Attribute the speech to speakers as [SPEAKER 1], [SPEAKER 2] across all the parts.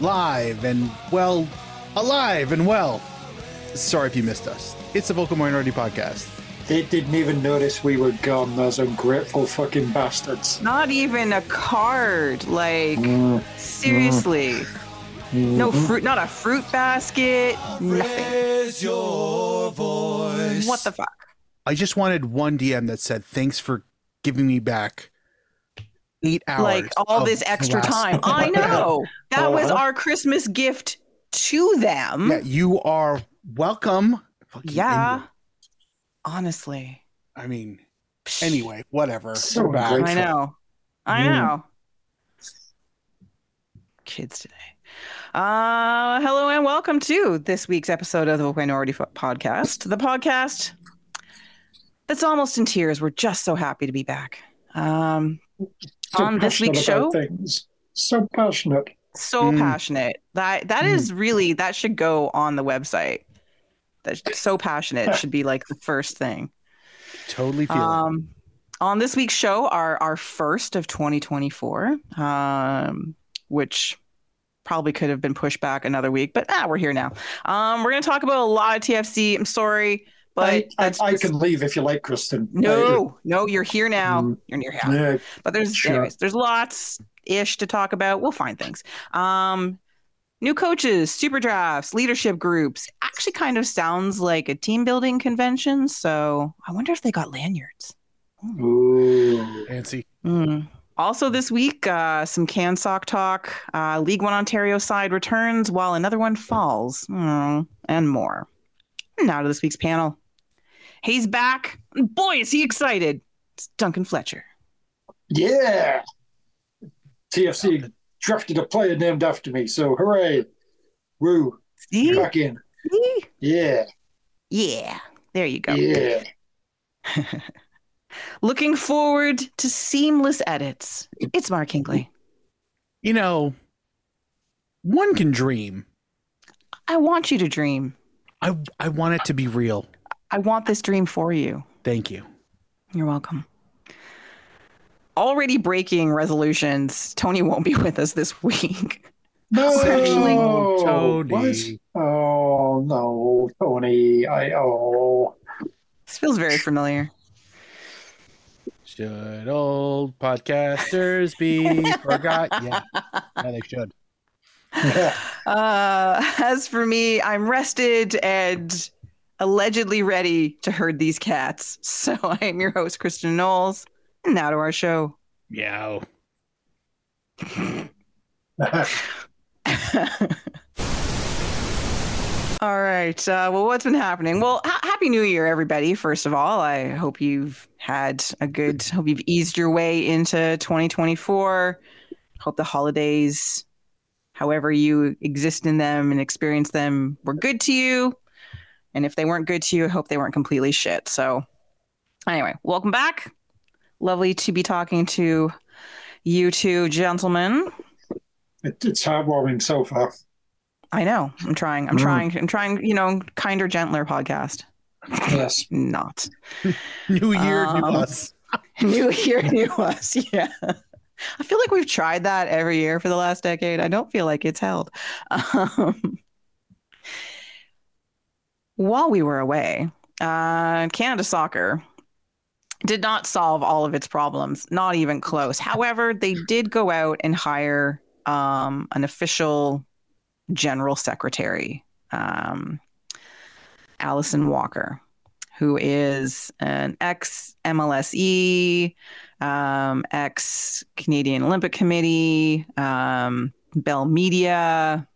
[SPEAKER 1] live and well, alive and well. Sorry if you missed us. It's the Vocal Minority Podcast.
[SPEAKER 2] They didn't even notice we were gone, those ungrateful fucking bastards.
[SPEAKER 3] Not even a card. Like,
[SPEAKER 2] Mm,
[SPEAKER 3] seriously. No fruit, not a fruit basket, nothing. What the fuck?
[SPEAKER 1] I just wanted one DM that said, "Thanks for giving me back eight hours."
[SPEAKER 3] Like all this extra time. I know. That was
[SPEAKER 2] Uh-huh.
[SPEAKER 3] our Christmas gift to them.
[SPEAKER 1] Yeah, you are welcome. Fucking
[SPEAKER 3] Yeah.
[SPEAKER 1] idiot.
[SPEAKER 3] Honestly.
[SPEAKER 1] I mean, anyway, whatever.
[SPEAKER 2] So
[SPEAKER 1] We're back.
[SPEAKER 3] I know. I
[SPEAKER 2] Mm.
[SPEAKER 3] know. Kids today. Uh, hello and welcome to this week's episode of the Minority Podcast, the podcast that's almost in tears. We're just so happy to be back. Um,
[SPEAKER 2] So
[SPEAKER 3] On this week's show?
[SPEAKER 2] things. So passionate.
[SPEAKER 3] so
[SPEAKER 1] Mm.
[SPEAKER 3] passionate that that is really that should go on the website. That's so passionate should be like the first thing.
[SPEAKER 1] Totally feel it.
[SPEAKER 3] Um, on this week's show, our our first of 2024, um, which probably could have been pushed back another week, but ah, we're here now. Um, we're gonna talk about a lot of TFC. I'm sorry, but
[SPEAKER 2] I, I,
[SPEAKER 3] that's
[SPEAKER 2] I can leave if you like, Kristin.
[SPEAKER 3] no, no, you're here now.
[SPEAKER 2] Mm.
[SPEAKER 3] You're near
[SPEAKER 2] I- yeah.
[SPEAKER 3] but there's
[SPEAKER 2] Sure.
[SPEAKER 3] anyways, there's lots ish to talk about. We'll find things. Um, new coaches, super drafts, leadership groups. Actually, kind of sounds like a team building convention. So I wonder if they got lanyards.
[SPEAKER 2] Ooh.
[SPEAKER 1] Fancy.
[SPEAKER 3] Hmm. Also, this week, uh, some CanSock talk. Uh, League One Ontario side returns while another one falls, Hmm, and more. Now to this week's panel. He's back. Boy, is he excited! It's Duncan Fletcher.
[SPEAKER 2] Yeah. TFC drafted a player named after me, so hooray. Woo.
[SPEAKER 3] See?
[SPEAKER 2] Back in.
[SPEAKER 3] See?
[SPEAKER 2] Yeah.
[SPEAKER 3] Yeah, there you go.
[SPEAKER 2] Yeah.
[SPEAKER 3] Looking forward to seamless edits. It's Mark Hinkley.
[SPEAKER 1] You know, one can dream.
[SPEAKER 3] I want you to dream.
[SPEAKER 1] I I want it to be real.
[SPEAKER 3] I want this dream for you.
[SPEAKER 1] Thank you.
[SPEAKER 3] You're welcome. Already breaking resolutions. Tony won't be with us this week.
[SPEAKER 2] No.
[SPEAKER 3] Actually-
[SPEAKER 1] Tony.
[SPEAKER 2] What? Oh, no, Tony. I, oh.
[SPEAKER 3] This feels very familiar.
[SPEAKER 1] Should old podcasters be forgot? Yeah, yeah, they should.
[SPEAKER 3] Uh, as for me, I'm rested and allegedly ready to herd these cats. So I am your host, Kristin Knowles. And now to our show.
[SPEAKER 1] Meow.
[SPEAKER 3] All right. Uh, well, what's been happening? Well, ha- happy New Year, everybody. First of all, I hope you've had a good. Hope you've eased your way into 2024. Hope the holidays, however you exist in them and experience them, were good to you. And if they weren't good to you, I hope they weren't completely shit. So, anyway, welcome back. Lovely to be talking to you two gentlemen.
[SPEAKER 2] It, it's heartwarming so far.
[SPEAKER 3] I know. I'm trying. I'm
[SPEAKER 2] Mm.
[SPEAKER 3] trying. I'm trying. You know, kinder, gentler podcast.
[SPEAKER 2] Yes.
[SPEAKER 3] Not
[SPEAKER 1] New year, new
[SPEAKER 3] Um,
[SPEAKER 1] us.
[SPEAKER 3] new year, new us. Yeah. I feel like we've tried that every year for the last decade. I don't feel like it's held. Um, while we were away, uh, Canada Soccer did not solve all of its problems, not even close. However, they did go out and hire um, an official general secretary, um, Allison Walker, who is an ex MLSE, um, ex Canadian Olympic Committee, um, Bell Media.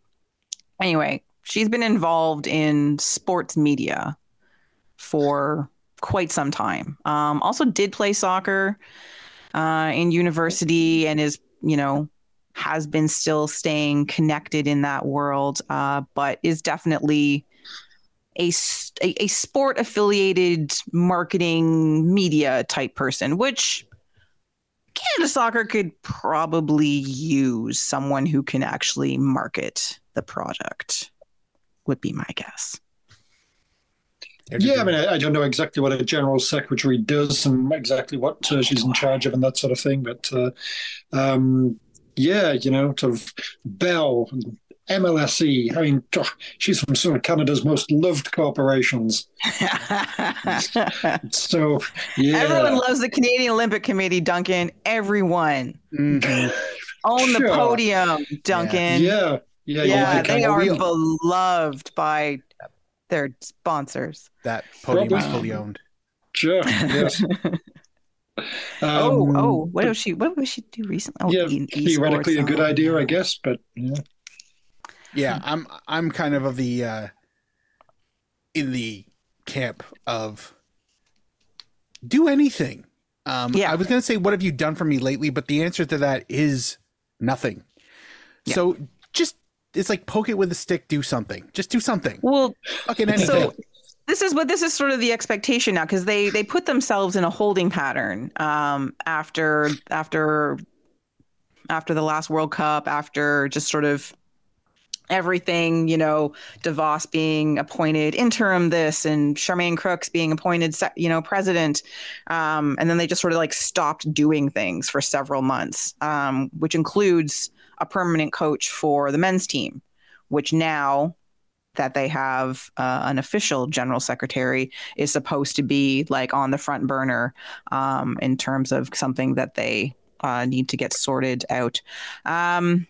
[SPEAKER 3] Anyway, she's been involved in sports media for quite some time. Um, also, did play soccer uh, in university and is, you know, has been still staying connected in that world, uh, but is definitely a a sport affiliated marketing media type person, which Canada Soccer could probably use someone who can actually market the product, would be my guess.
[SPEAKER 2] Yeah, I mean, I, I don't know exactly what a general secretary does and exactly what uh, she's in charge of and that sort of thing, but uh, um, yeah, you know, sort of Bell, MLSE. I mean, oh, she's from some of Canada's most loved corporations. So, yeah.
[SPEAKER 3] Everyone loves the Canadian Olympic Committee, Duncan. Everyone.
[SPEAKER 1] Mhm.
[SPEAKER 3] Own the podium, Duncan.
[SPEAKER 2] Yeah. Yeah.
[SPEAKER 3] Yeah,
[SPEAKER 2] you
[SPEAKER 3] they are
[SPEAKER 1] we-
[SPEAKER 3] beloved by their sponsors.
[SPEAKER 1] That podium is fully owned.
[SPEAKER 2] Sure. Yes.
[SPEAKER 3] oh,
[SPEAKER 2] Um,
[SPEAKER 3] oh, what was she? What was she do recently? Oh,
[SPEAKER 2] yeah,
[SPEAKER 3] e-
[SPEAKER 2] theoretically a good
[SPEAKER 3] Oh,
[SPEAKER 2] idea, I guess, but yeah.
[SPEAKER 1] Yeah, I'm I'm kind of of the uh in the camp of do anything. Um
[SPEAKER 3] Yeah.
[SPEAKER 1] I was gonna say what have you done for me lately, but the answer to that is nothing.
[SPEAKER 3] Yeah.
[SPEAKER 1] So just it's like poke it with a stick, do something. Just do something.
[SPEAKER 3] Well,
[SPEAKER 1] Fucking anything.
[SPEAKER 3] so this is what this is sort of the expectation now because they they put themselves in a holding pattern um after after after the last world cup after just sort of everything you know devos being appointed interim this and charmaine crooks being appointed you know president um and then they just sort of like stopped doing things for several months um which includes a permanent coach for the men's team which now that they have uh, an official general secretary is supposed to be like on the front burner um, in terms of something that they uh, need to get sorted out. Um,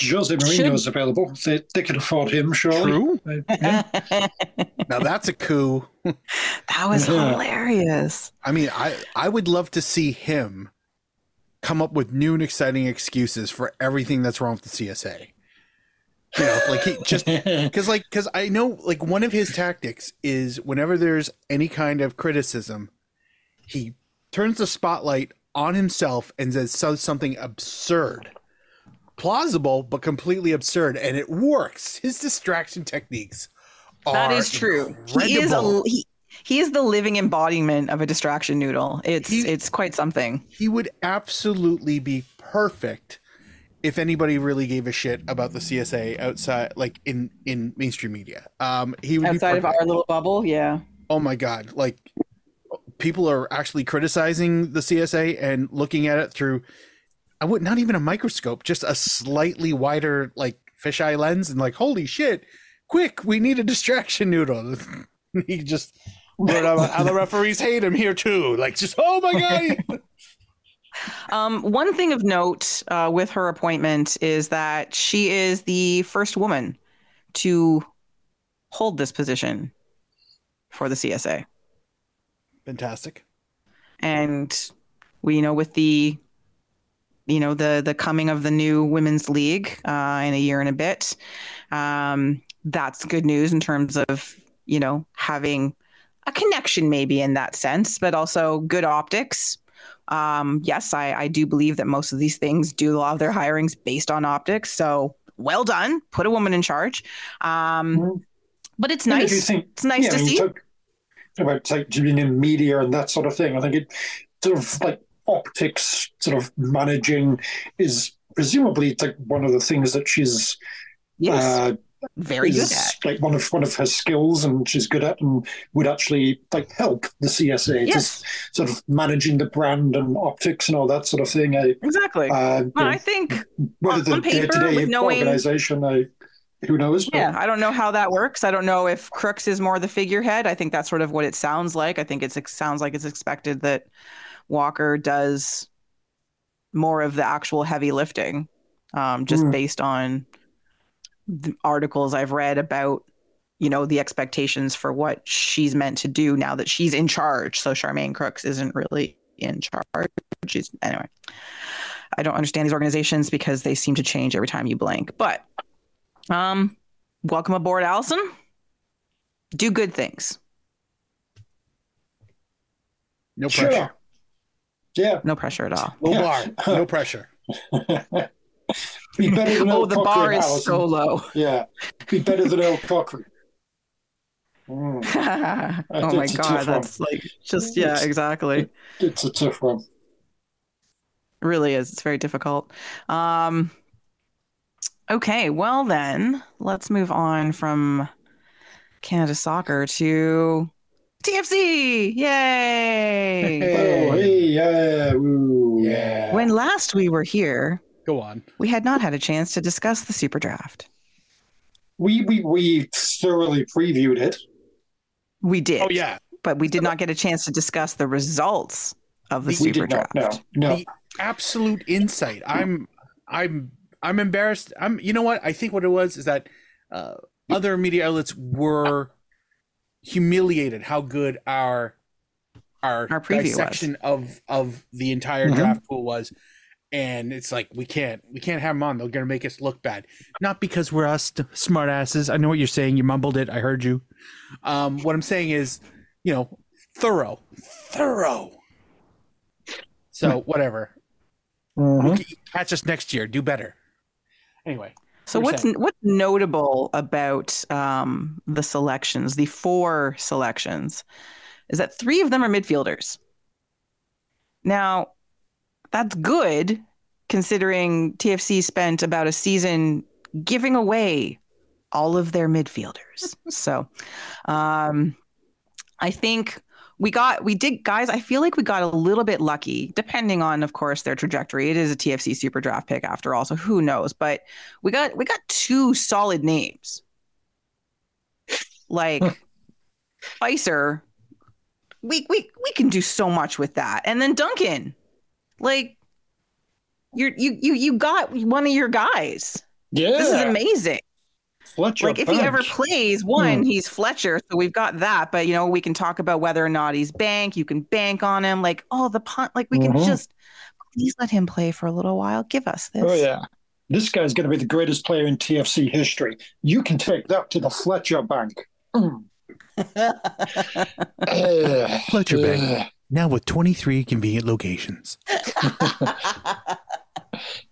[SPEAKER 2] Jose Mourinho
[SPEAKER 3] Should-
[SPEAKER 2] is available. They, they can afford him, surely.
[SPEAKER 1] True.
[SPEAKER 2] Uh, yeah.
[SPEAKER 1] Now that's a coup.
[SPEAKER 3] That was
[SPEAKER 2] Yeah.
[SPEAKER 3] hilarious.
[SPEAKER 1] I mean, I I would love to see him come up with new and exciting excuses for everything that's wrong with the CSA. You know, like he just because like because i know like one of his tactics is whenever there's any kind of criticism he turns the spotlight on himself and says says something absurd plausible but completely absurd and it works his distraction techniques
[SPEAKER 3] That
[SPEAKER 1] are
[SPEAKER 3] is true. He is a he, he is the living embodiment of a distraction noodle. It's
[SPEAKER 1] He-
[SPEAKER 3] it's quite something.
[SPEAKER 1] he would absolutely be perfect if anybody really gave a shit about the CSA outside like in in mainstream media um he would
[SPEAKER 3] Outside of our little bubble, yeah.
[SPEAKER 1] oh my god like people are actually criticizing the csa and looking at it through i would not even a microscope just a slightly wider like fisheye lens and like holy shit quick we need a distraction noodle he just but uh, other referees hate him here too. Like just oh my god.
[SPEAKER 3] Um, one thing of note uh, with her appointment is that she is the first woman to hold this position for the CSA.
[SPEAKER 1] fantastic.
[SPEAKER 3] And we you know with the you know the the coming of the new women's league uh, in a year and a bit um, that's good news in terms of you know having a connection maybe in that sense but also good optics. Um, yes I, I do believe that most of these things do a lot of their hirings based on optics. So well done. Put a woman in charge. Um,
[SPEAKER 2] Mhm.
[SPEAKER 3] but it's
[SPEAKER 2] And if you
[SPEAKER 3] nice.
[SPEAKER 2] think-
[SPEAKER 3] it's nice
[SPEAKER 2] yeah,
[SPEAKER 3] to see.
[SPEAKER 2] talk about like being in media and that sort of thing. I think it sort of like optics, sort of managing, is presumably like one of the things that she's
[SPEAKER 3] yes.
[SPEAKER 2] uh,
[SPEAKER 3] very good at
[SPEAKER 2] like one of one of her skills and she's good at and would actually like help the CSA
[SPEAKER 3] yes
[SPEAKER 2] just sort of managing the brand and optics and all that sort of thing. I,
[SPEAKER 3] exactly
[SPEAKER 2] uh,
[SPEAKER 3] Well, I think
[SPEAKER 2] whether
[SPEAKER 3] on-
[SPEAKER 2] the
[SPEAKER 3] paper,
[SPEAKER 2] day-to-day organization, I, who knows? but-
[SPEAKER 3] Yeah, I don't know how that works. I don't know if Crooks is more the figurehead. I think that's sort of what it sounds like. I think it's, it sounds like it's expected that Walker does more of the actual heavy lifting, um, just
[SPEAKER 2] Hmm.
[SPEAKER 3] based on articles I've read about, you know, the expectations for what she's meant to do now that she's in charge. So Charmaine Crooks isn't really in charge. She's anyway. I don't understand these organizations because they seem to change every time you blink. But um, welcome aboard, Allison. Do good things.
[SPEAKER 1] no pressure
[SPEAKER 2] Sure. Yeah.
[SPEAKER 3] No pressure at all.
[SPEAKER 1] low
[SPEAKER 2] Yeah.
[SPEAKER 1] bar no pressure
[SPEAKER 2] Be better than
[SPEAKER 3] Oh,
[SPEAKER 2] Earl
[SPEAKER 3] the
[SPEAKER 2] Cochrane,
[SPEAKER 3] bar is
[SPEAKER 2] Alison.
[SPEAKER 3] so low.
[SPEAKER 2] Yeah. Be better than Earl Cochrane. Mm,
[SPEAKER 3] oh my
[SPEAKER 2] It's a tough
[SPEAKER 3] god,
[SPEAKER 2] one.
[SPEAKER 3] that's like just yeah,
[SPEAKER 2] It's-
[SPEAKER 3] exactly.
[SPEAKER 2] it's a tough one.
[SPEAKER 3] It really is. It's very difficult. Um, okay, well then, let's move on from Canada soccer to TFC. Yay!
[SPEAKER 1] Hey.
[SPEAKER 2] Oh, hey, yeah, woo,
[SPEAKER 1] Yeah.
[SPEAKER 3] When last we were here,
[SPEAKER 1] go on
[SPEAKER 3] we had not had a chance to discuss the super draft.
[SPEAKER 2] we we we thoroughly previewed it.
[SPEAKER 3] We did.
[SPEAKER 1] Oh yeah,
[SPEAKER 3] But we did not get a chance to discuss the results of the
[SPEAKER 1] We
[SPEAKER 2] We
[SPEAKER 3] super
[SPEAKER 2] did not.
[SPEAKER 3] draft.
[SPEAKER 2] No, no.
[SPEAKER 1] the absolute insight. I'm I'm I'm embarrassed. I'm you know what? I think what it was is that uh, other media outlets were humiliated how good our our,
[SPEAKER 3] Our preview was.
[SPEAKER 1] dissection of of the entire
[SPEAKER 2] Mhm.
[SPEAKER 1] draft pool was. And it's like we can't we can't have them on. They're gonna make us look bad. Not because we're us smart asses. I know what you're saying. You mumbled it. I heard you. Um, what I'm saying is, you know, thorough, thorough. So whatever.
[SPEAKER 2] Mhm.
[SPEAKER 1] Catch us next year. Do better. Anyway,
[SPEAKER 3] So what's
[SPEAKER 1] saying-
[SPEAKER 3] what's notable about um, the selections, the four selections, is that three of them are midfielders. Now, that's good considering TFC spent about a season giving away all of their midfielders. so, um, I think we got we did guys. I feel like we got a little bit lucky, depending on, of course, their trajectory. It is a TFC Super Draft pick after all, so who knows? But we got we got two solid names. Like Spicer, we we we can do so much with that. And then Duncan, like you're you you you got one of your guys.
[SPEAKER 2] Yeah,
[SPEAKER 3] This is amazing.
[SPEAKER 2] Fletcher
[SPEAKER 3] like if he ever plays one,
[SPEAKER 2] Hmm.
[SPEAKER 3] he's Fletcher. So we've got that. But you know, we can talk about whether or not he's bank. You can bank on him. Like, oh, the punt. Like we can
[SPEAKER 2] Mhm.
[SPEAKER 3] just please let him play for a little while. Give us this.
[SPEAKER 2] Oh yeah, this guy's going to be the greatest player in TFC history. You can take that to the Fletcher Bank. Mm. Uh,
[SPEAKER 1] Fletcher Bank. Now with 23 convenient locations.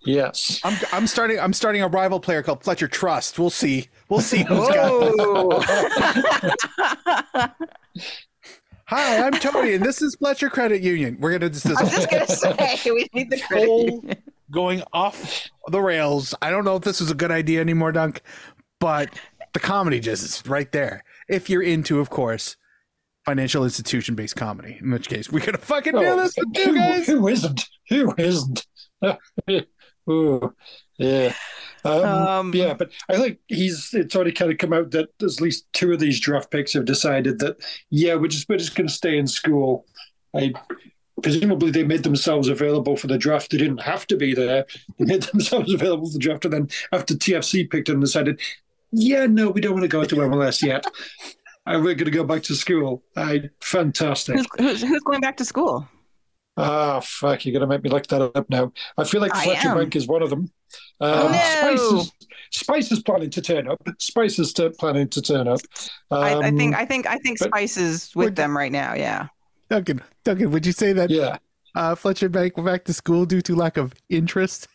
[SPEAKER 2] yes.
[SPEAKER 1] I'm, I'm starting. I'm starting a rival player called Fletcher Trust. We'll see. We'll see who's got.
[SPEAKER 3] Oh.
[SPEAKER 1] Hi, I'm Tony, and this is Fletcher Credit Union. We're gonna just this
[SPEAKER 3] I was just gonna say we need the
[SPEAKER 1] whole
[SPEAKER 3] credit.
[SPEAKER 1] going off the rails. I don't know if this was a good idea anymore, Dunk, but the comedy just is right there. If you're into, of course, financial institution based comedy, in which case we're gonna fucking do
[SPEAKER 2] Oh,
[SPEAKER 1] this with you
[SPEAKER 2] who,
[SPEAKER 1] guys.
[SPEAKER 2] who isn't? Who isn't? Ooh, yeah. Um,
[SPEAKER 3] Um,
[SPEAKER 2] yeah, but I think he's it's already kind of come out that at least two of these draft picks have decided that yeah, we're just we're just going to stay in school. I presumably they made themselves available for the draft. They didn't have to be there. They made themselves available for the draft, and then after TFC picked them, and decided, yeah, no, we don't want to go to MLS yet. And we're going to go back to school. I fantastic.
[SPEAKER 3] Who's, who's, who's going back to school?
[SPEAKER 2] Ah, fuck! You're gonna make me look that up now. I feel like
[SPEAKER 3] I
[SPEAKER 2] Fletcher
[SPEAKER 3] am.
[SPEAKER 2] Bank is one of them.
[SPEAKER 3] Oh,
[SPEAKER 2] Um,
[SPEAKER 3] no.
[SPEAKER 2] Spice is Spice is planning to turn up. Spice is t- planning to turn up.
[SPEAKER 3] I, I
[SPEAKER 2] Um,
[SPEAKER 3] think I think I think
[SPEAKER 2] but-
[SPEAKER 3] Spice is with them right now. Yeah.
[SPEAKER 1] Duncan, Duncan, would you say that
[SPEAKER 2] Yeah.
[SPEAKER 1] uh, Fletcher Bank went back to school due to lack of interest?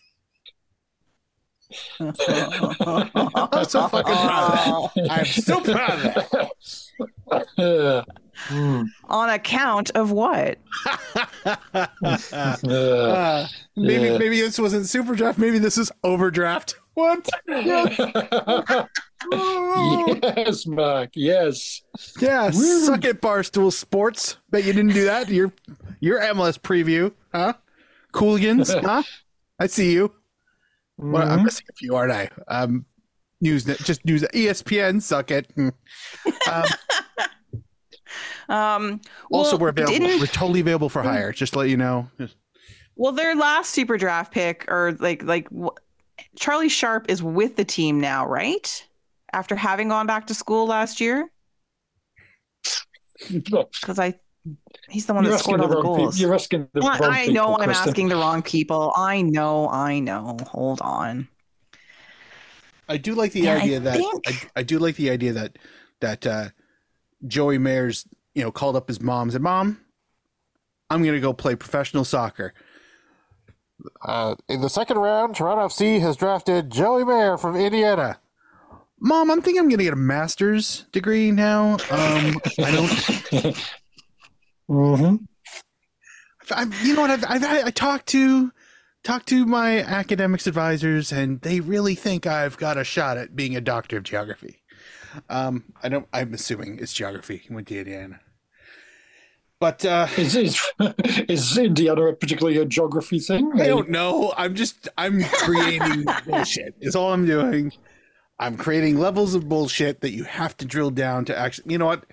[SPEAKER 1] I'm so fucking proud of that. I'm so proud of that.
[SPEAKER 2] Yeah. Hmm.
[SPEAKER 3] On account of what?
[SPEAKER 1] Uh, maybe
[SPEAKER 2] Yeah.
[SPEAKER 1] maybe this wasn't super draft. Maybe this is overdraft. What?
[SPEAKER 2] yes, Mark. Yes.
[SPEAKER 1] Yeah,
[SPEAKER 2] Woo.
[SPEAKER 1] suck it, Barstool Sports. Bet you didn't do that. Your your MLS preview, huh? Cooligans, huh? I see you. Well, I'm missing a few, aren't I? Um, Newsnet, just news. ESPN, suck it. Hmm. Um,
[SPEAKER 3] Um,
[SPEAKER 1] also, we're available.
[SPEAKER 3] didn't-
[SPEAKER 1] We're totally available for hire. Just to let you know.
[SPEAKER 3] Well, their last super draft pick, or like like wh- Charlie Sharp is with the team now, right? After having gone back to school last year, because I he's the one
[SPEAKER 2] You're
[SPEAKER 3] that
[SPEAKER 2] asking
[SPEAKER 3] scored
[SPEAKER 2] the
[SPEAKER 3] all the
[SPEAKER 2] wrong people.
[SPEAKER 3] goals.
[SPEAKER 2] You're asking the
[SPEAKER 3] I,
[SPEAKER 2] wrong
[SPEAKER 3] I
[SPEAKER 2] people,
[SPEAKER 3] know I'm
[SPEAKER 2] Kristin.
[SPEAKER 3] asking the wrong people. I know, I know. Hold on.
[SPEAKER 1] I do like the
[SPEAKER 3] Yeah, I
[SPEAKER 1] idea that
[SPEAKER 3] think-
[SPEAKER 1] I, I do like the idea that that uh, Joey Mayers, you know, called up his mom and said, "Mom, I'm going to go play professional soccer." Uh, in the second round, Toronto FC has drafted Joey Mayer from Indiana. Mom, I'm thinking I'm going to get a master's degree now. Um, I don't.
[SPEAKER 2] hmm
[SPEAKER 1] I, you know what? I've, I've I talked to talked to my academics advisors, and they really think I've got a shot at being a doctor of geography. Um, I don't. I'm assuming it's geography. He went to Indiana, but uh,
[SPEAKER 2] Is, is is Indiana particularly a geography thing?
[SPEAKER 1] I don't know. I'm just I'm creating bullshit. Is all I'm doing. I'm creating levels of bullshit that you have to drill down to actually. You know what?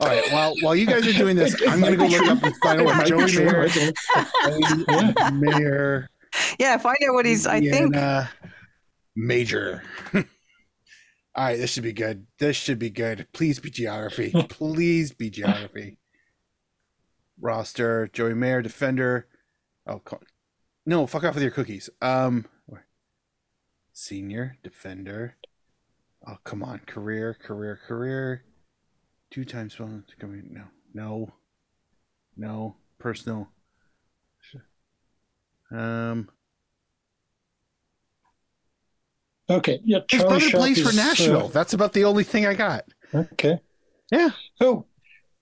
[SPEAKER 1] All right. While while you guys are doing this, I'm going to go look up and find out what Joey Mayer, Mayer,
[SPEAKER 3] Yeah, find out what he's. I think.
[SPEAKER 1] Major. All right, this should be good. This should be good. Please be geography. Please be geography. Roster: Joey Mayer, defender. Oh, no! Fuck off with your cookies. Um, senior defender. Oh, come on! Career, career, career. Two times well. No, no, no. Personal. Um,
[SPEAKER 2] Okay, yeah.
[SPEAKER 1] his
[SPEAKER 2] Charlie
[SPEAKER 1] brother
[SPEAKER 2] Sharp
[SPEAKER 1] plays for
[SPEAKER 2] is, uh,
[SPEAKER 1] Nashville. That's about the only thing I got.
[SPEAKER 2] okay.
[SPEAKER 1] Yeah.
[SPEAKER 2] Oh,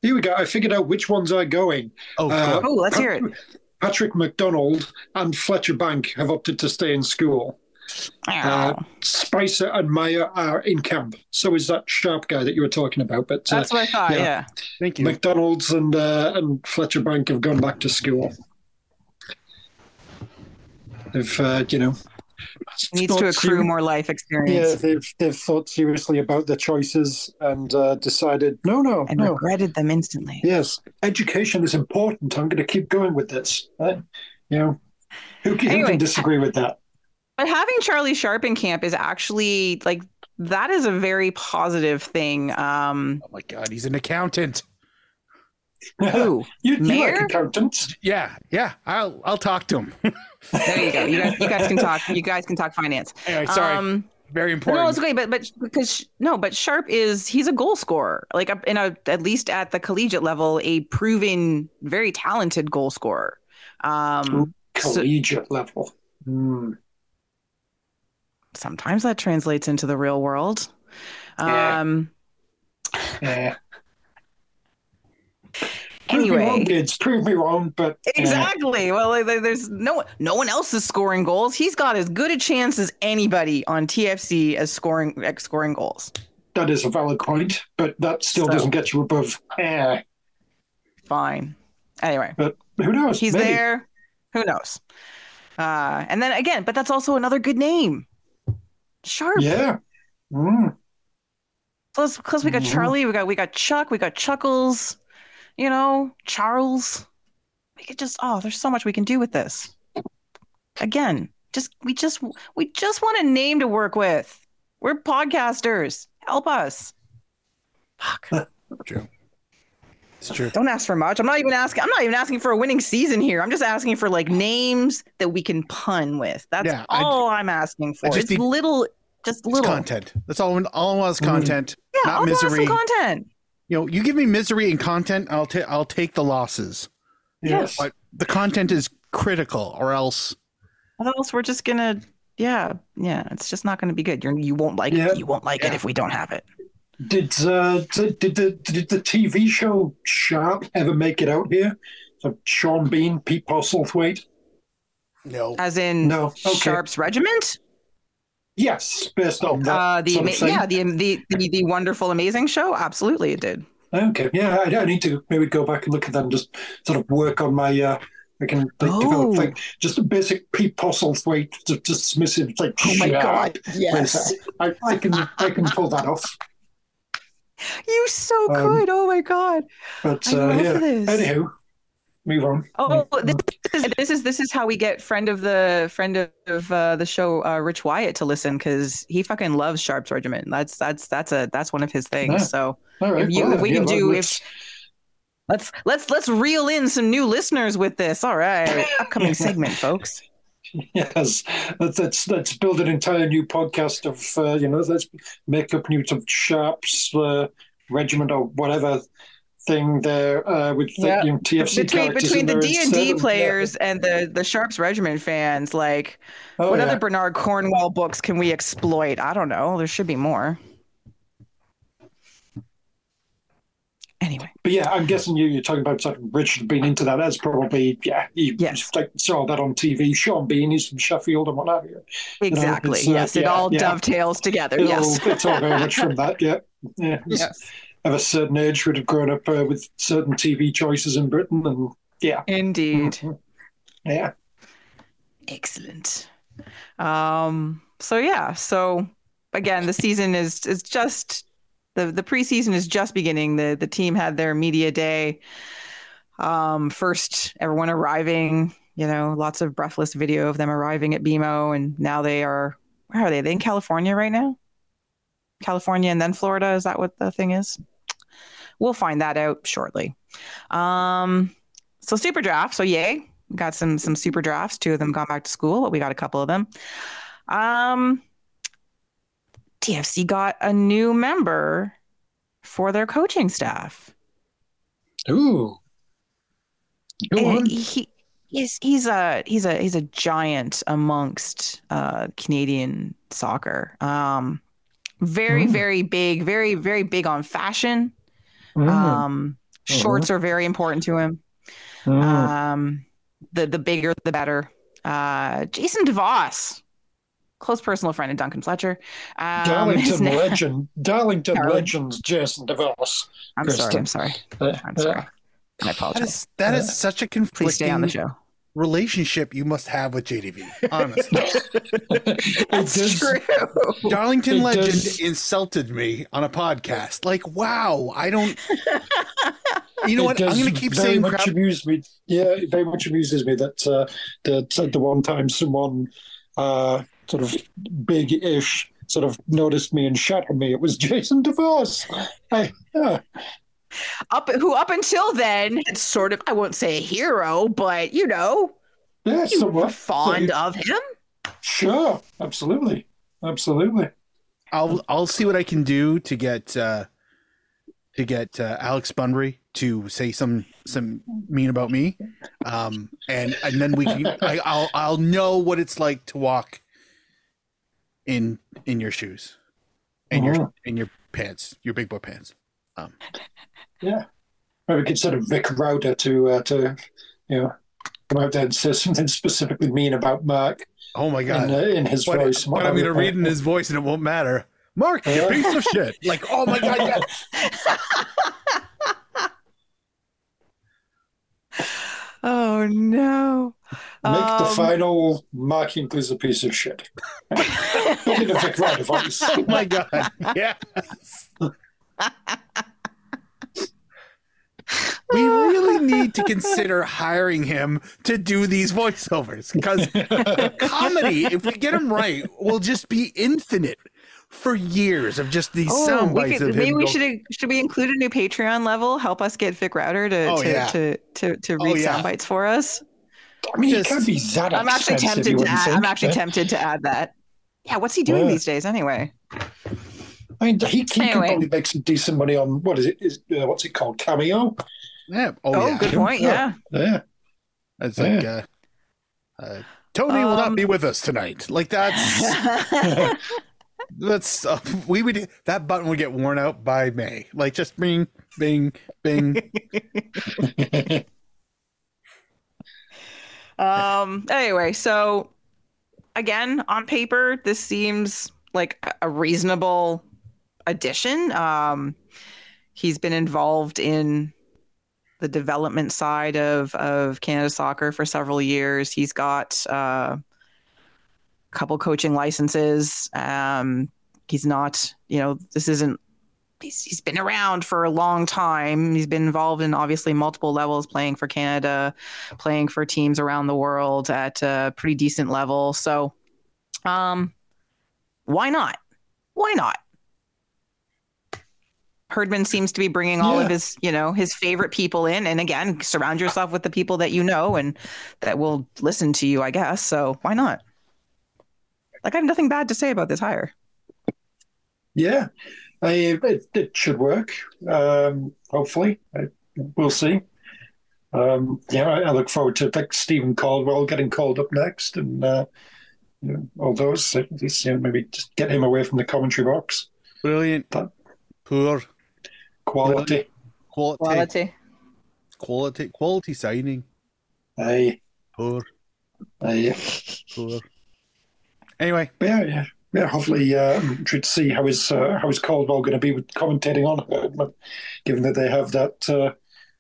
[SPEAKER 2] here we go. I figured out which ones are going.
[SPEAKER 1] Oh,
[SPEAKER 2] Uh,
[SPEAKER 3] Oh, let's hear it.
[SPEAKER 2] Patrick McDonald and Fletcher Bank have opted to stay in school. Uh, Spicer and Meyer are in camp. So is that Sharp guy that you were talking about. But uh,
[SPEAKER 3] That's what I thought.
[SPEAKER 2] yeah.
[SPEAKER 3] Yeah.
[SPEAKER 1] thank you.
[SPEAKER 2] McDonald's and uh, and Fletcher Bank have gone back to school. They've, uh, you know,
[SPEAKER 3] Needs
[SPEAKER 2] thought
[SPEAKER 3] to accrue
[SPEAKER 2] seri-
[SPEAKER 3] more life experience.
[SPEAKER 2] Yeah, they've they've thought seriously about their choices and uh, decided, no, no,
[SPEAKER 3] and
[SPEAKER 2] no.
[SPEAKER 3] regretted them instantly.
[SPEAKER 2] Yes, education is important. I'm going to keep going with this. Right? You know, who can, who
[SPEAKER 3] Anyway.
[SPEAKER 2] can disagree with that?
[SPEAKER 3] But having Charlie Sharp in camp is actually like that is a very positive thing. Um,
[SPEAKER 1] Oh my god, he's an accountant.
[SPEAKER 3] Who?
[SPEAKER 2] you, you
[SPEAKER 3] Mayor?
[SPEAKER 2] like accountants?
[SPEAKER 1] Yeah, yeah. I'll I'll talk to him.
[SPEAKER 3] there you go. You guys, you guys can talk. You guys can talk finance.
[SPEAKER 1] anyway, sorry.
[SPEAKER 3] Um,
[SPEAKER 1] Very
[SPEAKER 3] important. no, it's okay. But but because no, but Sharp is he's a goal scorer. Like in a at least at the collegiate level, a proven very talented goal scorer. Um, so-
[SPEAKER 2] Collegiate level. Hmm.
[SPEAKER 3] Sometimes that translates into the real world.
[SPEAKER 2] Yeah.
[SPEAKER 3] Um,
[SPEAKER 2] Yeah. Prove me
[SPEAKER 3] anyway,
[SPEAKER 2] wrong, kids. Prove me wrong, but uh,
[SPEAKER 3] Exactly. Well, there's no no one else is scoring goals. He's got as good a chance as anybody on TFC as scoring at scoring goals.
[SPEAKER 2] that is a valid point. But that still
[SPEAKER 3] So-
[SPEAKER 2] doesn't get you above. Eh.
[SPEAKER 3] Fine. Anyway,
[SPEAKER 2] But who knows?
[SPEAKER 3] he's
[SPEAKER 2] Maybe.
[SPEAKER 3] there. Who knows? Uh, and then again, but that's also another good name. Sharp.
[SPEAKER 2] Yeah. Mm.
[SPEAKER 3] Plus, plus we got
[SPEAKER 2] Mhm.
[SPEAKER 3] Charlie. We got we got Chuck. We got Chuckles. You know, Charles. We could just oh, there's so much we can do with this. Again, just we just we just want a name to work with. We're podcasters. Help us. Fuck.
[SPEAKER 1] True. It's true.
[SPEAKER 3] Don't ask for much. I'm not even asking. I'm not even asking for a winning season here. I'm just asking for like names that we can pun with. That's
[SPEAKER 1] Yeah,
[SPEAKER 3] all I'm asking for.
[SPEAKER 1] just
[SPEAKER 3] It's
[SPEAKER 1] need-
[SPEAKER 3] little, just little.
[SPEAKER 1] content. That's all. All I want is
[SPEAKER 2] Mm.
[SPEAKER 1] content.
[SPEAKER 3] Yeah,
[SPEAKER 1] not
[SPEAKER 3] I'll
[SPEAKER 1] misery.
[SPEAKER 3] content.
[SPEAKER 1] You know, you give me misery and content, I'll take. I'll take the losses.
[SPEAKER 2] Yes.
[SPEAKER 1] But the content is critical, or else.
[SPEAKER 3] Or else we're just gonna, yeah, yeah. It's just not gonna be good. You're, you won't like
[SPEAKER 2] Yeah.
[SPEAKER 3] it. You won't like it if we don't have it.
[SPEAKER 2] Did uh, did, did the did the TV show Sharpe ever make it out here? So Sean Bean, Pete Postlethwaite.
[SPEAKER 1] No.
[SPEAKER 3] As in
[SPEAKER 2] No, okay.
[SPEAKER 3] Sharpe's regiment.
[SPEAKER 2] Yes, based on that.
[SPEAKER 3] Uh, the ama- yeah, the, the the the wonderful, amazing show. Absolutely, it did.
[SPEAKER 2] Okay, yeah, I, I need to maybe go back and look at that and just sort of work on my. Uh, I can like,
[SPEAKER 3] Oh.
[SPEAKER 2] develop like just a basic Pete Postlethwaite, just dismissive like.
[SPEAKER 3] Oh my god! Yes,
[SPEAKER 2] I, I can I can pull that off.
[SPEAKER 3] You so
[SPEAKER 2] Um,
[SPEAKER 3] could. Oh my god!
[SPEAKER 2] But
[SPEAKER 3] I
[SPEAKER 2] uh,
[SPEAKER 3] love
[SPEAKER 2] yeah.
[SPEAKER 3] this.
[SPEAKER 2] Anywho, move on.
[SPEAKER 3] Oh, this is this is this is how we get friend of the friend of uh, the show, uh, Rich Wyatt, to listen because he fucking loves Sharpe's Regiment. That's that's that's a that's one of his things.
[SPEAKER 2] Yeah.
[SPEAKER 3] So
[SPEAKER 2] All right,
[SPEAKER 3] If you-
[SPEAKER 2] well,
[SPEAKER 3] if we
[SPEAKER 2] yeah,
[SPEAKER 3] can do-
[SPEAKER 2] let's-
[SPEAKER 3] let's let's let's reel in some new listeners with this. All right, upcoming segment, folks.
[SPEAKER 2] Yes, let's, let's let's build an entire new podcast of uh, you know let's make up new of Sharpe's uh, regiment or whatever thing there uh, with the,
[SPEAKER 3] Yeah.
[SPEAKER 2] you know, TFC
[SPEAKER 3] Between between the D and D
[SPEAKER 2] of-
[SPEAKER 3] players and the the Sharpe's Regiment fans, like.
[SPEAKER 2] Oh,
[SPEAKER 3] what
[SPEAKER 2] yeah.
[SPEAKER 3] other Bernard Cornwell books can we exploit? I don't know. There should be more. Anyway,
[SPEAKER 2] But yeah, I'm guessing you, you're talking about sort of Richard being into that. That's probably yeah. You
[SPEAKER 3] Yes.
[SPEAKER 2] like, saw that on TV. Sean Bean, he's from Sheffield and what have you.
[SPEAKER 3] exactly.
[SPEAKER 2] it's, uh,
[SPEAKER 3] yes, it
[SPEAKER 2] yeah,
[SPEAKER 3] all
[SPEAKER 2] yeah.
[SPEAKER 3] dovetails together.
[SPEAKER 2] It
[SPEAKER 3] yes.
[SPEAKER 2] it's all very much from that. Yeah, yeah.
[SPEAKER 3] Yes.
[SPEAKER 2] Of a certain age, would have grown up uh, with certain TV choices in Britain, and yeah,
[SPEAKER 3] Indeed.
[SPEAKER 2] Mhm. yeah.
[SPEAKER 3] Excellent. Um, so yeah, so again, the season is is just the the preseason is just beginning. The the team had their media day. Um, first, everyone arriving. You know, lots of breathless video of them arriving at BMO, and now they are. Where are they? Are they in California right now? California and then Florida. Is that what the thing is? We'll find that out shortly. Um, so super draft. So yay, got some some super drafts. Two of them gone back to school, but we got a couple of them. Um, TFC got a new member for their coaching staff.
[SPEAKER 2] Ooh. Go
[SPEAKER 3] And
[SPEAKER 2] on.
[SPEAKER 3] he he's he's a he's a he's a giant amongst uh, Canadian soccer. Um, very
[SPEAKER 2] Mm.
[SPEAKER 3] very big, very very big on fashion.
[SPEAKER 2] Mm,
[SPEAKER 3] Um, shorts are very important to him.
[SPEAKER 2] mm.
[SPEAKER 3] Um, the the bigger the better. Uh, Jason DeVos, close personal friend of Duncan Fletcher. Um,
[SPEAKER 2] Darlington
[SPEAKER 3] now-
[SPEAKER 2] legend, Darlington
[SPEAKER 3] Darling-
[SPEAKER 2] legend, Jason DeVos.
[SPEAKER 3] I'm sorry. I'm sorry.
[SPEAKER 2] Uh,
[SPEAKER 3] I'm sorry. I
[SPEAKER 1] That
[SPEAKER 3] apologize.
[SPEAKER 1] is that is such a
[SPEAKER 3] Please stay on
[SPEAKER 1] conflicting
[SPEAKER 3] the show.
[SPEAKER 1] relationship you must have with JDV. Honestly,
[SPEAKER 2] it
[SPEAKER 3] That's
[SPEAKER 2] does-
[SPEAKER 3] true.
[SPEAKER 1] Darlington
[SPEAKER 2] It
[SPEAKER 1] Legend
[SPEAKER 2] does-
[SPEAKER 1] insulted me on a podcast. Like, wow, I don't. You know
[SPEAKER 2] it
[SPEAKER 1] what? I'm going to keep
[SPEAKER 2] very
[SPEAKER 1] saying
[SPEAKER 2] much
[SPEAKER 1] crap.
[SPEAKER 2] amuse me. Yeah, it very much amuses me that uh, that at the one time someone uh, sort of big-ish sort of noticed me and shot at me. It was Jason DeVos. I, yeah,
[SPEAKER 3] Up who up until then had sort of I won't say a hero, but you know,
[SPEAKER 2] yeah,
[SPEAKER 3] you were
[SPEAKER 2] somewhat.
[SPEAKER 3] fond of him.
[SPEAKER 2] Sure, absolutely, absolutely.
[SPEAKER 1] I'll I'll see what I can do to get uh, to get uh, Alex Bunbury to say some some mean about me, um, and and then we can I, I'll I'll know what it's like to walk in in your shoes, in your
[SPEAKER 2] Mhm.
[SPEAKER 1] in your pants, your big boy pants.
[SPEAKER 2] Um, Yeah, maybe we could sort of Vic Rauter to uh, to you know come out there and say something specifically mean about Mark
[SPEAKER 1] Oh my god!
[SPEAKER 2] in, uh, in his
[SPEAKER 1] but,
[SPEAKER 2] voice.
[SPEAKER 1] but I'm going to read in his voice, and it won't matter. Mark, you
[SPEAKER 2] Yeah.
[SPEAKER 1] piece of shit! Like, oh my god, yeah.
[SPEAKER 3] Oh no.
[SPEAKER 2] Make the
[SPEAKER 3] Um,
[SPEAKER 2] final Mark Hinckley's a piece of shit. Not in a Vic Rauter voice.
[SPEAKER 1] Oh my god, yes. we really need to consider hiring him to do these voiceovers because comedy, if we get him right, will just be infinite for years of just these
[SPEAKER 3] Oh,
[SPEAKER 1] sound
[SPEAKER 3] we
[SPEAKER 1] bites
[SPEAKER 3] could,
[SPEAKER 1] of
[SPEAKER 3] maybe we
[SPEAKER 1] go-
[SPEAKER 3] should should we include a new Patreon level? Help us get Vic Rauter to
[SPEAKER 1] Oh,
[SPEAKER 3] to,
[SPEAKER 1] yeah.
[SPEAKER 3] to to to
[SPEAKER 1] Oh,
[SPEAKER 3] read
[SPEAKER 1] yeah.
[SPEAKER 3] sound bites for us.
[SPEAKER 2] I mean,
[SPEAKER 1] Just-
[SPEAKER 2] it can't be that
[SPEAKER 3] I'm actually tempted to
[SPEAKER 2] wouldn't
[SPEAKER 3] add, I'm actually
[SPEAKER 2] eh?
[SPEAKER 3] tempted to add that. Yeah, what's he doing
[SPEAKER 2] Yeah.
[SPEAKER 3] these days anyway?
[SPEAKER 2] I mean, he, he can
[SPEAKER 3] Anyway.
[SPEAKER 2] probably make some decent money on what is it? Is uh, what's it called? Cameo.
[SPEAKER 1] yeah. Oh,
[SPEAKER 3] Oh,
[SPEAKER 1] yeah.
[SPEAKER 3] good point. Yeah.
[SPEAKER 2] Yeah.
[SPEAKER 1] It's like uh, uh, Tony will not
[SPEAKER 3] Um,
[SPEAKER 1] be with us tonight. Like that's that's uh, we would that button would get worn out by May. Like just bing, bing, bing.
[SPEAKER 3] um anyway, so again, on paper, this seems like a- reasonable addition. Um he's been involved in the development side of of Canada soccer for several years. He's got uh, a couple coaching licenses. Um, he's not, you know, this isn't. He's, he's been around for a long time. He's been involved in obviously multiple levels, playing for Canada, playing for teams around the world at a pretty decent level. So, um, why not? Why not? Herdman seems to be bringing all of his, you know, his favorite people in. And again, surround yourself with the people that you know and that will listen to you, I guess. So why not? Like, I have nothing bad to say about this hire.
[SPEAKER 2] Yeah, I, it, it should work. Um, hopefully, I, we'll see. Um, yeah, I, I look forward to like Steven Caldwell getting called up next, and uh, you know, all those. At least, you know, maybe just get him away from the commentary box.
[SPEAKER 1] Brilliant.
[SPEAKER 2] That-
[SPEAKER 1] Poor
[SPEAKER 2] Quality.
[SPEAKER 1] quality,
[SPEAKER 3] Quality.
[SPEAKER 1] quality, quality signing.
[SPEAKER 2] Aye,
[SPEAKER 1] Poor,
[SPEAKER 2] aye.
[SPEAKER 1] poor. Anyway,
[SPEAKER 2] Yeah, yeah, yeah. Hopefully, uh, I'm intrigued to see how is uh, how is Caldwell going to be with commentating on Herdman, given that they have that. Uh,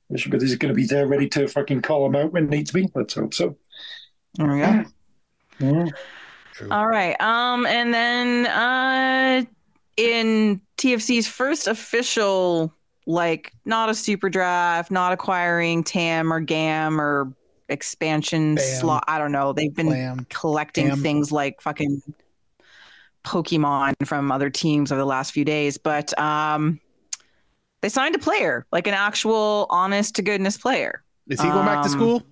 [SPEAKER 2] he's going to be there ready to fucking call him out when needs be. Let's hope so.
[SPEAKER 3] There we go.
[SPEAKER 1] True.
[SPEAKER 3] All right. Um, and then uh, in TFC's first official, like, not a super draft, not acquiring TAM or GAM or expansion
[SPEAKER 1] Bam.
[SPEAKER 3] slot. I don't know. They've been
[SPEAKER 1] Blam.
[SPEAKER 3] collecting
[SPEAKER 1] Bam.
[SPEAKER 3] things like fucking Pokemon from other teams over the last few days, but um, they signed a player, like an actual honest to goodness player.
[SPEAKER 1] Is he going back to
[SPEAKER 3] Um,
[SPEAKER 1] school?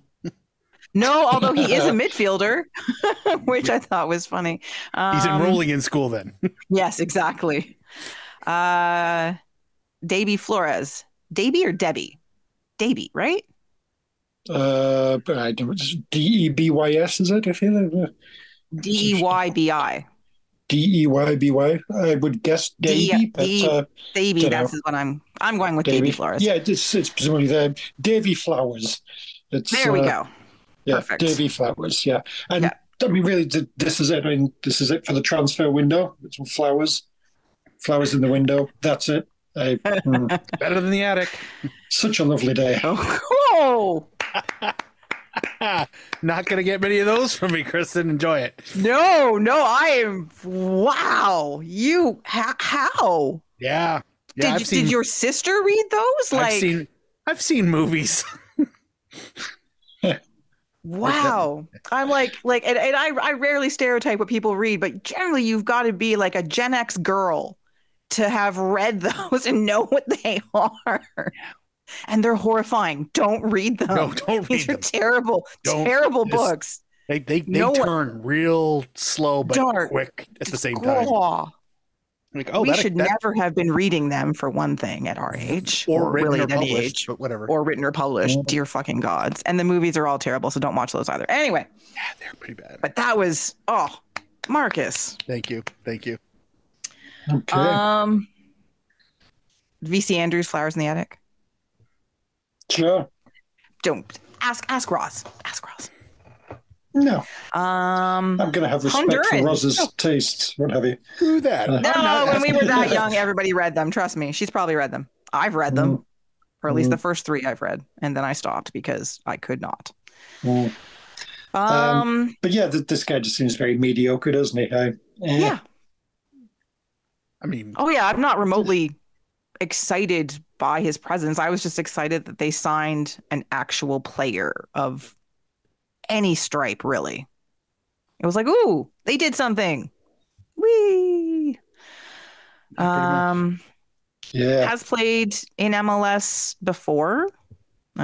[SPEAKER 3] No, although he is a midfielder, which I thought was funny.
[SPEAKER 1] He's
[SPEAKER 3] Um,
[SPEAKER 1] enrolling in school then.
[SPEAKER 3] Yes, exactly. Uh, Davy Flores. Davy or Debbie? Davy, right?
[SPEAKER 2] Uh, I don't D E B Y S is it? I feel like
[SPEAKER 3] D E Y B I.
[SPEAKER 2] D E Y B Y. I would guess
[SPEAKER 3] D-
[SPEAKER 2] Davy, but uh,
[SPEAKER 3] Davy,
[SPEAKER 2] Dunno.
[SPEAKER 3] that's what I'm. I'm going with Davy,
[SPEAKER 2] Davy
[SPEAKER 3] Flores.
[SPEAKER 2] Yeah, it's, it's presumably the Davy Flowers. It's,
[SPEAKER 3] There we
[SPEAKER 2] uh,
[SPEAKER 3] go.
[SPEAKER 2] Yeah,
[SPEAKER 3] Perfect.
[SPEAKER 2] Davy Flowers. Yeah, and
[SPEAKER 3] Yeah.
[SPEAKER 2] I mean, really, this is it. I mean, this is it for the transfer window. It's flowers, flowers in the window. That's it. I, mm,
[SPEAKER 1] Better than the attic.
[SPEAKER 2] such a lovely day.
[SPEAKER 3] Oh,
[SPEAKER 1] Not gonna get many of those from me, Kristin. Enjoy it.
[SPEAKER 3] no, no, I am. Wow, you how? how?
[SPEAKER 1] Yeah. Yeah,
[SPEAKER 3] did, you-
[SPEAKER 1] seen
[SPEAKER 3] did your sister read those? Like,
[SPEAKER 1] I've seen I've seen movies.
[SPEAKER 3] Wow. I'm like like and, and I I rarely stereotype what people read, but generally you've got to be like a Gen X girl to have read those and know what they are. And they're horrifying. Don't read them.
[SPEAKER 1] no, don't read
[SPEAKER 3] These are
[SPEAKER 1] them.
[SPEAKER 3] terrible,
[SPEAKER 1] Don't-
[SPEAKER 3] terrible
[SPEAKER 1] this-
[SPEAKER 3] books.
[SPEAKER 1] They they, they
[SPEAKER 3] No one-
[SPEAKER 1] turn real slow but
[SPEAKER 3] Dark.
[SPEAKER 1] quick at the same time. Like, oh,
[SPEAKER 3] we
[SPEAKER 1] that,
[SPEAKER 3] should
[SPEAKER 1] that,
[SPEAKER 3] never have been reading them for one thing at our age,
[SPEAKER 1] or, written
[SPEAKER 3] really
[SPEAKER 1] or
[SPEAKER 3] at any age,
[SPEAKER 1] but whatever.
[SPEAKER 3] or written or published. Dear fucking gods! And the movies are all terrible, so don't watch those either. Anyway,
[SPEAKER 1] yeah, they're pretty bad.
[SPEAKER 3] but that was oh, Marcus.
[SPEAKER 1] Thank you, thank you.
[SPEAKER 2] Okay.
[SPEAKER 3] Um, VC Andrews, Flowers in the Attic.
[SPEAKER 2] Sure.
[SPEAKER 3] Don't ask. Ask Ross. Ask Ross.
[SPEAKER 2] No,
[SPEAKER 3] Um,
[SPEAKER 2] I'm going to have respect
[SPEAKER 3] Honduran.
[SPEAKER 2] for Roz's tastes. What have you?
[SPEAKER 1] Do that.
[SPEAKER 2] No,
[SPEAKER 3] no, when we were
[SPEAKER 1] asking-
[SPEAKER 3] that young, everybody read them. Trust me, she's probably read them. I've read them, or at least
[SPEAKER 2] Mm.
[SPEAKER 3] the first three I've read, and then I stopped because I could not.
[SPEAKER 2] Mm.
[SPEAKER 3] Um,
[SPEAKER 2] But yeah, th- this guy just seems very mediocre, doesn't he? I, eh.
[SPEAKER 3] yeah.
[SPEAKER 1] I mean,
[SPEAKER 3] Oh yeah, I'm not remotely excited by his presence. I was just excited that they signed an actual player of any stripe, really. It was like, ooh, they did something. Wee. Um,
[SPEAKER 2] Yeah.
[SPEAKER 3] has played in MLS before.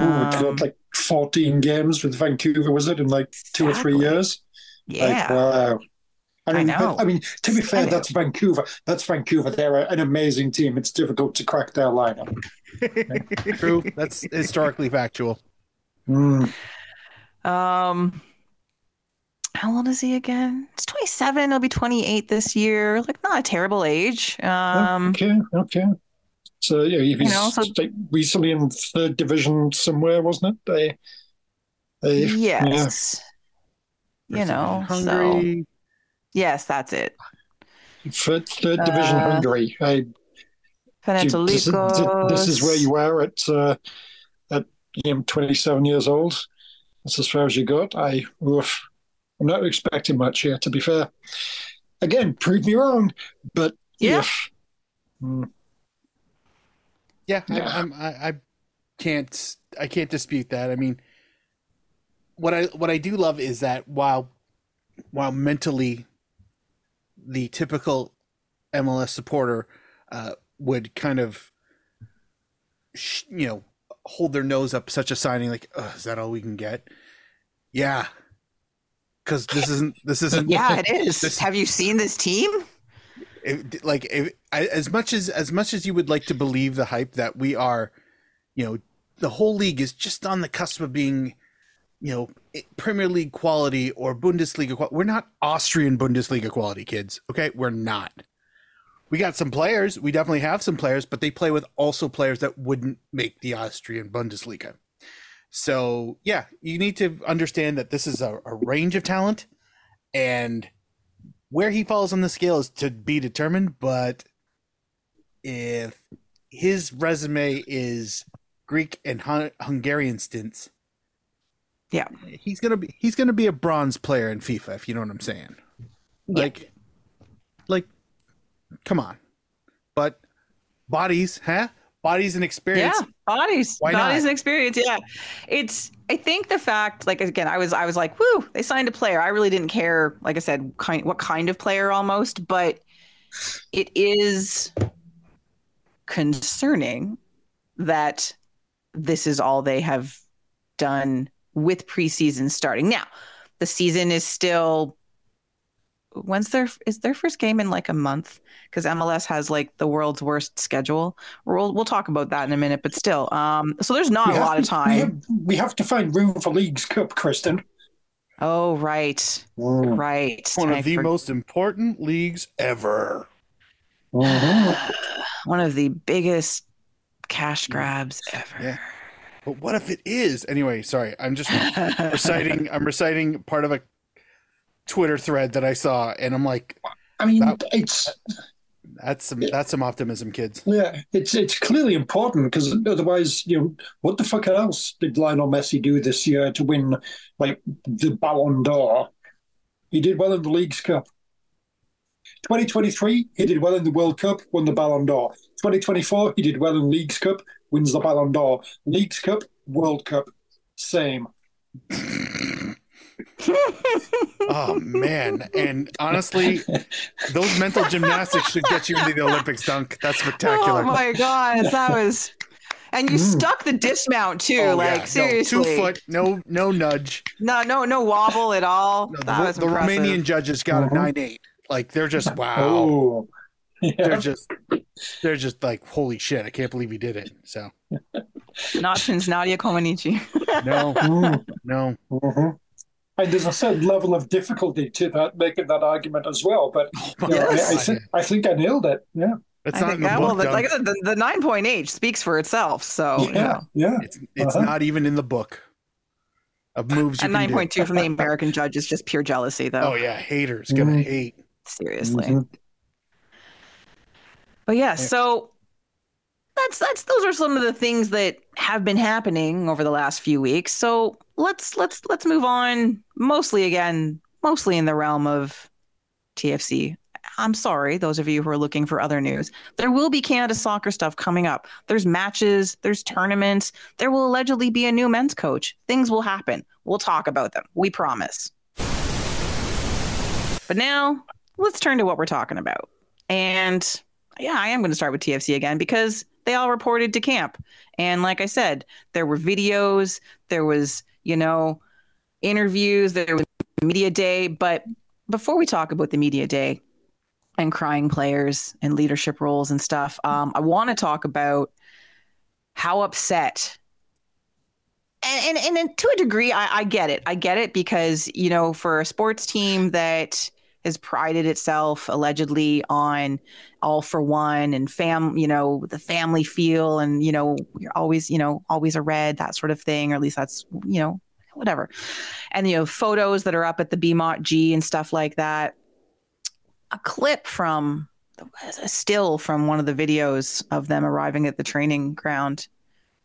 [SPEAKER 2] Ooh,
[SPEAKER 3] Um,
[SPEAKER 2] like 14 games with Vancouver, was it, in like two or three
[SPEAKER 3] Exactly.
[SPEAKER 2] years? Like,
[SPEAKER 3] yeah.
[SPEAKER 2] wow. I
[SPEAKER 3] I
[SPEAKER 2] mean,
[SPEAKER 3] know.
[SPEAKER 2] but- I mean, to be fair, that's Vancouver. That's Vancouver. They're an amazing team. It's difficult to crack their lineup.
[SPEAKER 1] true. That's historically factual.
[SPEAKER 2] Mm.
[SPEAKER 3] Um, how old is he again? It's 27. He'll be 28 this year. Like, not a terrible age. Um,
[SPEAKER 2] okay, okay. So yeah, he was
[SPEAKER 3] know, so-
[SPEAKER 2] like recently in third division somewhere, wasn't it? They, they,
[SPEAKER 3] yes. You know, so
[SPEAKER 1] Hungary.
[SPEAKER 3] Yes, that's it.
[SPEAKER 2] yeah, third, third division
[SPEAKER 3] Uh,
[SPEAKER 2] Hungary. I, this, is, this is where you are at uh, at you know, 27 years old. That's as far as you got. I, oof, I'm not expecting much here, to be fair. Again, prove me wrong, but
[SPEAKER 3] Yeah.
[SPEAKER 2] if Mm,
[SPEAKER 1] Yeah, I, I'm, I, I can't, I can't dispute that. I mean, what I, what I do love is that while, while mentally, the typical MLS supporter uh, would kind of, sh- you know, hold their nose up such a signing like, is that all we can get? Yeah, because this isn't, this isn't,
[SPEAKER 3] Yeah, it is.
[SPEAKER 1] This-
[SPEAKER 3] Have you seen this team?
[SPEAKER 1] it, like if, I- as much as as much as you would like to believe the hype that we are you know the whole league is just on the cusp of being you know premier league quality or bundesliga quality. we're not austrian bundesliga quality kids okay we're not we got some players we definitely have some players but they play with also players that wouldn't make the austrian bundesliga so yeah you need to understand that this is a, a range of talent and where he falls on the scale is to be determined but if his resume is greek and Hun- hungarian stints
[SPEAKER 3] Yeah.
[SPEAKER 1] he's gonna be he's gonna be a bronze player in fifa if you know what i'm saying
[SPEAKER 3] Yeah.
[SPEAKER 1] Like, like, come on. But bodies, huh? Bodies and experience.
[SPEAKER 3] Yeah, bodies,
[SPEAKER 1] Why
[SPEAKER 3] bodies
[SPEAKER 1] not?
[SPEAKER 3] and experience. Yeah, it's. I think the fact, like again, I was, I was like, whoo, they signed a player. I really didn't care, like I said, kind, what kind of player almost, but it is concerning that this is all they have done with preseason starting. Now, the season is still. When's their is their first game in like a month? Because MLS has like the world's worst schedule. We'll we'll talk about that in a minute, but still, um, so there's not
[SPEAKER 2] We
[SPEAKER 3] a
[SPEAKER 2] have
[SPEAKER 3] lot of
[SPEAKER 2] to- We have,
[SPEAKER 3] time.
[SPEAKER 2] we have to find room for Leagues Cup, Kristin.
[SPEAKER 3] Oh, right, right.
[SPEAKER 1] One
[SPEAKER 3] I
[SPEAKER 1] of the
[SPEAKER 3] for-
[SPEAKER 1] most important leagues ever.
[SPEAKER 2] Mhm.
[SPEAKER 3] one of the biggest cash grabs ever.
[SPEAKER 1] Yeah. But what if it is? Anyway, sorry. I'm just reciting I'm reciting part of a Twitter thread that I saw and I'm like,
[SPEAKER 2] I mean,
[SPEAKER 1] That-
[SPEAKER 2] it's
[SPEAKER 1] that's some that's some optimism, kids.
[SPEAKER 2] yeah, it's it's clearly important because otherwise, you know, what the fuck else did Lionel Messi do this year to win like the Ballon d'Or? He did well in the Leagues Cup. 2023, he did well in the World Cup, won the Ballon d'Or. 2024, he did well in Leagues Cup, wins the Ballon d'Or. Leagues Cup, World Cup, same.
[SPEAKER 1] Oh man. And honestly, those mental gymnastics should get you into the Olympics, Dunk. That's spectacular.
[SPEAKER 3] Oh my god, that was. And you
[SPEAKER 2] Mm.
[SPEAKER 3] stuck the dismount too,
[SPEAKER 1] Oh,
[SPEAKER 3] like
[SPEAKER 1] yeah. No,
[SPEAKER 3] seriously.
[SPEAKER 1] two foot, no no nudge.
[SPEAKER 3] No, no, no wobble at all.
[SPEAKER 1] No,
[SPEAKER 3] that
[SPEAKER 1] the,
[SPEAKER 3] was
[SPEAKER 1] the
[SPEAKER 3] impressive.
[SPEAKER 1] Romanian judges got a nine eight. Like they're just wow.
[SPEAKER 2] Oh,
[SPEAKER 1] They're just they're just like holy shit. I can't believe he did it. So
[SPEAKER 3] Not since Nadia Comaneci.
[SPEAKER 1] no,
[SPEAKER 2] Mm.
[SPEAKER 1] no.
[SPEAKER 2] Mhm. And there's a certain level of difficulty to that making that argument as well. But
[SPEAKER 1] my
[SPEAKER 2] you know, I, I, think, I think I nailed it. Yeah,
[SPEAKER 1] It's
[SPEAKER 3] I
[SPEAKER 1] not
[SPEAKER 3] think
[SPEAKER 1] in the
[SPEAKER 3] that,
[SPEAKER 1] book.
[SPEAKER 3] well, the, like I said, the, the nine point eight speaks for itself. So you
[SPEAKER 2] yeah,
[SPEAKER 3] know,
[SPEAKER 2] yeah.
[SPEAKER 1] It's it's
[SPEAKER 2] Uh-huh.
[SPEAKER 1] not even in the book of moves you
[SPEAKER 3] and
[SPEAKER 1] can
[SPEAKER 3] nine
[SPEAKER 1] do.
[SPEAKER 3] point two from the American judge is just pure jealousy, though.
[SPEAKER 1] Oh yeah, haters gonna
[SPEAKER 2] Mhm.
[SPEAKER 1] hate.
[SPEAKER 3] Seriously.
[SPEAKER 2] Mhm.
[SPEAKER 3] But yeah, so that's that's those are some of the things that have been happening over the last few weeks. So let's let's let's move on mostly again, mostly in the realm of TFC. I'm sorry, those of you who are looking for other news. There will be Canada soccer stuff coming up. There's matches, there's tournaments. There will allegedly be a new men's coach. Things will happen. We'll talk about them. We promise. But now, let's turn to what we're talking about. And yeah, I am going to start with TFC again because they all reported to camp. And like I said, there were videos, there was, you know, interviews, there was media day. But before we talk about the media day and crying players and leadership roles and stuff, um, I want to talk about how upset. And, and, and to a degree, I, I get it. I get it because, you know, for a sports team that has prided itself allegedly on all for one and fam you know the family feel and you know you're always you know always a red that sort of thing or at least that's you know whatever and you know photos that are up at the bmot g and stuff like that a clip from a still from one of the videos of them arriving at the training ground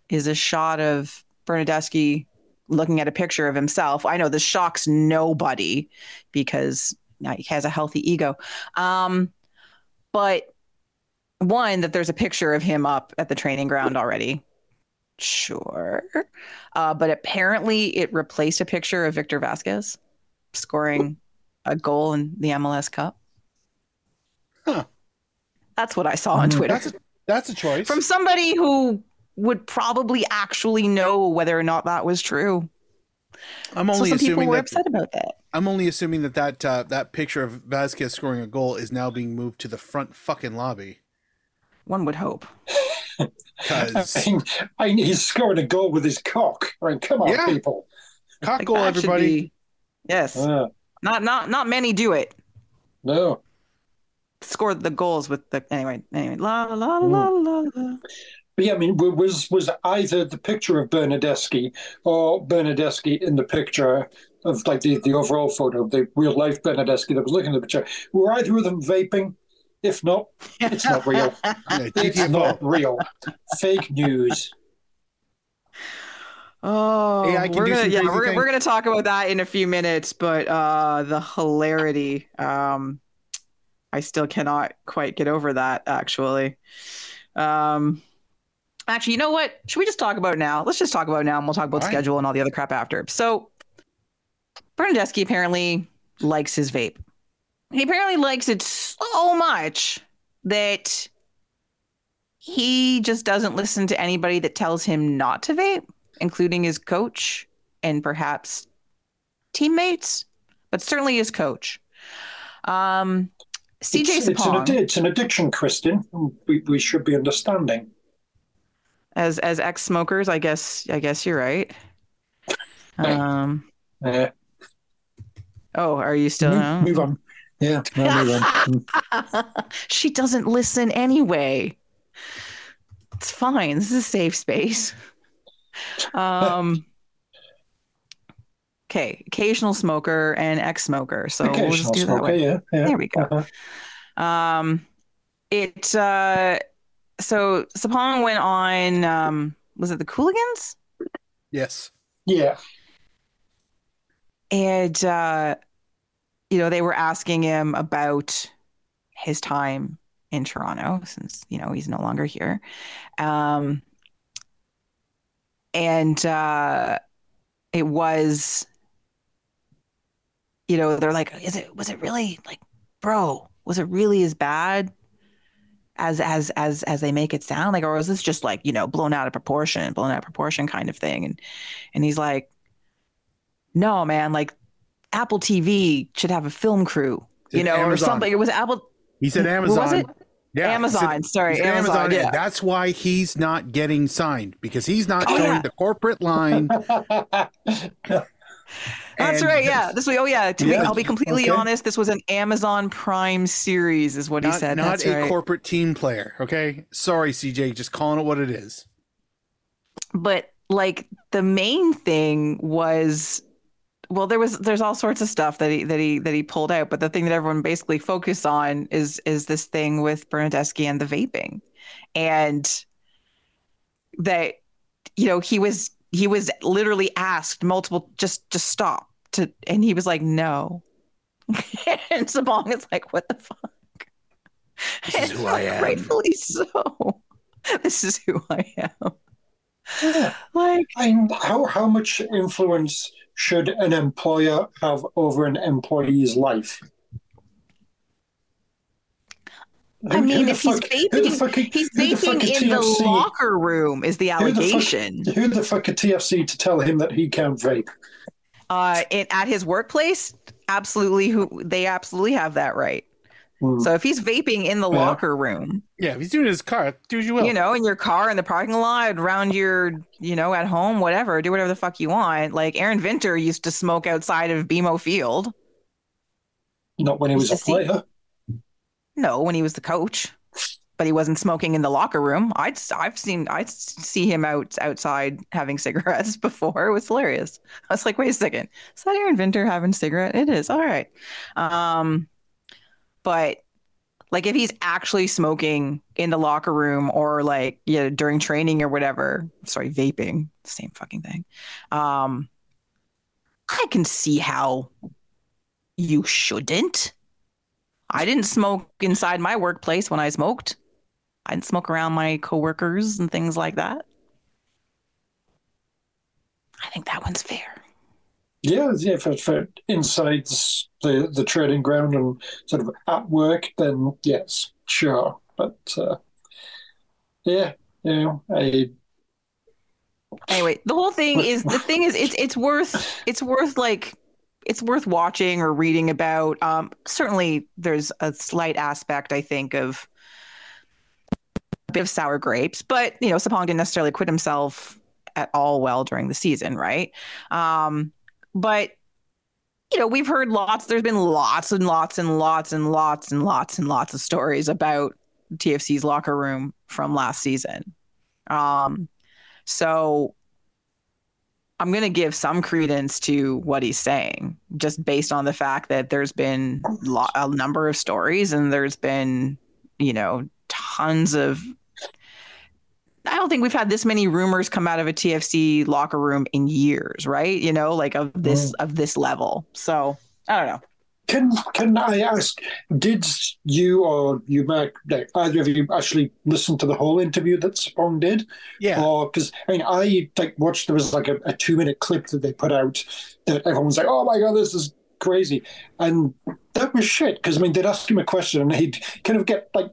[SPEAKER 3] is a shot of Bernadeschi looking at a picture of himself. I know this shocks nobody because he has a healthy ego. Um, but one, that there's a picture of him up at the training ground already. Sure. Uh, but apparently it replaced a picture of Victor Vazquez scoring a goal in the MLS Cup.
[SPEAKER 1] Huh.
[SPEAKER 3] That's what I saw on
[SPEAKER 2] Mm,
[SPEAKER 3] Twitter
[SPEAKER 1] That's a, that's a choice.
[SPEAKER 3] from somebody who would probably actually know whether or not that was true.
[SPEAKER 1] I'm
[SPEAKER 3] So
[SPEAKER 1] only
[SPEAKER 3] some people were
[SPEAKER 1] that
[SPEAKER 3] upset about that.
[SPEAKER 1] I'm only assuming that that uh, that picture of Vazquez scoring a goal is now being moved to the front fucking lobby
[SPEAKER 3] One would hope.
[SPEAKER 2] I mean, I mean, he's scoring a goal with his cock. I mean, come on,
[SPEAKER 1] Yeah.
[SPEAKER 2] people.
[SPEAKER 1] cock
[SPEAKER 3] Like,
[SPEAKER 1] goal, everybody.
[SPEAKER 3] be- yes.
[SPEAKER 2] Uh,
[SPEAKER 3] not not not many do it.
[SPEAKER 2] no.
[SPEAKER 3] Score the goals with the anyway. Anyway, la la la la la la.
[SPEAKER 2] But yeah, I mean, was was either the picture of Bernadeschi or Bernadeschi in the picture of like the, the overall photo of the real life Bernadeschi that was looking at the picture? Were either of them vaping? If not, it's not real.
[SPEAKER 1] Yeah,
[SPEAKER 2] It's not real. Fake news.
[SPEAKER 3] Oh,
[SPEAKER 1] AI
[SPEAKER 3] we're gonna yeah, we're,
[SPEAKER 1] things.
[SPEAKER 3] we're gonna talk about that in a few minutes, but uh the hilarity. Um I still cannot quite get over that actually. Um actually, you know what? Should we just talk about it now? Let's just talk about it now and we'll talk about
[SPEAKER 1] Fine.
[SPEAKER 3] schedule and all the other crap after. So Bernadeschi apparently likes his vape. He apparently likes it so much that he just doesn't listen to anybody that tells him not to vape, including his coach and perhaps teammates, but certainly his coach. Um, CJ
[SPEAKER 2] it's, it's, an, it's an addiction, Kristin. We, we should be understanding.
[SPEAKER 3] as as ex smokers, I guess I guess you're right. Um,
[SPEAKER 2] Uh,
[SPEAKER 3] oh, are you still?
[SPEAKER 2] move, move on. Yeah, no, move on.
[SPEAKER 3] she doesn't listen anyway. It's fine. This is a safe space. Um. Okay, occasional smoker and ex-smoker. So we'll just do it that
[SPEAKER 2] smoker,
[SPEAKER 3] way.
[SPEAKER 2] yeah, yeah.
[SPEAKER 3] There we go.
[SPEAKER 2] Uh-huh.
[SPEAKER 3] Um, it. Uh, so Sapong went on. Um, was it the Cooligans?
[SPEAKER 1] Yes.
[SPEAKER 2] Yeah,
[SPEAKER 3] and uh, you know they were asking him about his time in Toronto since you know he's no longer here, um, and uh, it was, you know, they're like, is it was it really like, bro, was it really as bad? As, as as as they make it sound like or was this just like you know blown out of proportion blown out of proportion kind of thing and and he's like no man like apple tv should have a film crew you
[SPEAKER 1] It's
[SPEAKER 3] know or something it was apple
[SPEAKER 1] He said Amazon.
[SPEAKER 3] was it
[SPEAKER 1] Yeah,
[SPEAKER 3] amazon
[SPEAKER 1] said-
[SPEAKER 3] sorry amazon,
[SPEAKER 1] Amazon.
[SPEAKER 3] yeah.
[SPEAKER 1] That's why he's not getting signed because he's not
[SPEAKER 3] Oh,
[SPEAKER 1] showing
[SPEAKER 3] yeah.
[SPEAKER 1] the corporate line.
[SPEAKER 3] that's
[SPEAKER 1] and-
[SPEAKER 3] right yeah this way oh yeah to be, i'll be completely
[SPEAKER 2] okay.
[SPEAKER 3] honest this was an amazon prime series is what he said
[SPEAKER 1] not
[SPEAKER 3] that's
[SPEAKER 1] a
[SPEAKER 3] right.
[SPEAKER 1] corporate team player. Okay. Sorry, CJ. Just calling it what it is.
[SPEAKER 3] but like the main thing was well there was there's all sorts of stuff that he that he that he pulled out but the thing that everyone basically focused on is is this thing with Bernadeschi and the vaping. And that you know he was he was literally asked multiple just just stop to and he was like no. And Sapong is like what the fuck?
[SPEAKER 1] This is who I am.
[SPEAKER 3] rightfully so. This is who I am.
[SPEAKER 2] Yeah.
[SPEAKER 3] like
[SPEAKER 2] And how how much influence should an employer have over an employee's life?
[SPEAKER 3] I mean, if he's
[SPEAKER 2] fuck-
[SPEAKER 3] vaping,
[SPEAKER 2] fuck-
[SPEAKER 3] he's
[SPEAKER 2] who the fuck
[SPEAKER 3] vaping in the locker room is the
[SPEAKER 2] Who the fuck-
[SPEAKER 3] allegation.
[SPEAKER 2] Who the fuck are TFC to tell him that he can't vape?
[SPEAKER 3] Uh, it, at his workplace, absolutely, who they absolutely have that right.
[SPEAKER 2] Hmm.
[SPEAKER 3] So if he's vaping in the
[SPEAKER 2] Yeah.
[SPEAKER 3] locker room,
[SPEAKER 1] Yeah, if he's doing it in his car, do as you will.
[SPEAKER 3] you know, in your car, in the parking lot, around your, you know, at home, whatever, do whatever the fuck you want. Like Aron Winter used to smoke outside of BMO Field.
[SPEAKER 2] Not when he was a
[SPEAKER 3] Is he-
[SPEAKER 2] player.
[SPEAKER 3] No, when he was the coach, but he wasn't smoking in the locker room. I'd I've seen I'd see him out outside having cigarettes before. It was hilarious. I was like, wait a second, is that Aron Winter having a cigarette? It is. All right. Um, but like if he's actually smoking in the locker room or like yeah during training or whatever, sorry, vaping, same fucking thing. Um, I can see how you shouldn't. I didn't smoke inside my workplace when I smoked. I didn't smoke around my coworkers and things like that. I think that one's fair.
[SPEAKER 2] Yeah, yeah. For, inside the the trading ground and sort of at work, then yes, sure. But uh, yeah, I
[SPEAKER 3] Anyway, the whole thing is the thing is it's it's worth it's worth like it's worth watching or reading about. Um, certainly, there's a slight aspect I think of a bit of sour grapes, but you know, Sapong didn't necessarily quit himself at all well during the season, right? Um, but you know, we've heard lots. There's been lots and lots and lots and lots and lots and lots of stories about TFC's locker room from last season. Um, so I'm going to give some credence to what he's saying, just based on the fact that there's been lo- a number of stories and there's been, you know, tons of. I don't think we've had this many rumors come out of a TFC locker room in years, right? You know, like of this mm. of this level. So I don't know.
[SPEAKER 2] Can can I ask? Did you or you, Mark, like, either of you actually listen to the whole interview that Sapong did?
[SPEAKER 1] Yeah.
[SPEAKER 2] Or because I mean, I like watched. There was like a, a two minute clip that they put out that everyone was like, "Oh my god, this is crazy," and that was shit. Because I mean, they'd ask him a question and he'd kind of get like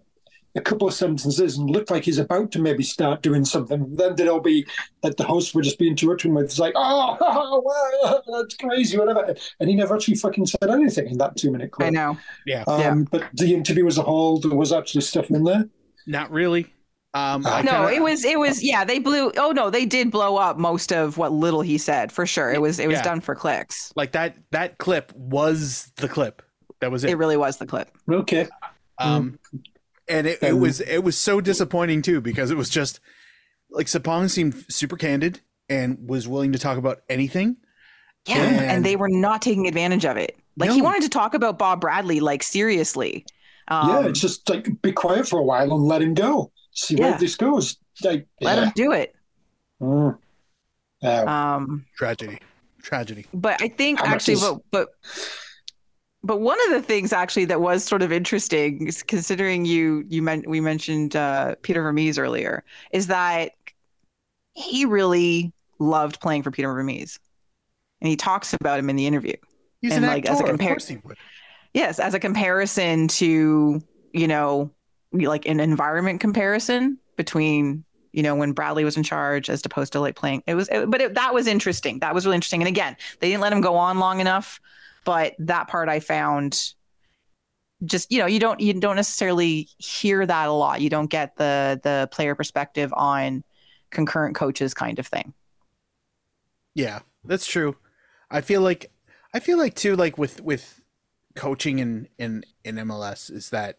[SPEAKER 2] a couple of sentences and looked like he's about to maybe start doing something. Then they'd all be that the host would just be interrupting with, it's like, oh, oh wow, that's crazy, whatever. And he never actually fucking said anything in that two minute clip.
[SPEAKER 3] I know.
[SPEAKER 1] Yeah.
[SPEAKER 2] Um,
[SPEAKER 3] Yeah.
[SPEAKER 2] But the interview as a whole, there was actually stuff in there.
[SPEAKER 1] Not really. Um,
[SPEAKER 3] no,
[SPEAKER 1] kinda-
[SPEAKER 3] it was it was yeah, they blew oh no, they did blow up most of what little he said for sure. It was it was
[SPEAKER 1] Yeah.
[SPEAKER 3] done for clicks.
[SPEAKER 1] like that. That clip was the clip. That was it.
[SPEAKER 3] It really was the clip.
[SPEAKER 2] Okay.
[SPEAKER 1] Um, and it, it was it was so disappointing too because it was just like Sapong seemed super candid and was willing to talk about anything.
[SPEAKER 3] Yeah,
[SPEAKER 1] And-
[SPEAKER 3] and they were not taking advantage of it. Like he wanted to talk about Bob Bradley like seriously. Um,
[SPEAKER 2] yeah, it's just like be quiet for a while and let him go. See where this goes. Like,
[SPEAKER 3] let
[SPEAKER 2] yeah.
[SPEAKER 3] him do it.
[SPEAKER 2] Mm.
[SPEAKER 3] Um,
[SPEAKER 1] Tragedy, tragedy.
[SPEAKER 3] but I think
[SPEAKER 2] How
[SPEAKER 3] actually,
[SPEAKER 2] is-
[SPEAKER 3] but but but one of the things actually that was sort of interesting, considering you you meant we mentioned uh, Peter Vermes earlier, is that he really loved playing for Peter Vermes, and he talks about him in the interview.
[SPEAKER 1] He's
[SPEAKER 3] And,
[SPEAKER 1] an
[SPEAKER 3] like,
[SPEAKER 1] actor.
[SPEAKER 3] as a
[SPEAKER 1] of course he would.
[SPEAKER 3] Yes, as a comparison to you know like an environment comparison between you know when Bradley was in charge as opposed to like playing it was it, but it, that was interesting that was really interesting and again they didn't let him go on long enough but that part I found just you know you don't you don't necessarily hear that a lot you don't get the the player perspective on concurrent coaches kind of thing
[SPEAKER 1] Yeah, that's true. I feel like I feel like too like with with coaching in in in MLS is that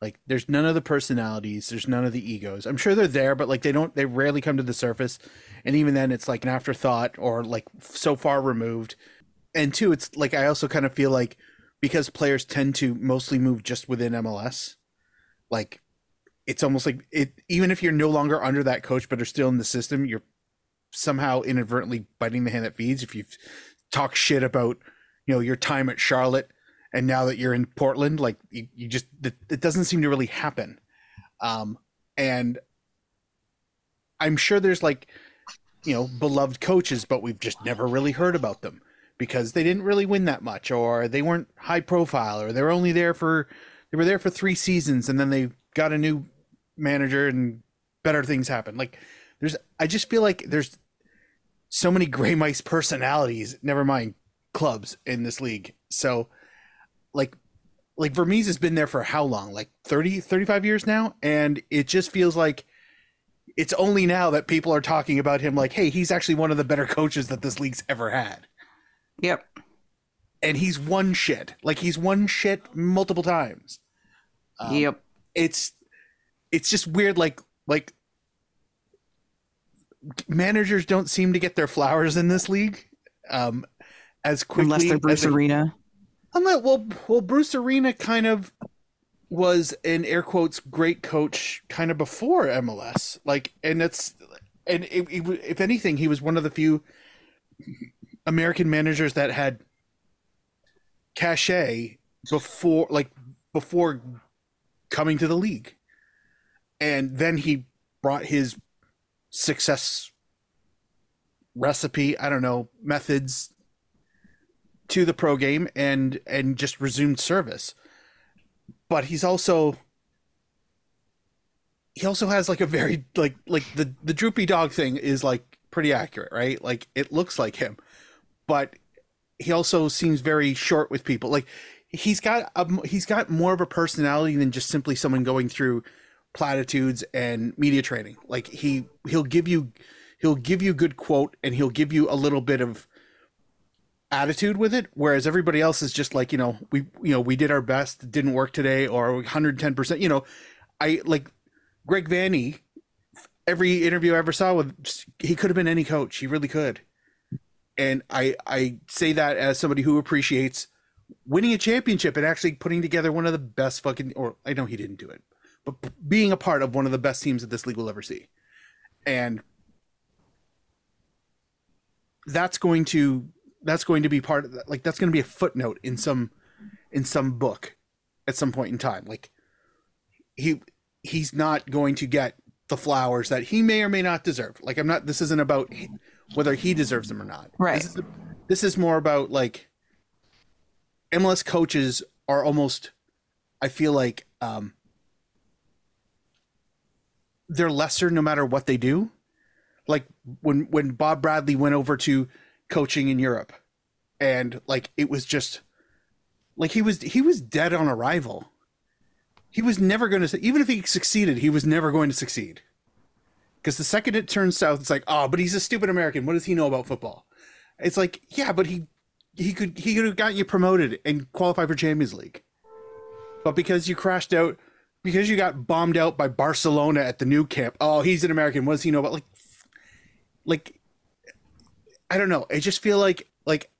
[SPEAKER 1] like there's none of the personalities, there's none of the egos. I'm sure they're there, but like they don't they rarely come to the surface. And even then it's like an afterthought or like so far removed. And two, it's like I also kind of feel like because players tend to mostly move just within MLS, like it's almost like it even if you're no longer under that coach but are still in the system, you're somehow inadvertently biting the hand that feeds. If you talk shit about you know your time at charlotte and now that you're in portland like you, you just it, it doesn't seem to really happen. Um and i'm sure there's like you know beloved coaches but we've just never really heard about them because they didn't really win that much or they weren't high profile or they were only there for they were there for three seasons and then they got a new manager and better things happened like there's I just feel like there's so many gray mice personalities, never mind clubs in this league. So like like Vermes has been there for how long? Like 30 35 years now and it just feels like it's only now that people are talking about him like, "Hey, he's actually one of the better coaches that this league's ever had."
[SPEAKER 3] Yep
[SPEAKER 1] And he's one shit. Like he's one shit multiple times. Um,
[SPEAKER 3] yep
[SPEAKER 1] it's it's just weird like like managers don't seem to get their flowers in this league um as quickly
[SPEAKER 3] unless they're
[SPEAKER 1] as
[SPEAKER 3] Bruce
[SPEAKER 1] they-
[SPEAKER 3] Arena
[SPEAKER 1] Unless, well well Bruce Arena kind of was in air quotes great coach kind of before MLS like and it's and it, it- if anything he was one of the few American managers that had cachet before like before coming to the league. And then he brought his success recipe i don't know methods to the pro game and and just resumed service. But he's also he also has like a very like like the the droopy dog thing is like pretty accurate right? Like it looks like him but he also seems very short with people. Like he's got a, he's got more of a personality than just simply someone going through platitudes and media training. Like he he'll give you he'll give you good quote and he'll give you a little bit of attitude with it whereas everybody else is just like you know we you know we did our best didn't work today or 110% you know. I like greg vanney every interview i ever saw with he could have been any coach he really could and i i say that as somebody who appreciates winning a championship and actually putting together one of the best fucking or i know he didn't do it but being a part of one of the best teams that this league will ever see. And that's going to that's going to be part of that like that's going to be a footnote in some in some book at some point in time. Like he he's not going to get the flowers that he may or may not deserve. Like i'm not this isn't about whether he deserves them or not
[SPEAKER 3] Right.
[SPEAKER 1] this is, this is more about like mls coaches are almost i feel like um they're lesser no matter what they do like when when Bob Bradley went over to coaching in Europe and like it was just like he was he was dead on arrival. He was never going to even if he succeeded, he was never going to succeed. Cuz the second it turns south it's like, "Oh, but he's a stupid American. What does he know about football?" It's like, "Yeah, but he he could he could have got you promoted and qualified for Champions League." But because you crashed out because you got bombed out by Barcelona at the Nou Camp. Oh, he's an American. What does he know about like like I don't know. I just feel like like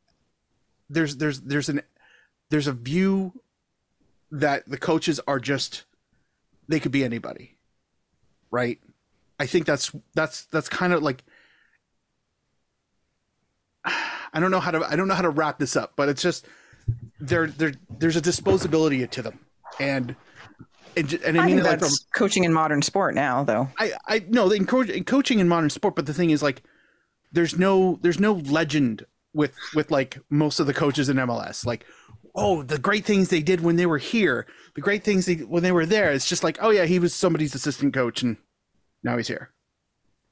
[SPEAKER 1] there's there's there's an there's a view that the coaches are just they could be anybody. Right? I think that's that's that's kind of like I don't know how to I don't know how to wrap this up, but it's just there there there's a disposability to them. And and, and I
[SPEAKER 3] I
[SPEAKER 1] mean
[SPEAKER 3] think
[SPEAKER 1] it like from
[SPEAKER 3] that's coaching in modern sport now, though.
[SPEAKER 1] I I no in, co- in coaching in modern sport, but the thing is like there's no there's no legend with with like most of the coaches in MLS. Like, oh, the great things they did when they were here, the great things they when they were there. It's just like, oh yeah, he was somebody's assistant coach, and now he's here,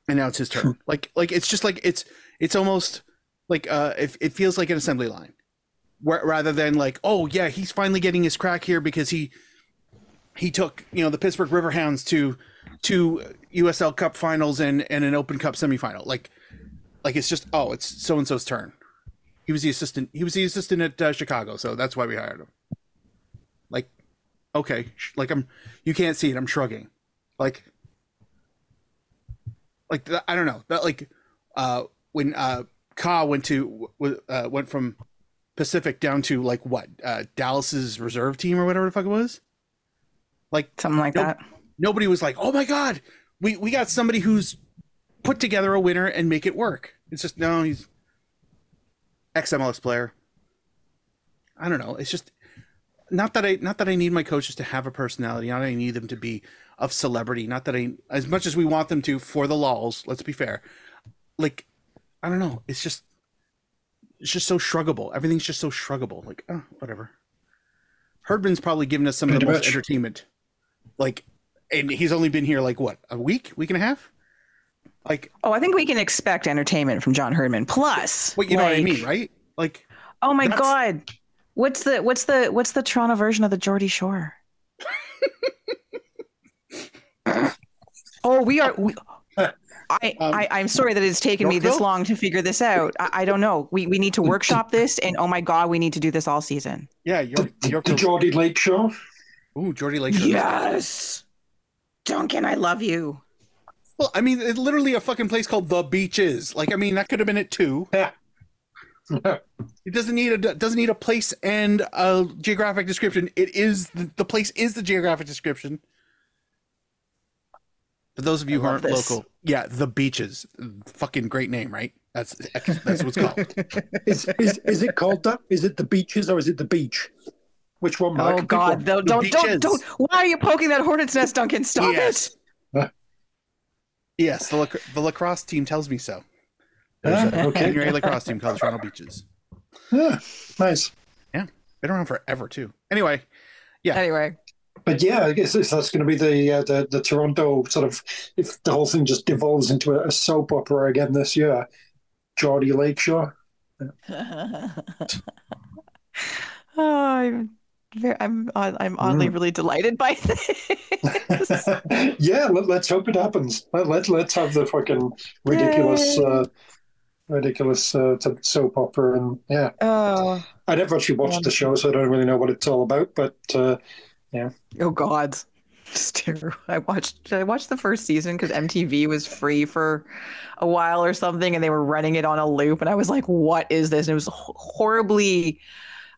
[SPEAKER 1] and now it's his turn. like like it's just like it's it's almost like uh it, it feels like an assembly line, where, rather than like, oh yeah, he's finally getting his crack here because he he took you know the Pittsburgh Riverhounds to two USL Cup finals and and an Open Cup semifinal. Like like it's just oh it's so and so's turn. He was the assistant. He was the assistant at uh, Chicago, so that's why we hired him. Like okay, like I'm you can't see it. I'm shrugging. Like like th- I don't know that like uh when uh Ka went to w- uh, went from Pacific down to like what uh Dallas's reserve team or whatever the fuck it was. Like
[SPEAKER 3] Something like
[SPEAKER 1] Nope.
[SPEAKER 3] that.
[SPEAKER 1] nobody was like, "Oh my god, we we got somebody who's put together a winner and make it work." It's just no, he's ex MLS player. I don't know. It's just not that I not that I need my coaches to have a personality. Not that I need them to be of celebrity. Not that I as much as we want them to for the lols. Let's be fair. Like I don't know. It's just it's just so shruggable. Everything's just so shruggable. Like oh, whatever. Herdman's probably given us some of the
[SPEAKER 2] Pretty
[SPEAKER 1] most
[SPEAKER 2] much.
[SPEAKER 1] entertainment. Like, and he's only been here like what a week, week and a half. Like,
[SPEAKER 3] Oh, I think we can expect entertainment from John Herdman. Plus,
[SPEAKER 1] what you know what I mean, right? Like,
[SPEAKER 3] Oh my
[SPEAKER 1] That's-
[SPEAKER 3] god. What's the what's the what's the Toronto version of the Geordie Shore? oh, we are. We, I,
[SPEAKER 1] Um,
[SPEAKER 3] I I'm sorry that it's taken me this long to figure this out. I, I don't know. We we need to workshop this, and oh my god, we need to do this all season.
[SPEAKER 1] yeah, York,
[SPEAKER 2] The,
[SPEAKER 1] York,
[SPEAKER 2] the Geordie Lakeshore.
[SPEAKER 1] ooh, Geordie Lake.
[SPEAKER 3] Yes, Duncan, I love you.
[SPEAKER 1] Well, I mean, it's literally a fucking place called the Beaches. Like, I mean, that could have been it too.
[SPEAKER 2] Yeah.
[SPEAKER 1] It doesn't need a doesn't need a place and a geographic description. It is the, the place is the geographic description. For those of you
[SPEAKER 3] I
[SPEAKER 1] who aren't
[SPEAKER 3] this.
[SPEAKER 1] local, yeah, the beaches, fucking great name, right? That's that's what's called.
[SPEAKER 2] Is, is is it called that? Is it the beaches or is it the beach? Which one, Mark?
[SPEAKER 3] Oh God!
[SPEAKER 2] one.
[SPEAKER 3] Don't don't,
[SPEAKER 1] beaches.
[SPEAKER 3] don't don't Why are you poking that hornet's nest, Duncan? Stop
[SPEAKER 1] yes,
[SPEAKER 2] Huh?
[SPEAKER 1] yes. The lac- the lacrosse team tells me so.
[SPEAKER 2] Ah,
[SPEAKER 1] There's a
[SPEAKER 2] okay.
[SPEAKER 1] junior A lacrosse team called Toronto Beaches.
[SPEAKER 2] Yeah, nice.
[SPEAKER 1] Yeah, been around forever too. Anyway,
[SPEAKER 3] yeah. Anyway,
[SPEAKER 2] But yeah, I guess that's going to be the, uh, the the Toronto sort of if the whole thing just devolves into a, a soap opera again this year. Geordie Lakeshore.
[SPEAKER 3] oh, I'm very, I'm I'm oddly
[SPEAKER 2] Mm.
[SPEAKER 3] really delighted by this.
[SPEAKER 2] yeah, let, let's hope it happens. Let, let let's have the fucking ridiculous, uh, ridiculous uh, soap opera, and yeah,
[SPEAKER 3] oh,
[SPEAKER 2] I never actually watched the show, so I don't really know what it's all about. But uh,
[SPEAKER 3] oh God. I watched I watched the first season because MTV was free for a while or something, and they were running it on a loop, and I was like, "What is this?" And it was horribly.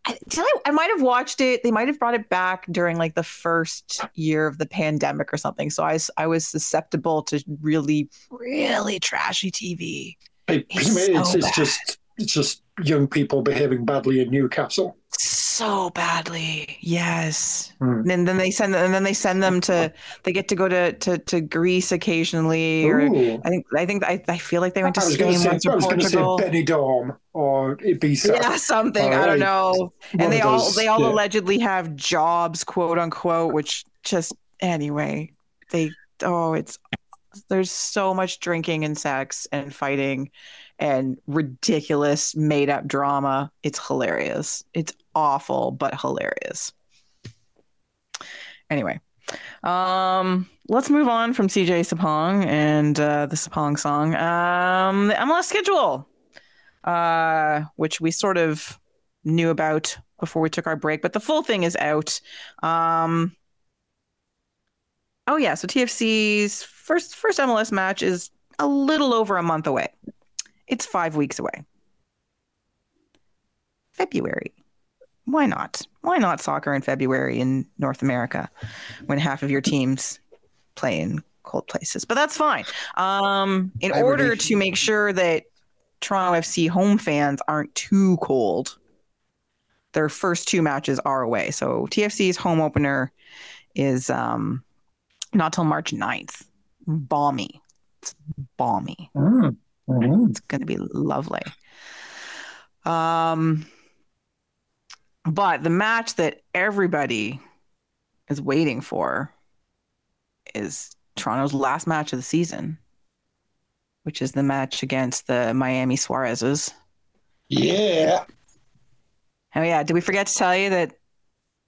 [SPEAKER 3] I, did I, I might have watched it. They might have brought it back during like the first year of the pandemic or something. So I was susceptible to really, really trashy TV.
[SPEAKER 2] I
[SPEAKER 3] It's
[SPEAKER 2] presume it's, it's just it's just young people behaving badly in Newcastle.
[SPEAKER 3] So badly, yes.
[SPEAKER 2] Hmm.
[SPEAKER 3] And then they send and then they send them to. They get to go to to, to Greece occasionally, or I think I think I, I feel like they went to Spain once
[SPEAKER 2] I
[SPEAKER 3] or
[SPEAKER 2] was going to say
[SPEAKER 3] Portugal.
[SPEAKER 2] Benidorm or Ibiza.
[SPEAKER 3] Yeah, something. I don't know.
[SPEAKER 2] One
[SPEAKER 3] and they all
[SPEAKER 2] those,
[SPEAKER 3] they all
[SPEAKER 2] yeah.
[SPEAKER 3] allegedly have jobs quote unquote which just anyway they oh it's there's so much drinking and sex and fighting and ridiculous made up drama it's hilarious it's awful but hilarious anyway um let's move on from cj sapong and uh, the sapong song um the mls schedule uh which we sort of knew about before we took our break, but the full thing is out. Um, oh yeah, so TFC's first first MLS match is a little over a month away. It's five weeks away. February. Why not? Why not soccer in February in North America when half of your teams play in cold places? But that's fine. Um, in order
[SPEAKER 1] Hibernation.
[SPEAKER 3] to make sure that Toronto FC home fans aren't too cold, their first two matches are away. So TFC's home opener is um, not till March 9th. Balmy. It's balmy.
[SPEAKER 2] Mm. Mhm.
[SPEAKER 3] It's going to be lovely. Um, but the match that everybody is waiting for is Toronto's last match of the season, which is the match against the Miami Suarezes.
[SPEAKER 2] Yeah.
[SPEAKER 3] Oh yeah, did we forget to tell you that,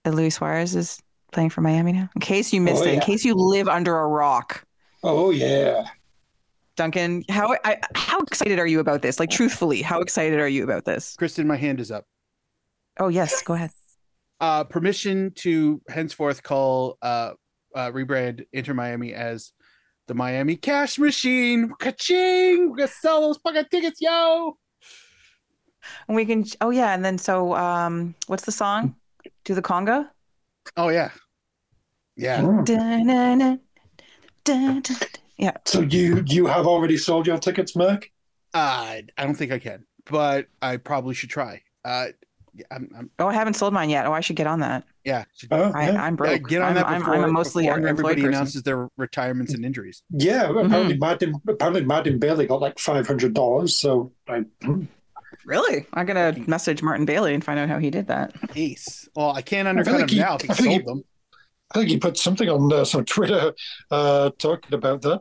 [SPEAKER 3] that Luis Suarez is playing for Miami now? In case you missed
[SPEAKER 2] Oh,
[SPEAKER 3] it, in case you live under a rock.
[SPEAKER 2] Oh yeah.
[SPEAKER 3] Duncan, how I, how excited are you about this? Like truthfully, how excited are you about this?
[SPEAKER 1] Kristin, my hand is up.
[SPEAKER 3] Oh yes, go ahead.
[SPEAKER 1] Uh, permission to henceforth call uh, uh, rebrand Inter Miami as the Miami Cash Machine. Ka-ching! We're gonna sell those fucking tickets, yo!
[SPEAKER 3] And we can oh yeah, and then so um what's the song? Do the conga?
[SPEAKER 1] Oh yeah, yeah.
[SPEAKER 3] Yeah.
[SPEAKER 2] So you you have already sold your tickets, Mark?
[SPEAKER 1] Uh, I don't think I can, but I probably should try. Uh, yeah, I'm, I'm,
[SPEAKER 3] Oh, I haven't sold mine yet. Oh, I should get on that.
[SPEAKER 1] yeah.
[SPEAKER 2] Oh,
[SPEAKER 3] I,
[SPEAKER 2] yeah.
[SPEAKER 3] I'm
[SPEAKER 1] yeah,
[SPEAKER 3] broke.
[SPEAKER 1] get on
[SPEAKER 3] I'm,
[SPEAKER 1] that
[SPEAKER 3] I'm, I'm a mostly
[SPEAKER 1] before everybody
[SPEAKER 3] person.
[SPEAKER 1] announces their retirements and injuries.
[SPEAKER 2] Yeah,
[SPEAKER 3] Mm-hmm.
[SPEAKER 2] apparently Martin apparently Martin Bailey got like five hundred dollars. So I
[SPEAKER 3] Really? I'm gonna message Martin Bailey and find out how he did that.
[SPEAKER 1] Ace. Well, I can't undercut
[SPEAKER 2] like
[SPEAKER 1] him
[SPEAKER 2] he-
[SPEAKER 1] now if he
[SPEAKER 2] I think he-
[SPEAKER 1] sold them.
[SPEAKER 2] I think he put something on uh, some Twitter uh, talking about that.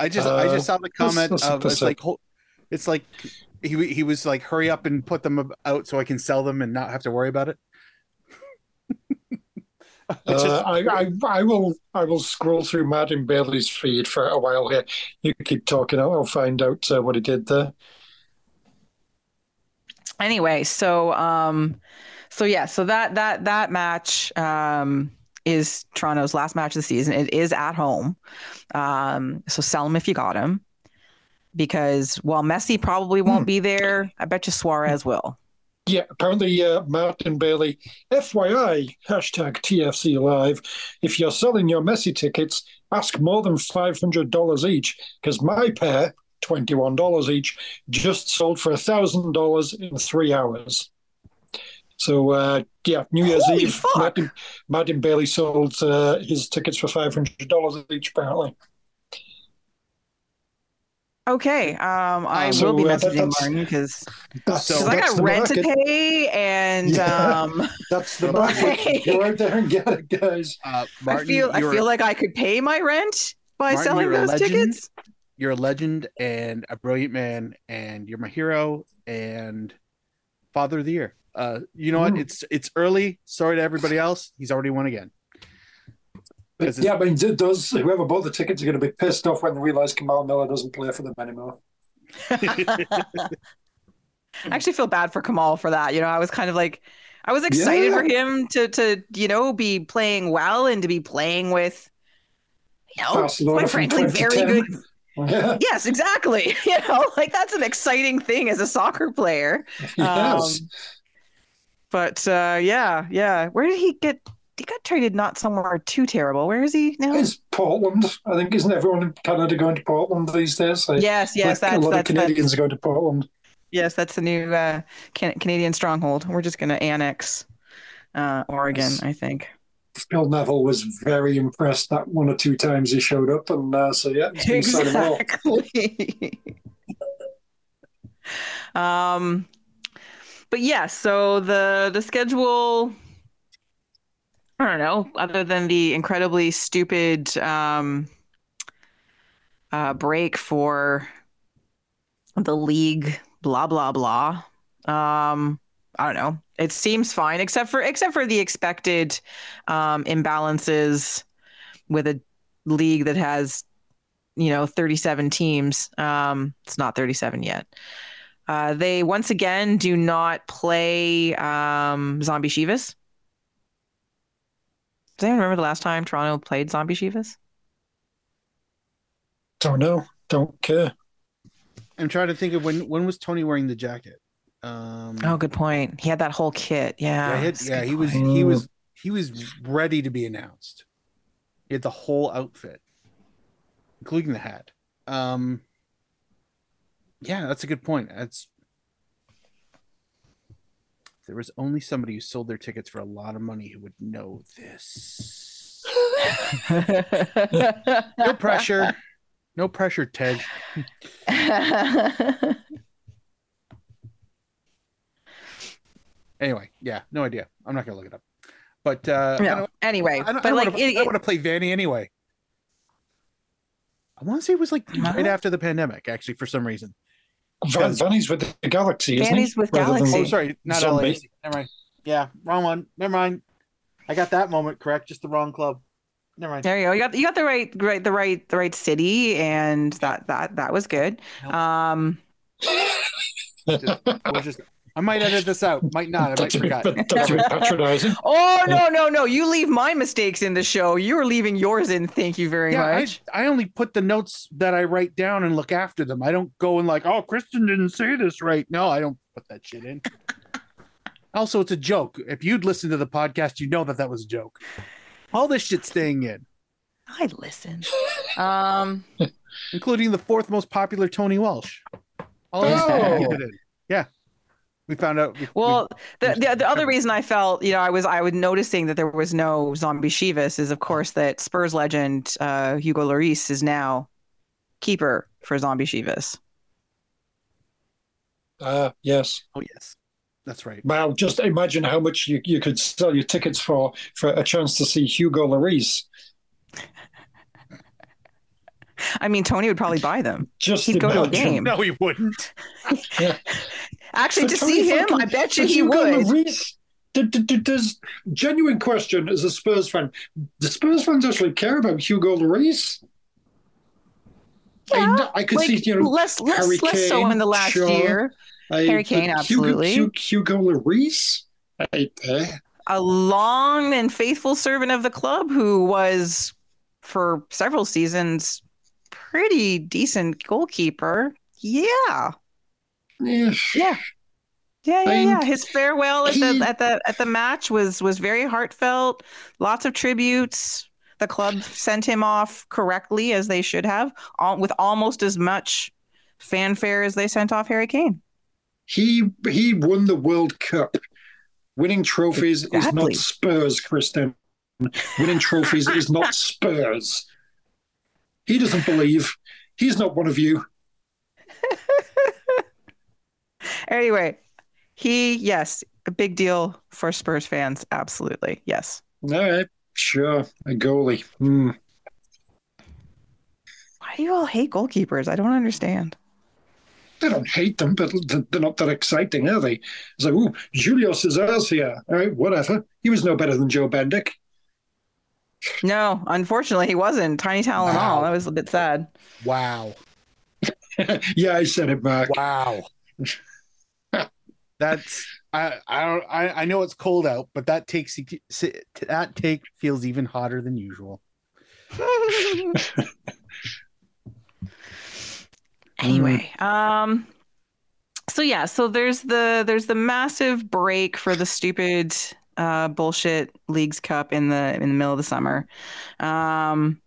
[SPEAKER 1] I just I
[SPEAKER 2] Uh,
[SPEAKER 1] just saw the comment
[SPEAKER 2] let's
[SPEAKER 1] of it's like it's like he he was like hurry up and put them out so I can sell them and not have to worry about it.
[SPEAKER 2] Uh,
[SPEAKER 1] just-
[SPEAKER 2] I, I I will I will scroll through Martin Bailey's feed for a while here. You keep talking. I'll find out uh, what he did there.
[SPEAKER 3] anyway so um so yeah so that that that match um is toronto's last match of the season it is at home um so sell him if you got him because while messi probably won't be there i bet you suarez will
[SPEAKER 2] Yeah, apparently uh, Martin Bailey, FYI, hashtag TFC Live. If you're selling your Messi tickets, ask more than $500 each, because my pair, $21 each, just sold for $1,000 in three hours. So, uh, yeah, New Year's
[SPEAKER 3] Holy
[SPEAKER 2] Eve,
[SPEAKER 3] fuck.
[SPEAKER 2] Martin, Martin Bailey sold uh, his tickets for $500 each, apparently.
[SPEAKER 3] okay um i
[SPEAKER 2] So,
[SPEAKER 3] will be
[SPEAKER 2] uh, that-
[SPEAKER 3] messaging
[SPEAKER 2] that's-
[SPEAKER 3] martin because
[SPEAKER 2] That's,
[SPEAKER 1] So-
[SPEAKER 3] i
[SPEAKER 2] that's
[SPEAKER 3] got
[SPEAKER 2] the
[SPEAKER 3] rent to pay and
[SPEAKER 2] Yeah.
[SPEAKER 3] um
[SPEAKER 2] That's the
[SPEAKER 1] Right.
[SPEAKER 2] market. Go out there and get it, guys.
[SPEAKER 1] uh,
[SPEAKER 3] i
[SPEAKER 1] Martin,
[SPEAKER 3] feel i feel like i could pay my rent by
[SPEAKER 1] Martin,
[SPEAKER 3] selling those tickets
[SPEAKER 1] you're a legend and a brilliant man, and you're my hero and father of the year. Uh, you know what?
[SPEAKER 2] Mm.
[SPEAKER 1] It's it's early. Sorry to everybody else. He's already won again. Because it's-
[SPEAKER 2] Yeah, I mean, it does. Whoever bought the tickets are going to be pissed off when they realize Kamal Miller doesn't play for them anymore.
[SPEAKER 3] I actually feel bad for Kamal for that. You know, I was kind of like, I was excited
[SPEAKER 2] Yeah.
[SPEAKER 3] for him to to you know be playing well and to be playing with, you know,
[SPEAKER 2] Barcelona
[SPEAKER 3] quite frankly, very good.
[SPEAKER 2] Yeah,
[SPEAKER 3] Yes, exactly. You know, like that's an exciting thing as a soccer player.
[SPEAKER 2] yes.
[SPEAKER 3] But uh, yeah, yeah. Where did he get? He got traded not somewhere too terrible. Where is he now?
[SPEAKER 2] It's Portland. I think isn't everyone in Canada going to Portland these days? Like,
[SPEAKER 3] yes, yes.
[SPEAKER 2] like
[SPEAKER 3] That's,
[SPEAKER 2] a lot
[SPEAKER 3] that's,
[SPEAKER 2] of Canadians
[SPEAKER 3] that's
[SPEAKER 2] going to Portland.
[SPEAKER 3] yes, that's the new uh, can- Canadian stronghold. We're just gonna annex uh, Oregon,
[SPEAKER 2] Yes.
[SPEAKER 3] I think.
[SPEAKER 2] Phil Neville was very impressed that one or two times he showed up, and uh, so yeah, he's been signing well.
[SPEAKER 3] Exactly. um, but yeah, so the the schedule. I don't know. Other than the incredibly stupid um, uh, break for the league, blah blah blah. Um, I don't know. It seems fine, except for except for the expected um, imbalances with a league that has you know 37 teams um it's not 37 yet uh they once again do not play um zombie chivas does anyone remember the last time toronto played zombie chivas
[SPEAKER 2] Don't know. Don't care.
[SPEAKER 1] I'm trying to think of when when was Tony wearing the jacket? Um,
[SPEAKER 3] oh good point he had that whole kit yeah
[SPEAKER 1] yeah, he, had- yeah, he was he was he was ready to be announced. He had the whole outfit, including the hat. Um, yeah, that's a good point. That's there was only somebody who sold their tickets for a lot of money who would know this. No pressure. No pressure, Ted. Anyway, yeah, no idea. I'm not gonna look it up. But uh,
[SPEAKER 3] no. anyway
[SPEAKER 1] I don't, I
[SPEAKER 3] but
[SPEAKER 1] don't
[SPEAKER 3] like
[SPEAKER 1] wanna,
[SPEAKER 3] it,
[SPEAKER 1] I want to play Vanney anyway. I want to say it was like right after the pandemic, actually, for some reason.
[SPEAKER 2] Van, Vanney's with the Galaxy, isn't Vanney's
[SPEAKER 3] with
[SPEAKER 2] Rather than-
[SPEAKER 3] Galaxy.
[SPEAKER 1] Oh, sorry, not
[SPEAKER 2] Zombie.
[SPEAKER 1] LAFC. Never mind. Yeah, wrong one. Never mind. I got that moment correct. Just the wrong club. Never mind.
[SPEAKER 3] There you go. You got you got the right right the right the right city, and that that that was good.
[SPEAKER 1] Nope.
[SPEAKER 3] Um,
[SPEAKER 1] We'll just. I might edit this out. Might not. I might
[SPEAKER 2] That's a bit,
[SPEAKER 1] forgot.
[SPEAKER 2] that's patronizing.
[SPEAKER 3] oh no no no! You leave my mistakes in the show. You're leaving yours in. Thank you very
[SPEAKER 1] Yeah,
[SPEAKER 3] much.
[SPEAKER 1] I only put the notes that I write down and look after them. I don't go and like, oh, Kristin didn't say this right. No, I don't put that shit in. also, it's a joke. If you'd listened to the podcast, you know that that was a joke. All this shit staying in,
[SPEAKER 3] I listen. Um,
[SPEAKER 1] including the fourth most popular Tony Welsh. All this
[SPEAKER 2] Oh.
[SPEAKER 1] keep it in. Yeah, we found out. we- we-
[SPEAKER 3] well, the, the the other reason I felt you know I was I was noticing that there was no zombie Chivas is of course that Spurs legend uh, Hugo Lloris is now keeper for zombie Chivas.
[SPEAKER 2] Uh, yes.
[SPEAKER 1] oh yes, that's right.
[SPEAKER 2] Wow, just imagine how much you, you could sell your tickets for for a chance to see Hugo Lloris.
[SPEAKER 3] I mean, Tony would probably buy them.
[SPEAKER 2] Just
[SPEAKER 3] He'd go to a game.
[SPEAKER 1] No, he wouldn't.
[SPEAKER 3] Actually,
[SPEAKER 2] For
[SPEAKER 3] to see him,
[SPEAKER 2] fucking-
[SPEAKER 3] I bet you he would.
[SPEAKER 2] Lloris, d- d- d- Does genuine question as a Spurs fan? Do Spurs fans actually care about Hugo Lloris? I,
[SPEAKER 3] Yeah,
[SPEAKER 2] kn- I could
[SPEAKER 3] Like,
[SPEAKER 2] see, you know,
[SPEAKER 3] less, less,
[SPEAKER 2] Harry
[SPEAKER 3] less so in the last
[SPEAKER 2] sure.
[SPEAKER 3] year.
[SPEAKER 2] I,
[SPEAKER 3] Harry Kane, absolutely.
[SPEAKER 2] Hugo, Hugo, Lloris. I, eh,
[SPEAKER 3] A long and faithful servant of the club who was, for several seasons, pretty decent goalkeeper. Yeah,
[SPEAKER 2] eh.
[SPEAKER 3] yeah, yeah, yeah, yeah. His farewell at the at the at the match was was very heartfelt. Lots of tributes. The club sent him off correctly as they should have, all, with almost as much fanfare as they sent off Harry Kane.
[SPEAKER 2] He he won the World Cup. Winning trophies is not Spurs, Kristin. Winning trophies is not Spurs. He doesn't believe. He's not one of you.
[SPEAKER 3] Anyway, he yes, a big deal for Spurs fans. Absolutely, yes.
[SPEAKER 2] All right, sure. A goalie. Hmm.
[SPEAKER 3] Why do you all hate goalkeepers? I don't understand.
[SPEAKER 2] They don't hate them, but they're not that exciting, are they? It's like, ooh, Julio Cesar's here. All right, whatever. He was no better than Joe Bendik.
[SPEAKER 3] No, unfortunately, he wasn't. Tiny talent and all. That was a bit sad.
[SPEAKER 1] Wow.
[SPEAKER 2] yeah, I said it, Mark.
[SPEAKER 1] Wow. That's I I don't I, I know it's cold out, but that takes that take feels even hotter than usual.
[SPEAKER 3] anyway, um, so yeah, so there's the there's the massive break for the stupid uh, bullshit leagues cup in the in the middle of the summer, um,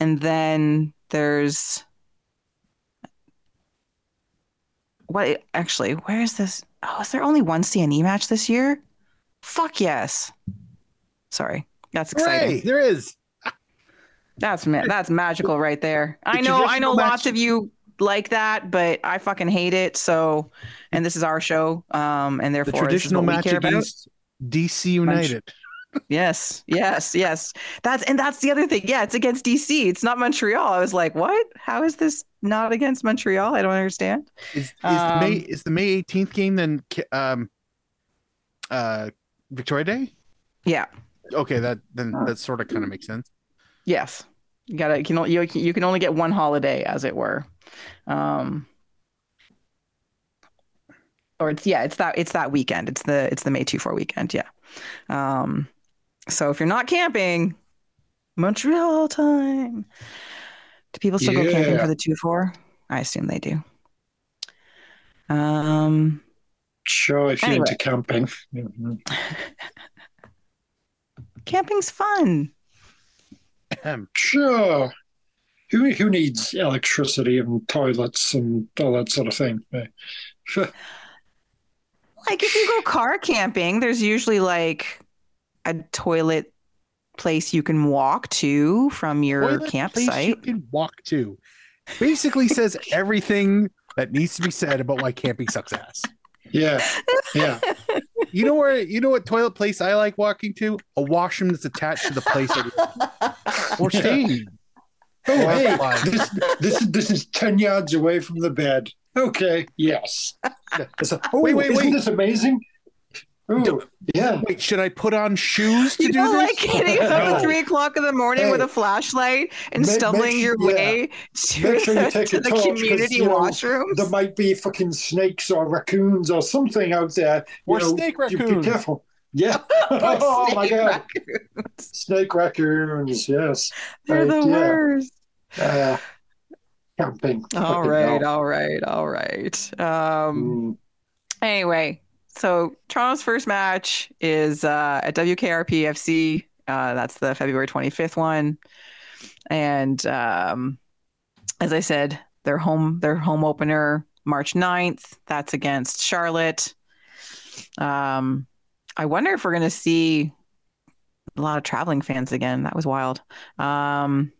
[SPEAKER 3] and then there's what actually where is this? Oh, is there only one CNE match this year? Fuck yes. Sorry, that's exciting.
[SPEAKER 1] Hooray, there is.
[SPEAKER 3] That's ma- that's magical right there.
[SPEAKER 1] The
[SPEAKER 3] I know I know
[SPEAKER 1] traditional
[SPEAKER 3] lots of you like that, but I fucking hate it. So, and this is our show, um, and
[SPEAKER 1] The
[SPEAKER 3] therefore is
[SPEAKER 1] traditional match
[SPEAKER 3] care about.
[SPEAKER 1] against DC United.
[SPEAKER 3] Yes, yes, yes. That's and that's the other thing. Yeah, it's against DC. It's not Montreal. I was like, what? How is this not against Montreal? I don't understand.
[SPEAKER 1] Is, is the May
[SPEAKER 3] Um,
[SPEAKER 1] is the May 18th game then um uh Victoria Day?
[SPEAKER 3] Yeah.
[SPEAKER 1] Okay, that then that sort of kind of makes sense.
[SPEAKER 3] Yes. You gotta you can you you can only get one holiday, as it were. Um, or it's yeah, it's that it's that weekend. It's the it's the May two four weekend. Yeah. Um, so if you're not camping, Montreal time. Do people still go camping for the two four? I assume they do. Um,
[SPEAKER 2] Sure, if you're
[SPEAKER 3] Anyway.
[SPEAKER 2] into camping.
[SPEAKER 3] Camping's fun.
[SPEAKER 1] Ahem.
[SPEAKER 2] Sure. Who who needs electricity and toilets and all that sort of thing?
[SPEAKER 3] Like if you go car camping, there's usually like a toilet place you can walk to from your
[SPEAKER 1] Toilet place
[SPEAKER 3] campsite.
[SPEAKER 1] you can walk to. Basically says everything that needs to be said about why camping sucks ass.
[SPEAKER 2] Yeah, yeah.
[SPEAKER 1] You know where you know what toilet place I like walking to? A washroom that's attached to the place that or staying.
[SPEAKER 2] Oh, hey, this this is this is ten yards away from the bed. Okay, yes. It's a- oh,
[SPEAKER 1] Wait, wait,
[SPEAKER 2] isn't
[SPEAKER 1] wait.
[SPEAKER 2] this amazing? Oh, yeah.
[SPEAKER 1] Wait, should I put on shoes to
[SPEAKER 3] You
[SPEAKER 1] do
[SPEAKER 3] know,
[SPEAKER 1] this?
[SPEAKER 3] like getting up
[SPEAKER 2] No.
[SPEAKER 3] at three o'clock in the morning with a flashlight and
[SPEAKER 2] Make-
[SPEAKER 3] stumbling
[SPEAKER 2] make
[SPEAKER 3] your
[SPEAKER 2] su- yeah.
[SPEAKER 3] way to,
[SPEAKER 2] Make sure you
[SPEAKER 3] the,
[SPEAKER 2] take
[SPEAKER 3] to
[SPEAKER 2] a
[SPEAKER 3] the community
[SPEAKER 2] you know,
[SPEAKER 3] washrooms.
[SPEAKER 2] There might be fucking snakes or raccoons or something out there. You
[SPEAKER 1] Or
[SPEAKER 2] know,
[SPEAKER 1] snake
[SPEAKER 2] you Be careful. Yeah.
[SPEAKER 3] Or
[SPEAKER 2] oh my god.
[SPEAKER 3] raccoons.
[SPEAKER 2] Snake raccoons. Yes.
[SPEAKER 3] They're
[SPEAKER 2] Right,
[SPEAKER 3] the
[SPEAKER 2] yeah.
[SPEAKER 3] worst.
[SPEAKER 2] Uh, camping.
[SPEAKER 3] All right.
[SPEAKER 2] Hell.
[SPEAKER 3] All right. All right. Um,
[SPEAKER 2] Mm.
[SPEAKER 3] Anyway, so Toronto's first match is uh, at WKRP FC. Uh, that's the February 25th one. And um, as I said, their home their home opener March 9th. That's against Charlotte. Um, I wonder if we're going to see a lot of traveling fans again. That was wild. Um,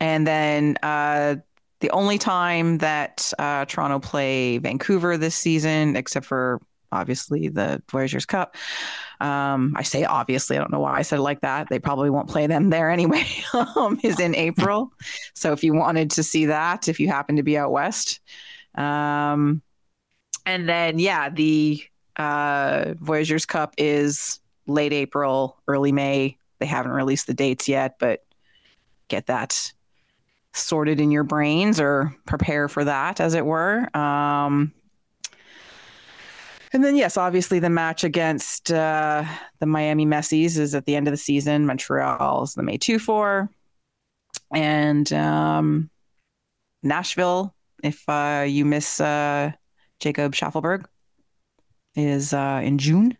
[SPEAKER 3] and then uh, the only time that uh, Toronto play Vancouver this season, except for obviously the Voyageurs Cup. Um, I say obviously, I don't know why I said it like that. They probably won't play them there anyway. um, is in April. So if you wanted to see that, if you happen to be out west, um, and then yeah, the uh, Voyageurs Cup is late April, early May. They haven't released the dates yet, but get that sorted in your brains or prepare for that, as it were. Um, and then, yes, obviously, the match against uh, the Miami Messies is at the end of the season. Montreal's the May 2 4. And um, Nashville, if uh, you miss uh, Jacob Shaffelburg, is uh, in June.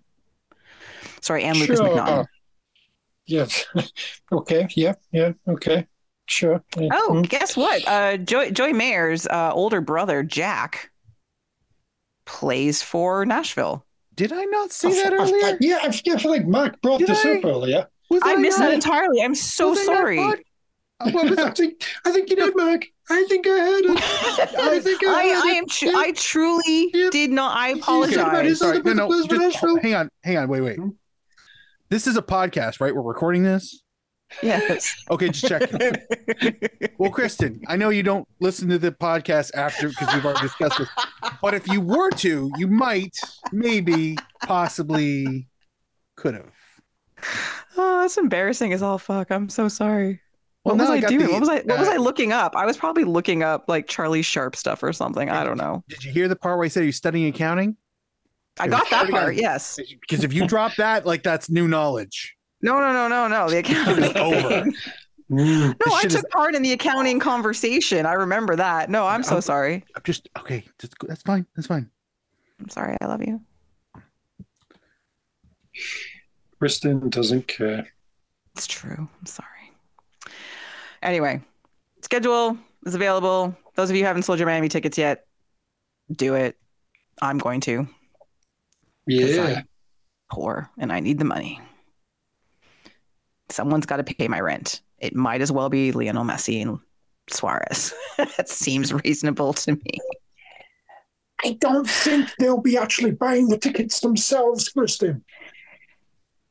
[SPEAKER 3] Sorry, and Lucas
[SPEAKER 2] Sure.
[SPEAKER 3] McNaughton.
[SPEAKER 2] Yes. okay. Yeah. Yeah. Okay. Sure.
[SPEAKER 3] Oh,
[SPEAKER 2] Mm.
[SPEAKER 3] guess what? Uh, Joy, Joy Mayer's uh, older brother, Jack, plays for Nashville.
[SPEAKER 1] Did I not see
[SPEAKER 2] I-
[SPEAKER 1] that
[SPEAKER 2] I- I-
[SPEAKER 1] earlier?
[SPEAKER 2] yeah, I feel like Mark brought
[SPEAKER 1] Did
[SPEAKER 2] this
[SPEAKER 1] I?
[SPEAKER 2] up earlier.
[SPEAKER 1] Was
[SPEAKER 3] I missed that entirely. I'm so
[SPEAKER 1] Was
[SPEAKER 3] sorry.
[SPEAKER 1] pod- what was
[SPEAKER 2] I think I think you did, Mark. I think I heard it. I think I
[SPEAKER 3] I,
[SPEAKER 2] heard
[SPEAKER 3] I am. Tr-
[SPEAKER 2] Yeah.
[SPEAKER 3] I truly
[SPEAKER 2] Yeah.
[SPEAKER 3] did not. I
[SPEAKER 2] He's talking about
[SPEAKER 3] apologize.
[SPEAKER 2] his-
[SPEAKER 1] Sorry, no, no.
[SPEAKER 2] For
[SPEAKER 1] just-
[SPEAKER 2] Nashville.
[SPEAKER 1] hang on, hang on, wait, wait.
[SPEAKER 2] Hmm?
[SPEAKER 1] This is a podcast, right? We're recording this.
[SPEAKER 3] Yes.
[SPEAKER 1] Okay, just check. well, Kristin, I know you don't listen to the podcast after because we've already discussed this. But if you were to, you might, maybe, possibly, could have.
[SPEAKER 3] Oh, that's embarrassing as all fuck. I'm so sorry.
[SPEAKER 1] Well,
[SPEAKER 3] What was
[SPEAKER 1] I
[SPEAKER 3] I doing?
[SPEAKER 1] the-
[SPEAKER 3] what was I? What was
[SPEAKER 1] uh,
[SPEAKER 3] I looking up? I was probably looking up like Charlie Sharp stuff or something. I don't know.
[SPEAKER 1] Did you hear the part where I said you're studying accounting?
[SPEAKER 3] I got that part. Yes.
[SPEAKER 1] Because if you drop that, like that's new knowledge.
[SPEAKER 3] No, no, no, no, no. The accounting.
[SPEAKER 1] Is over.
[SPEAKER 2] Mm.
[SPEAKER 3] No, I
[SPEAKER 1] shit
[SPEAKER 3] took
[SPEAKER 1] is-
[SPEAKER 3] part in the accounting conversation. I remember that. No, I'm so
[SPEAKER 1] I'm-
[SPEAKER 3] sorry.
[SPEAKER 1] I'm just okay. Just that's fine. That's fine.
[SPEAKER 3] I'm sorry. I love you.
[SPEAKER 2] Kristin doesn't care.
[SPEAKER 3] It's true. I'm sorry. Anyway, schedule is available. Those of you who haven't sold your Miami tickets yet, do it. I'm going to.
[SPEAKER 2] Yeah.
[SPEAKER 3] Poor and I need the money. Someone's got to pay my rent. It might as well be Lionel Messi and Suarez. that seems reasonable to me.
[SPEAKER 2] I don't think they'll be actually buying the tickets themselves, Kristin.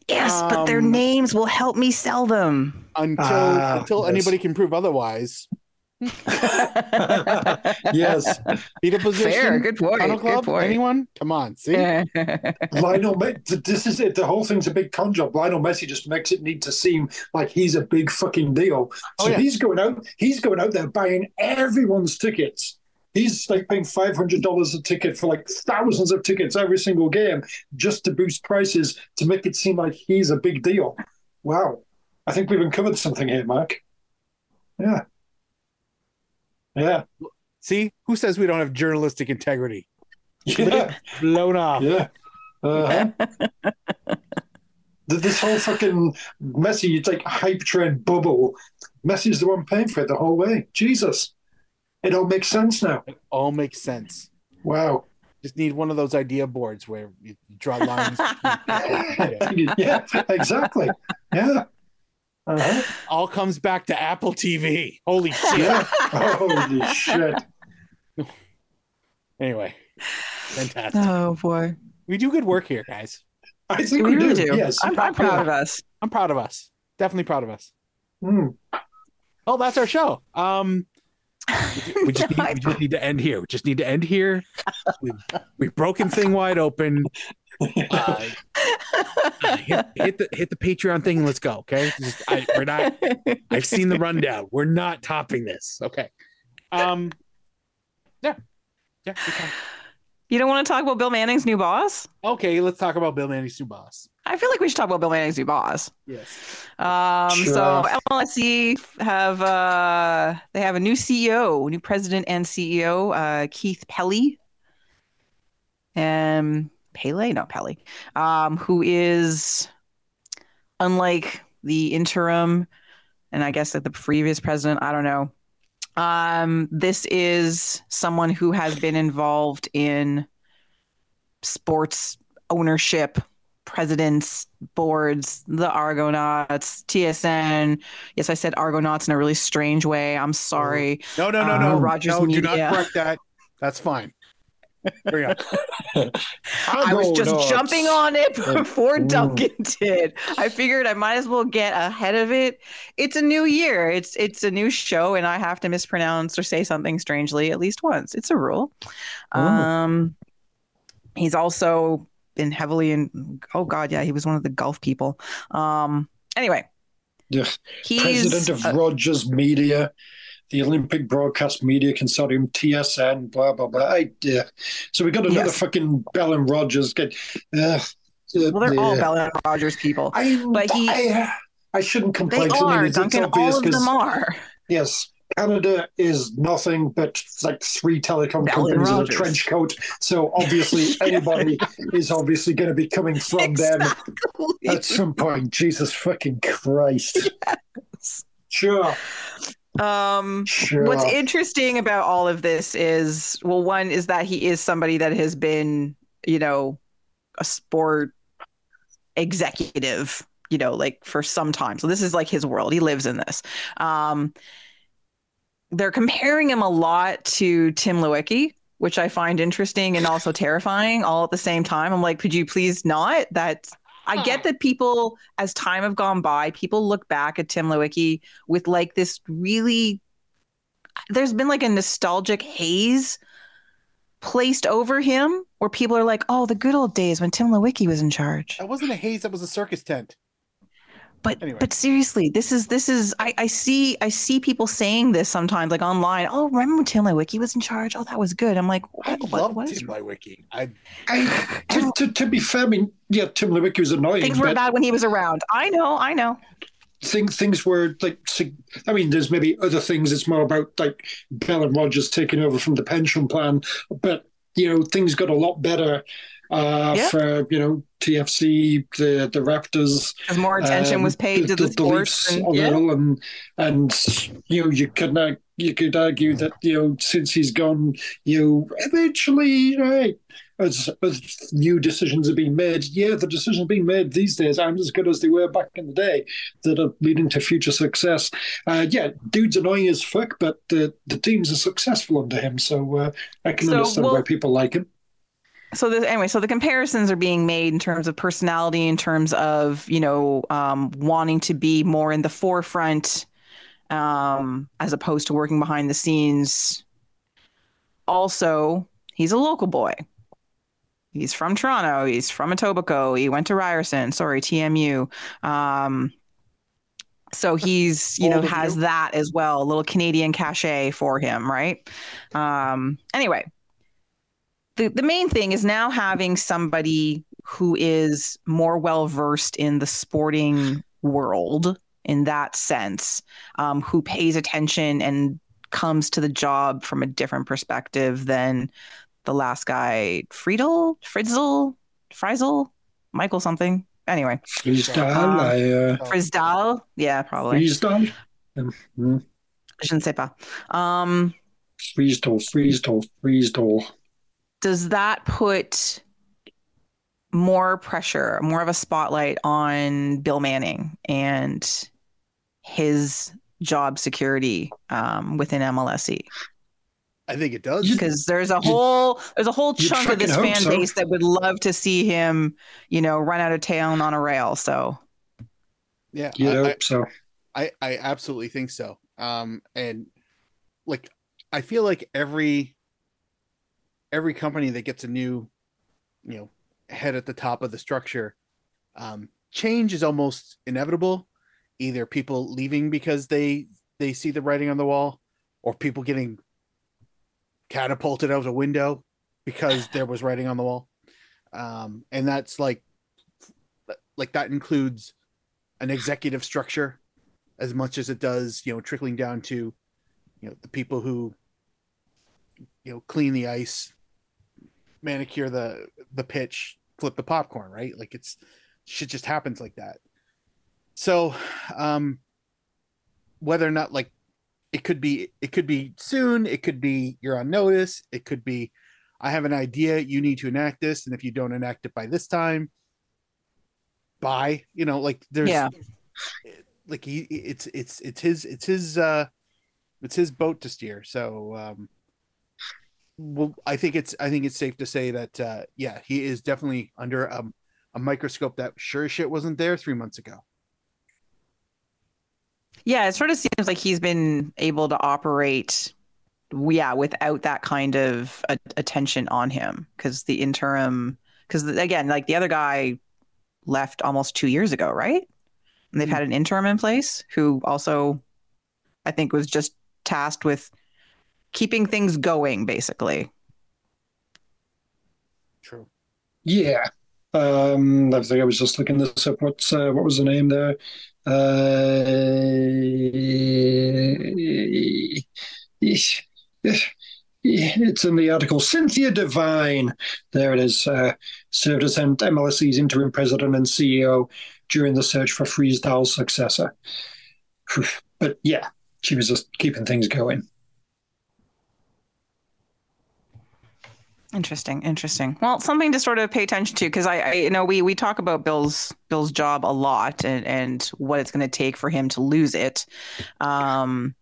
[SPEAKER 3] Yes, but their
[SPEAKER 1] Um,
[SPEAKER 3] names will help me sell them.
[SPEAKER 1] Until
[SPEAKER 2] Ah,
[SPEAKER 1] until
[SPEAKER 2] yes.
[SPEAKER 1] anybody can prove otherwise.
[SPEAKER 2] Yes.
[SPEAKER 1] Feet up position.
[SPEAKER 3] Fair. Good point.
[SPEAKER 1] Tunnel
[SPEAKER 3] Good point.
[SPEAKER 1] Anyone? Come on. See.
[SPEAKER 2] Lionel, Me- this is it. The whole thing's a big con job. Lionel Messi just makes it need to seem like he's a big fucking deal.
[SPEAKER 1] Oh,
[SPEAKER 2] So
[SPEAKER 1] yeah.
[SPEAKER 2] he's going out. He's going out there buying everyone's tickets. He's like paying five hundred dollars a ticket for like thousands of tickets every single game just to boost prices to make it seem like he's a big deal. Wow, I think we've uncovered something here, Mark. Yeah, yeah,
[SPEAKER 1] See who says we don't have journalistic integrity?
[SPEAKER 2] yeah.
[SPEAKER 1] Blown off.
[SPEAKER 2] Yeah. Uh-huh. This whole fucking Messi, it's like hype train bubble. Messi's the one paying for it the whole way. Jesus. It all makes sense now.
[SPEAKER 1] It all makes sense.
[SPEAKER 2] Wow.
[SPEAKER 1] Just need one of those idea boards where you draw lines.
[SPEAKER 2] yeah, exactly. Yeah. Uh-huh.
[SPEAKER 1] all comes back to Apple TV. Holy shit.
[SPEAKER 2] Yeah. Holy shit.
[SPEAKER 1] Anyway, fantastic.
[SPEAKER 3] oh boy,
[SPEAKER 1] We do good work here, guys.
[SPEAKER 2] I think
[SPEAKER 3] we
[SPEAKER 2] we,
[SPEAKER 3] really
[SPEAKER 2] do.
[SPEAKER 3] do.
[SPEAKER 2] Yes.
[SPEAKER 3] I'm, I'm proud of us.
[SPEAKER 1] I'm proud of us. Definitely proud of us.
[SPEAKER 2] Mm.
[SPEAKER 1] Oh, that's our show. Um, we just, need, we just need to end here. We just need to end here. We've, we've broken thing wide open. Uh, hit, hit the hit the Patreon thing and let's go. Okay, Just- I, we're not. I've seen the rundown. We're not topping this. Okay. Um. Yeah. Yeah.
[SPEAKER 3] you don't want to talk about Bill Manning's new boss?
[SPEAKER 1] Okay. Let's talk about Bill Manning's new boss.
[SPEAKER 3] I feel like we should talk about Bill Manning's new boss.
[SPEAKER 1] Yes.
[SPEAKER 3] Um,
[SPEAKER 2] Sure.
[SPEAKER 3] So MLSE have uh, they have a new CEO, new president and CEO, uh, Keith Pelley, um, Pele, not Pelly, um, who is unlike the interim, and I guess that the previous president. I don't know. Um, this is someone who has been involved in sports ownership presidents, boards, the Argonauts, TSN. Yes, I said Argonauts in a really strange way. I'm sorry.
[SPEAKER 1] No. No. No.
[SPEAKER 3] Uh,
[SPEAKER 1] No.
[SPEAKER 3] Rogers
[SPEAKER 1] no. Do not correct that. That's fine. Bring.
[SPEAKER 3] I was just
[SPEAKER 2] Argonauts.
[SPEAKER 3] jumping on it before
[SPEAKER 2] Mm.
[SPEAKER 3] Duncan did. I figured I might as well get ahead of it. It's a new year. It's it's a new show, and I have to mispronounce or say something strangely at least once. It's a rule.
[SPEAKER 2] Oh.
[SPEAKER 3] Um, he's also been heavily in. Oh God, yeah, he was one of the golf people. Um, anyway,
[SPEAKER 2] Yeah.
[SPEAKER 3] he's
[SPEAKER 2] President of
[SPEAKER 3] uh,
[SPEAKER 2] Rogers Media, the Olympic Broadcast Media Consortium, TSN, blah blah blah. I, yeah. So we got another
[SPEAKER 3] Yes.
[SPEAKER 2] fucking Bell and Rogers get. Uh,
[SPEAKER 3] well, they're all. Bell and Rogers people.
[SPEAKER 2] I,
[SPEAKER 3] but he-
[SPEAKER 2] I, I shouldn't complain.
[SPEAKER 3] They
[SPEAKER 2] complain. 'cause I mean,
[SPEAKER 3] are
[SPEAKER 2] it's,
[SPEAKER 3] Duncan. All of them are.
[SPEAKER 2] Yes, Canada is nothing but like three telecom
[SPEAKER 3] Bell
[SPEAKER 2] companies in a trench coat. So obviously, anybody is obviously going to be coming from them at some point. Jesus fucking Christ! Sure,
[SPEAKER 3] Um,
[SPEAKER 2] sure.
[SPEAKER 3] What's interesting about all of this is, well, one is that he is somebody that has been, you know, a sport executive, you know, like for some time. So this is like his world. He lives in this. Um, they're comparing him a lot to Tim Leiweke, which I find interesting and also terrifying all at the same time. I'm like, could you please not? That's I get that people, as time have gone by, people look back at Tim Leiweke with like this really. There's been like a nostalgic haze placed over him, where people are like, "Oh, the good old days when Tim Leiweke was in charge."
[SPEAKER 1] That wasn't a haze. That was a circus tent.
[SPEAKER 3] But
[SPEAKER 1] Anyway.
[SPEAKER 3] but seriously, this is this is I, I see I see people saying this sometimes like online. Oh, remember when Tim Leiweke was in charge? Oh, that was good. I'm like,
[SPEAKER 1] I
[SPEAKER 3] what, what,
[SPEAKER 1] love
[SPEAKER 3] what is
[SPEAKER 1] Tim Wiki. I
[SPEAKER 2] I, to, to, to be fair, I mean, yeah, Tim Leiweke was annoying,
[SPEAKER 3] things were
[SPEAKER 2] but
[SPEAKER 3] bad when he was around. I know, I know.
[SPEAKER 2] think things were like. I mean, there's maybe other things. It's more about like Bell and Rogers taking over from the pension plan, but you know, things got a lot better uh, yeah. for you know TFC, the the Raptors.
[SPEAKER 3] As more attention um, was paid the, to the, the sports,
[SPEAKER 2] and, yeah. and and you know you could not you could argue that you know since he's gone, you know, eventually right. As, as new decisions are being made, yeah, the decisions being made these days aren't as good as they were back in the day that are leading to future success. Uh, yeah, dude's annoying as fuck, but the, the teams are successful under him, so uh, I can so, understand well, why people like him
[SPEAKER 3] so the, anyway so the comparisons are being made in terms of personality in terms of you know um, wanting to be more in the forefront um, as opposed to working behind the scenes. Also he's a local boy. He's from toronto. He's from etobicoke. He went to ryerson. Sorry tmu um, so he's you know has that as well a little canadian cachet for him right? Um, anyway the, the main thing is now having somebody who is more well versed in the sporting world in that sense, um, who pays attention and comes to the job from a different perspective than the last guy, Friedel, Friedel, Frizel, Michael something. Anyway,
[SPEAKER 2] Friisdahl,
[SPEAKER 3] um,
[SPEAKER 2] I,
[SPEAKER 3] uh, Friisdahl, yeah, probably.
[SPEAKER 2] Friisdahl, mm-hmm.
[SPEAKER 3] Je ne sais pas. Um,
[SPEAKER 2] Friisdahl, Friisdahl, Friisdahl
[SPEAKER 3] does that put more pressure, more of a spotlight on Bill Manning and his job security um, within MLSE?
[SPEAKER 1] I think it does
[SPEAKER 3] because there's a whole there's a whole chunk of this fan so. base that would love to see him, you know, run out of town on a rail. So,
[SPEAKER 1] yeah,
[SPEAKER 2] you I, hope so.
[SPEAKER 1] I I absolutely think so. Um, and like I feel like every every company that gets a new, you know, head at the top of the structure, um, change is almost inevitable. Either people leaving because they they see the writing on the wall, or people getting catapulted out of a window because there was writing on the wall. Um, and that's like like that includes an executive structure as much as it does, you know, trickling down to, you know, the people who, you know, clean the ice, manicure the the pitch, flip the popcorn, right? Like it's shit just happens like that. So, um, whether or not like it could be it could be soon, it could be you're on notice, it could be I have an idea, you need to enact this, and if you don't enact it by this time, bye. You know, like there's yeah. like he it's it's it's his it's his uh it's his boat to steer. So um well, I think it's I think it's safe to say that uh, yeah, he is definitely under a, a microscope that sure shit wasn't there three months ago.
[SPEAKER 3] Yeah, it sort of seems like he's been able to operate, yeah, without that kind of a, attention on him because the interim, because again, like the other guy left almost two years ago, right? And they've mm-hmm. had an interim in place who also, I think, was just tasked with keeping things going, basically.
[SPEAKER 1] True.
[SPEAKER 2] Yeah. Um, I think I was just looking this up. What's uh, what was the name there? Uh, it's in the article. Cynthia Devine. There it is. Uh, served as MLSE's interim president and CEO during the search for Friisdahl's successor. But yeah, she was just keeping things going.
[SPEAKER 3] Interesting, interesting. Well, something to sort of pay attention to because I, I, you know, we we talk about Bill's Bill's job a lot and and what it's going to take for him to lose it. Um,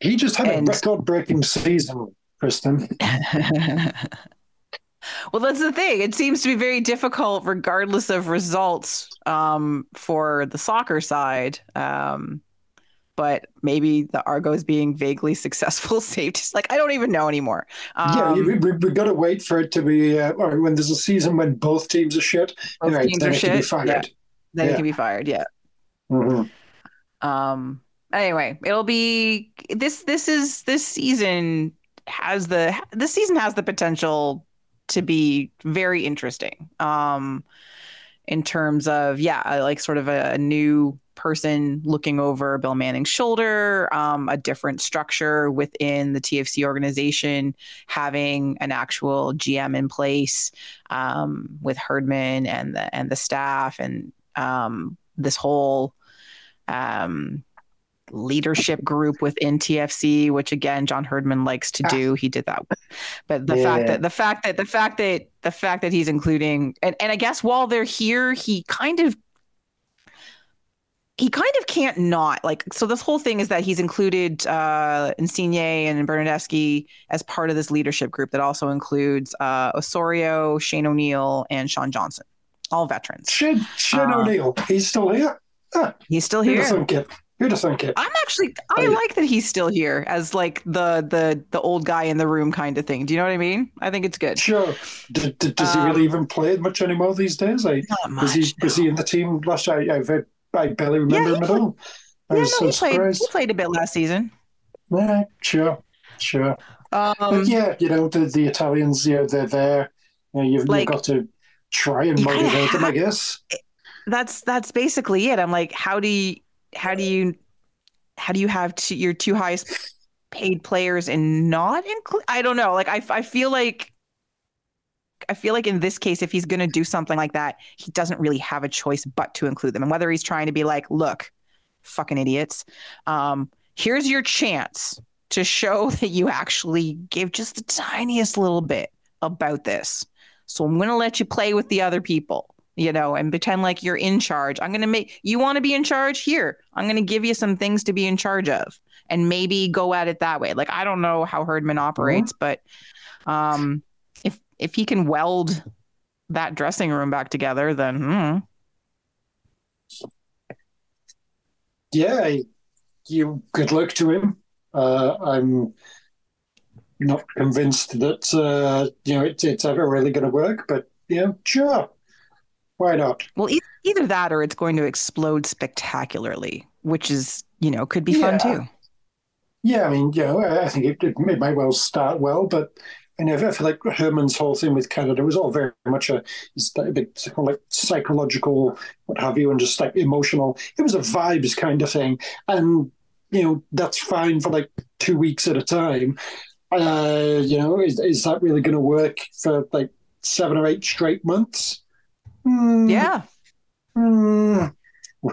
[SPEAKER 2] he just had and... a record-breaking season, Kristin.
[SPEAKER 3] well, that's the thing. It seems to be very difficult, regardless of results, um, for the soccer side. Um, but maybe the Argos being vaguely successful saved. Like I don't even know anymore.
[SPEAKER 2] Um, yeah, we, we, we got to wait for it to be. Uh, or when there's a season when both teams are shit, both teams are shit. Yeah.
[SPEAKER 3] Then yeah. it can be fired. Yeah.
[SPEAKER 2] Mm-hmm.
[SPEAKER 3] Um. Anyway, it'll be this. This is this season has the this season has the potential to be very interesting. Um, in terms of yeah, like sort of a, a new person looking over Bill Manning's shoulder, um, a different structure within the TFC organization, having an actual GM in place um, with Herdman and the and the staff, and um, this whole um, leadership group within TFC, which again John Herdman likes to do. He did that, but the yeah. fact that the fact that the fact that the fact that he's including and and I guess while they're here, he kind of he kind of can't not like so this whole thing is that he's included uh Insigne and Bernardeschi as part of this leadership group that also includes uh Osorio, Shane O'Neill, and Sean Johnson. All veterans.
[SPEAKER 2] Shane, Shane uh, O'Neill, he's still here.
[SPEAKER 3] Huh. He's still here.
[SPEAKER 2] Who'd have thunk it?
[SPEAKER 3] I'm actually I oh, like that he's still here as like the the the old guy in the room kind of thing. Do you know what I mean? I think it's good.
[SPEAKER 2] Sure. D- d- does um, he really um, even play much anymore these days? I, not much. Was he no. was he in the team last? I I've, I barely remember yeah, him at all.
[SPEAKER 3] I yeah, no, so he played. He played a bit last season.
[SPEAKER 2] Yeah, sure, sure. Um, but yeah, you know the the Italians. You know they're there. You know, you've, like, you've got to try and motivate them. I guess
[SPEAKER 3] that's that's basically it. I'm like, how do you how do you how do you have two, your two highest paid players and not include? I don't know. Like I I feel like I feel like in this case, if he's going to do something like that, he doesn't really have a choice but to include them. And whether he's trying to be like, look, fucking idiots, um, here's your chance to show that you actually gave just the tiniest little bit about this. So I'm going to let you play with the other people you know, and pretend like you're in charge. I'm going to make you want to be in charge here. I'm going to give you some things to be in charge of and maybe go at it that way. Like I don't know how Herdman operates, mm-hmm. but um if he can weld that dressing room back together, then hmm.
[SPEAKER 2] yeah, you good luck to him. Uh, I'm not convinced that uh, you know it, it's ever really going to work, but yeah, sure. Why not?
[SPEAKER 3] Well, e- either that or it's going to explode spectacularly, which is, you know, could be yeah. fun too.
[SPEAKER 2] Yeah, I mean, you know, I think it, it, it might well start well, but and I feel like Herdman's whole thing with Canada was all very much a, a bit like psychological, what have you, and just like emotional. It was a vibes kind of thing, and you know that's fine for like two weeks at a time. Uh, you know, is is that really going to work for like seven or eight straight months?
[SPEAKER 3] Mm. Yeah. Mm.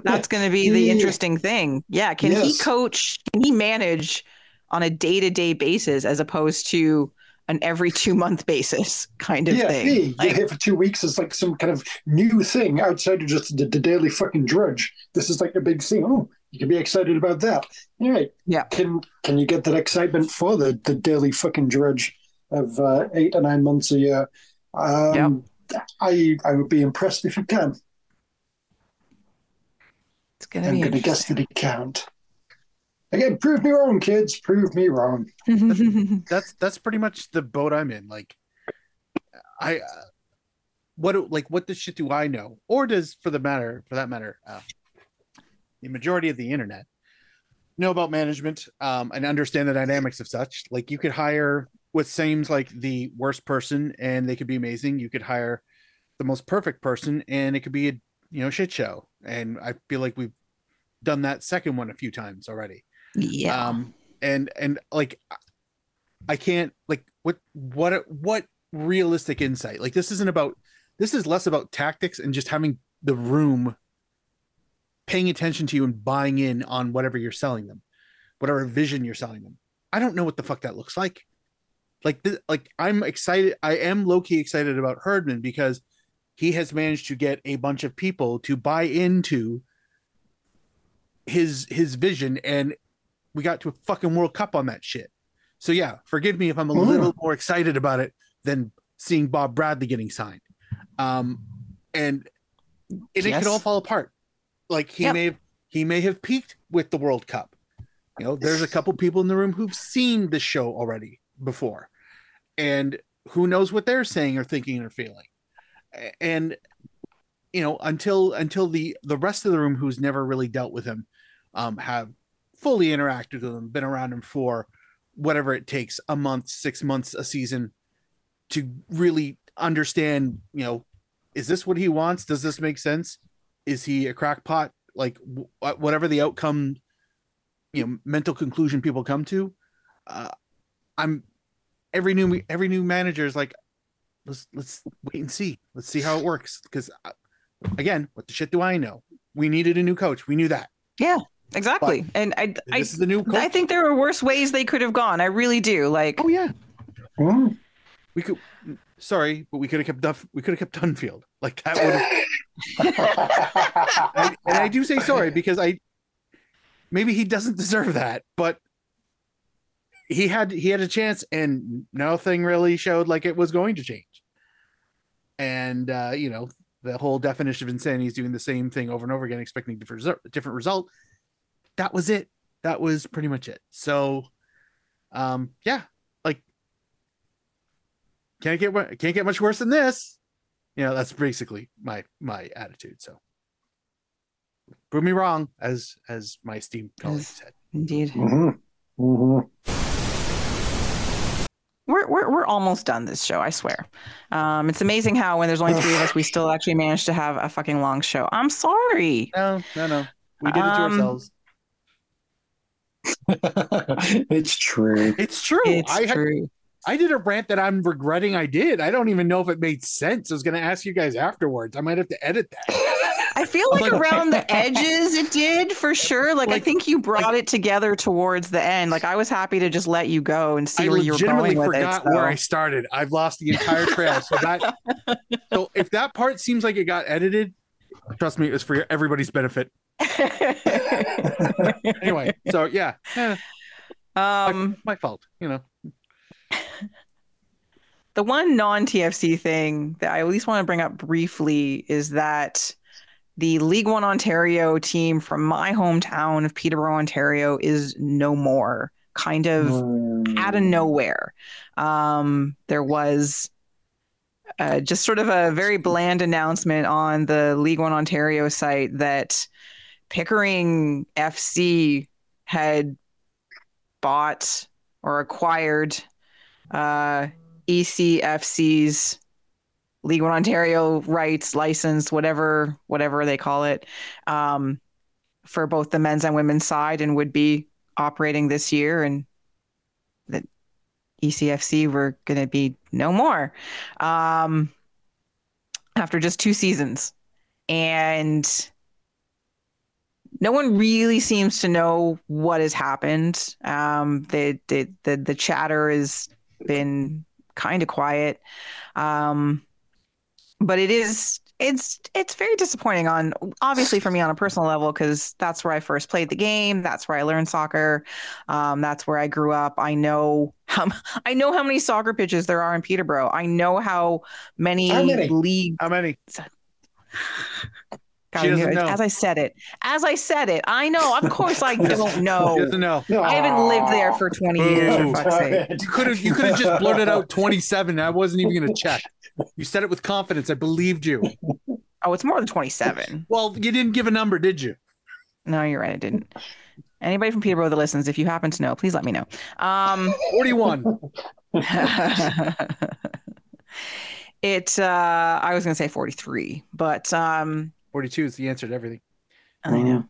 [SPEAKER 3] That's going to be the interesting thing. Yeah. Can yes. he coach? Can he manage on a day to day basis as opposed to an every two month basis kind of
[SPEAKER 2] yeah,
[SPEAKER 3] thing?
[SPEAKER 2] Like, here for two weeks is like some kind of new thing outside of just the, the, daily fucking drudge. This is like a big thing. Oh, you can be excited about that. All right.
[SPEAKER 3] Yeah.
[SPEAKER 2] Can can you get that excitement for the, the daily fucking drudge of uh, eight or nine months a year? Um, yep. I I would be impressed if you can.
[SPEAKER 3] It's gonna
[SPEAKER 2] I'm
[SPEAKER 3] be
[SPEAKER 2] going to guess that it can't. Again, prove me wrong, kids. Prove me wrong.
[SPEAKER 1] that's that's pretty much the boat I'm in. Like, I uh, what like what the shit do I know, or does for the matter for that matter, uh, the majority of the internet know about management um, and understand the dynamics of such. Like, you could hire what seems like the worst person and they could be amazing. You could hire the most perfect person and it could be a you know shit show. And I feel like we've done that second one a few times already.
[SPEAKER 3] Yeah.
[SPEAKER 1] Um and and like I can't like what what what realistic insight. Like this isn't about this is less about tactics and just having the room paying attention to you and buying in on whatever you're selling them, whatever vision you're selling them. I don't know what the fuck that looks like like th- like I'm excited. I am low key excited about Herdman because he has managed to get a bunch of people to buy into his his vision, and we got to a fucking World Cup on that shit. So yeah, forgive me if I'm a mm. little more excited about it than seeing Bob Bradley getting signed. Um, and and yes. it could all fall apart. Like he yep. may have he may have peaked with the World Cup. You know, there's a couple people in the room who've seen the show already before and who knows what they're saying or thinking or feeling and you know until until the the rest of the room who's never really dealt with him um have fully interacted with him been around him for whatever it takes a month six months a season to really understand you know is this what he wants does this make sense is he a crackpot like wh- whatever the outcome, you know, mental conclusion people come to. Uh, I'm every new every new manager is like, let's let's wait and see. Let's see how it works. Because again, what the shit do I know? We needed a new coach. We knew that.
[SPEAKER 3] Yeah, exactly. and I, I,
[SPEAKER 1] This is the new coach.
[SPEAKER 3] I think there are worse ways they could have gone. I really do. Like,
[SPEAKER 1] oh yeah,
[SPEAKER 2] Mm.
[SPEAKER 1] we could. Sorry, but we could have kept Duff. We could have kept Dunfield. Like that would. I, and I do say sorry because I maybe he doesn't deserve that, but he had he had a chance and nothing really showed like it was going to change. And uh, you know, the whole definition of insanity is doing the same thing over and over again, expecting different result, different result. That was it. That was pretty much it. So, um, yeah, like can't get can't get much worse than this. You know, that's basically my my attitude. So, prove me wrong, as as my esteemed colleague
[SPEAKER 3] Yes.
[SPEAKER 1] said.
[SPEAKER 3] indeed.
[SPEAKER 2] Mhm. Mhm.
[SPEAKER 3] We're, we're, we're almost done this show, I swear. Um, it's amazing how when there's only three of us, we still actually managed to have a fucking long show. I'm sorry.
[SPEAKER 1] No, no, no. We did it to
[SPEAKER 3] Um,
[SPEAKER 1] ourselves.
[SPEAKER 2] it's true.
[SPEAKER 1] It's true.
[SPEAKER 3] It's
[SPEAKER 1] I had. I did a rant that I'm regretting I did. I don't even know if it made sense. I was going to ask you guys afterwards. I might have to edit that.
[SPEAKER 3] I feel like
[SPEAKER 1] Like-
[SPEAKER 3] around the edges it did for sure. Like, I think you brought it together towards the end. Like I was happy to just let you go and see
[SPEAKER 1] I
[SPEAKER 3] where you were going with it.
[SPEAKER 1] forgot where. I started. I've lost the entire trail. So that so if that part seems like it got edited, trust me, it was for everybody's benefit. Anyway, so yeah, eh,
[SPEAKER 3] um,
[SPEAKER 1] my fault. You know,
[SPEAKER 3] the one non TFC thing that I at least want to bring up briefly is that the League One Ontario team from my hometown of Peterborough, Ontario, is no more. Kind of
[SPEAKER 2] Mm.
[SPEAKER 3] out of nowhere. Um, there was uh, just sort of a very bland announcement on the League One Ontario site that Pickering FC had bought or acquired uh, ECFC's League One Ontario rights, license, whatever whatever they call it, um, for both the men's and women's side, and would be operating this year. And that ECFC were going to be no more um, after just two seasons, and no one really seems to know what has happened. Um, the, the the the chatter has been kind of quiet, um, but it is it's it's very disappointing on obviously for me on a personal level because that's where I first played the game. That's where I learned soccer. Um, that's where I grew up. I know how I know how many soccer pitches there are in Peterborough. I know how many,
[SPEAKER 2] How many?
[SPEAKER 3] league.
[SPEAKER 1] how many?
[SPEAKER 3] God,
[SPEAKER 1] She doesn't
[SPEAKER 3] know,
[SPEAKER 1] know.
[SPEAKER 3] As I said it, as I said it, I know. Of course, I don't
[SPEAKER 1] She
[SPEAKER 3] know.
[SPEAKER 1] doesn't know.
[SPEAKER 3] I haven't lived there for twenty years.
[SPEAKER 1] Boo.
[SPEAKER 3] For fuck's sake.
[SPEAKER 1] You could have you could have just blurted out 27. I wasn't even going to check. You said it with confidence. I believed you.
[SPEAKER 3] Oh, it's more than twenty-seven.
[SPEAKER 1] Well, you didn't give a number, did you?
[SPEAKER 3] No, you're right. I didn't. Anybody from Peterborough that listens, if you happen to know, please let me know. Um,
[SPEAKER 1] 41.
[SPEAKER 3] it. Uh, I was going to say forty-three, but um,
[SPEAKER 1] 42 is the answer to everything.
[SPEAKER 3] I know.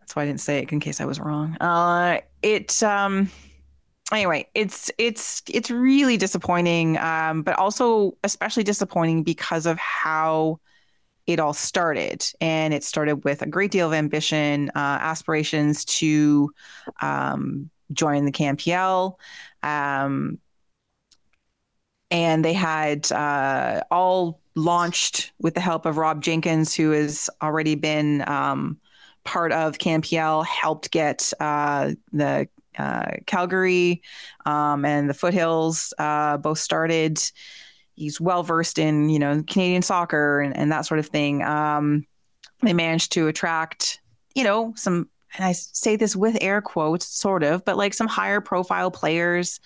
[SPEAKER 3] That's why I didn't say it in case I was wrong. Uh, it. Um, anyway, it's it's it's really disappointing, um, but also especially disappointing because of how it all started. And it started with a great deal of ambition, uh, aspirations to um, join the CanPL. Um, and they had uh, all launched with the help of Rob Jenkins, who has already been um, part of CanPL, helped get uh, the uh, Calgary um, and the Foothills uh, both started. He's well versed in you know Canadian soccer and, and that sort of thing. Um, they managed to attract you know some and I say this with air quotes, sort of, but like some higher profile players.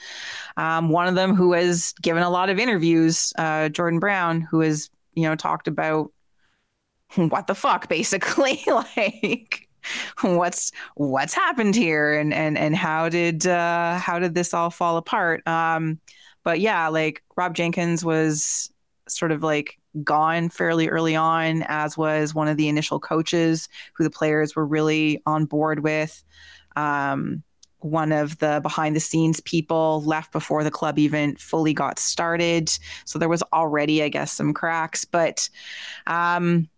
[SPEAKER 3] Um, one of them who has given a lot of interviews, uh, Jordan Brown, who has, you know, talked about what the fuck, basically, like what's what's happened here and and and how did uh how did this all fall apart um but yeah like rob jenkins was sort of like gone fairly early on, as was one of the initial coaches who the players were really on board with. Um, one of the behind the scenes people left before the club even fully got started. So there was already, I guess, some cracks. But um,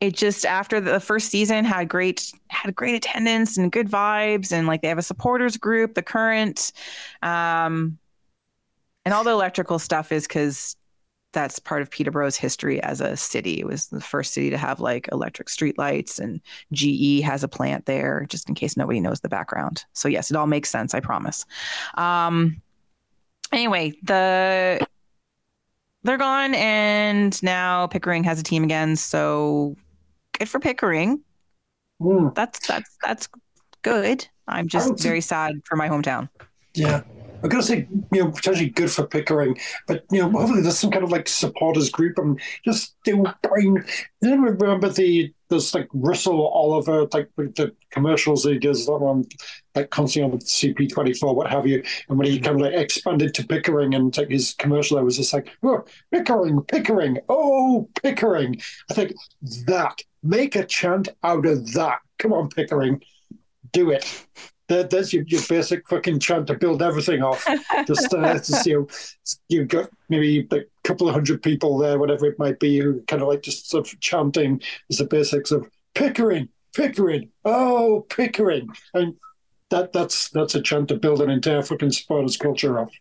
[SPEAKER 3] it just after the first season had great had great attendance and good vibes and like they have a supporters group the current um and all the electrical stuff is because that's part of Peterborough's history as a city. It was the first city to have like electric streetlights, and GE has a plant there, just in case nobody knows the background. So yes, it all makes sense. I promise. Um, anyway, the they're gone, and now Pickering has a team again. So good for Pickering.
[SPEAKER 2] Mm.
[SPEAKER 3] That's that's that's good. I'm just very sad for my hometown.
[SPEAKER 2] Yeah. I'm going to say, you know, potentially good for Pickering, but, you know, hopefully there's some kind of like supporters group and just do, I mean, you remember the, there's like Russell Oliver, like the commercials he does on, like constantly on CP24, what have you. And when he mm-hmm. kind of like expanded to Pickering and like his commercial, I was just like, oh, Pickering, Pickering, oh, Pickering. I think that, make a chant out of that. Come on, Pickering, do it that, that's your, your basic fucking chant to build everything off. Just, uh, just you, you've got maybe a couple of hundred people there, whatever it might be, who kind of like just sort of chanting as the basics of Pickering, Pickering, oh Pickering, and that that's that's a chant to build an entire fucking supporters culture off.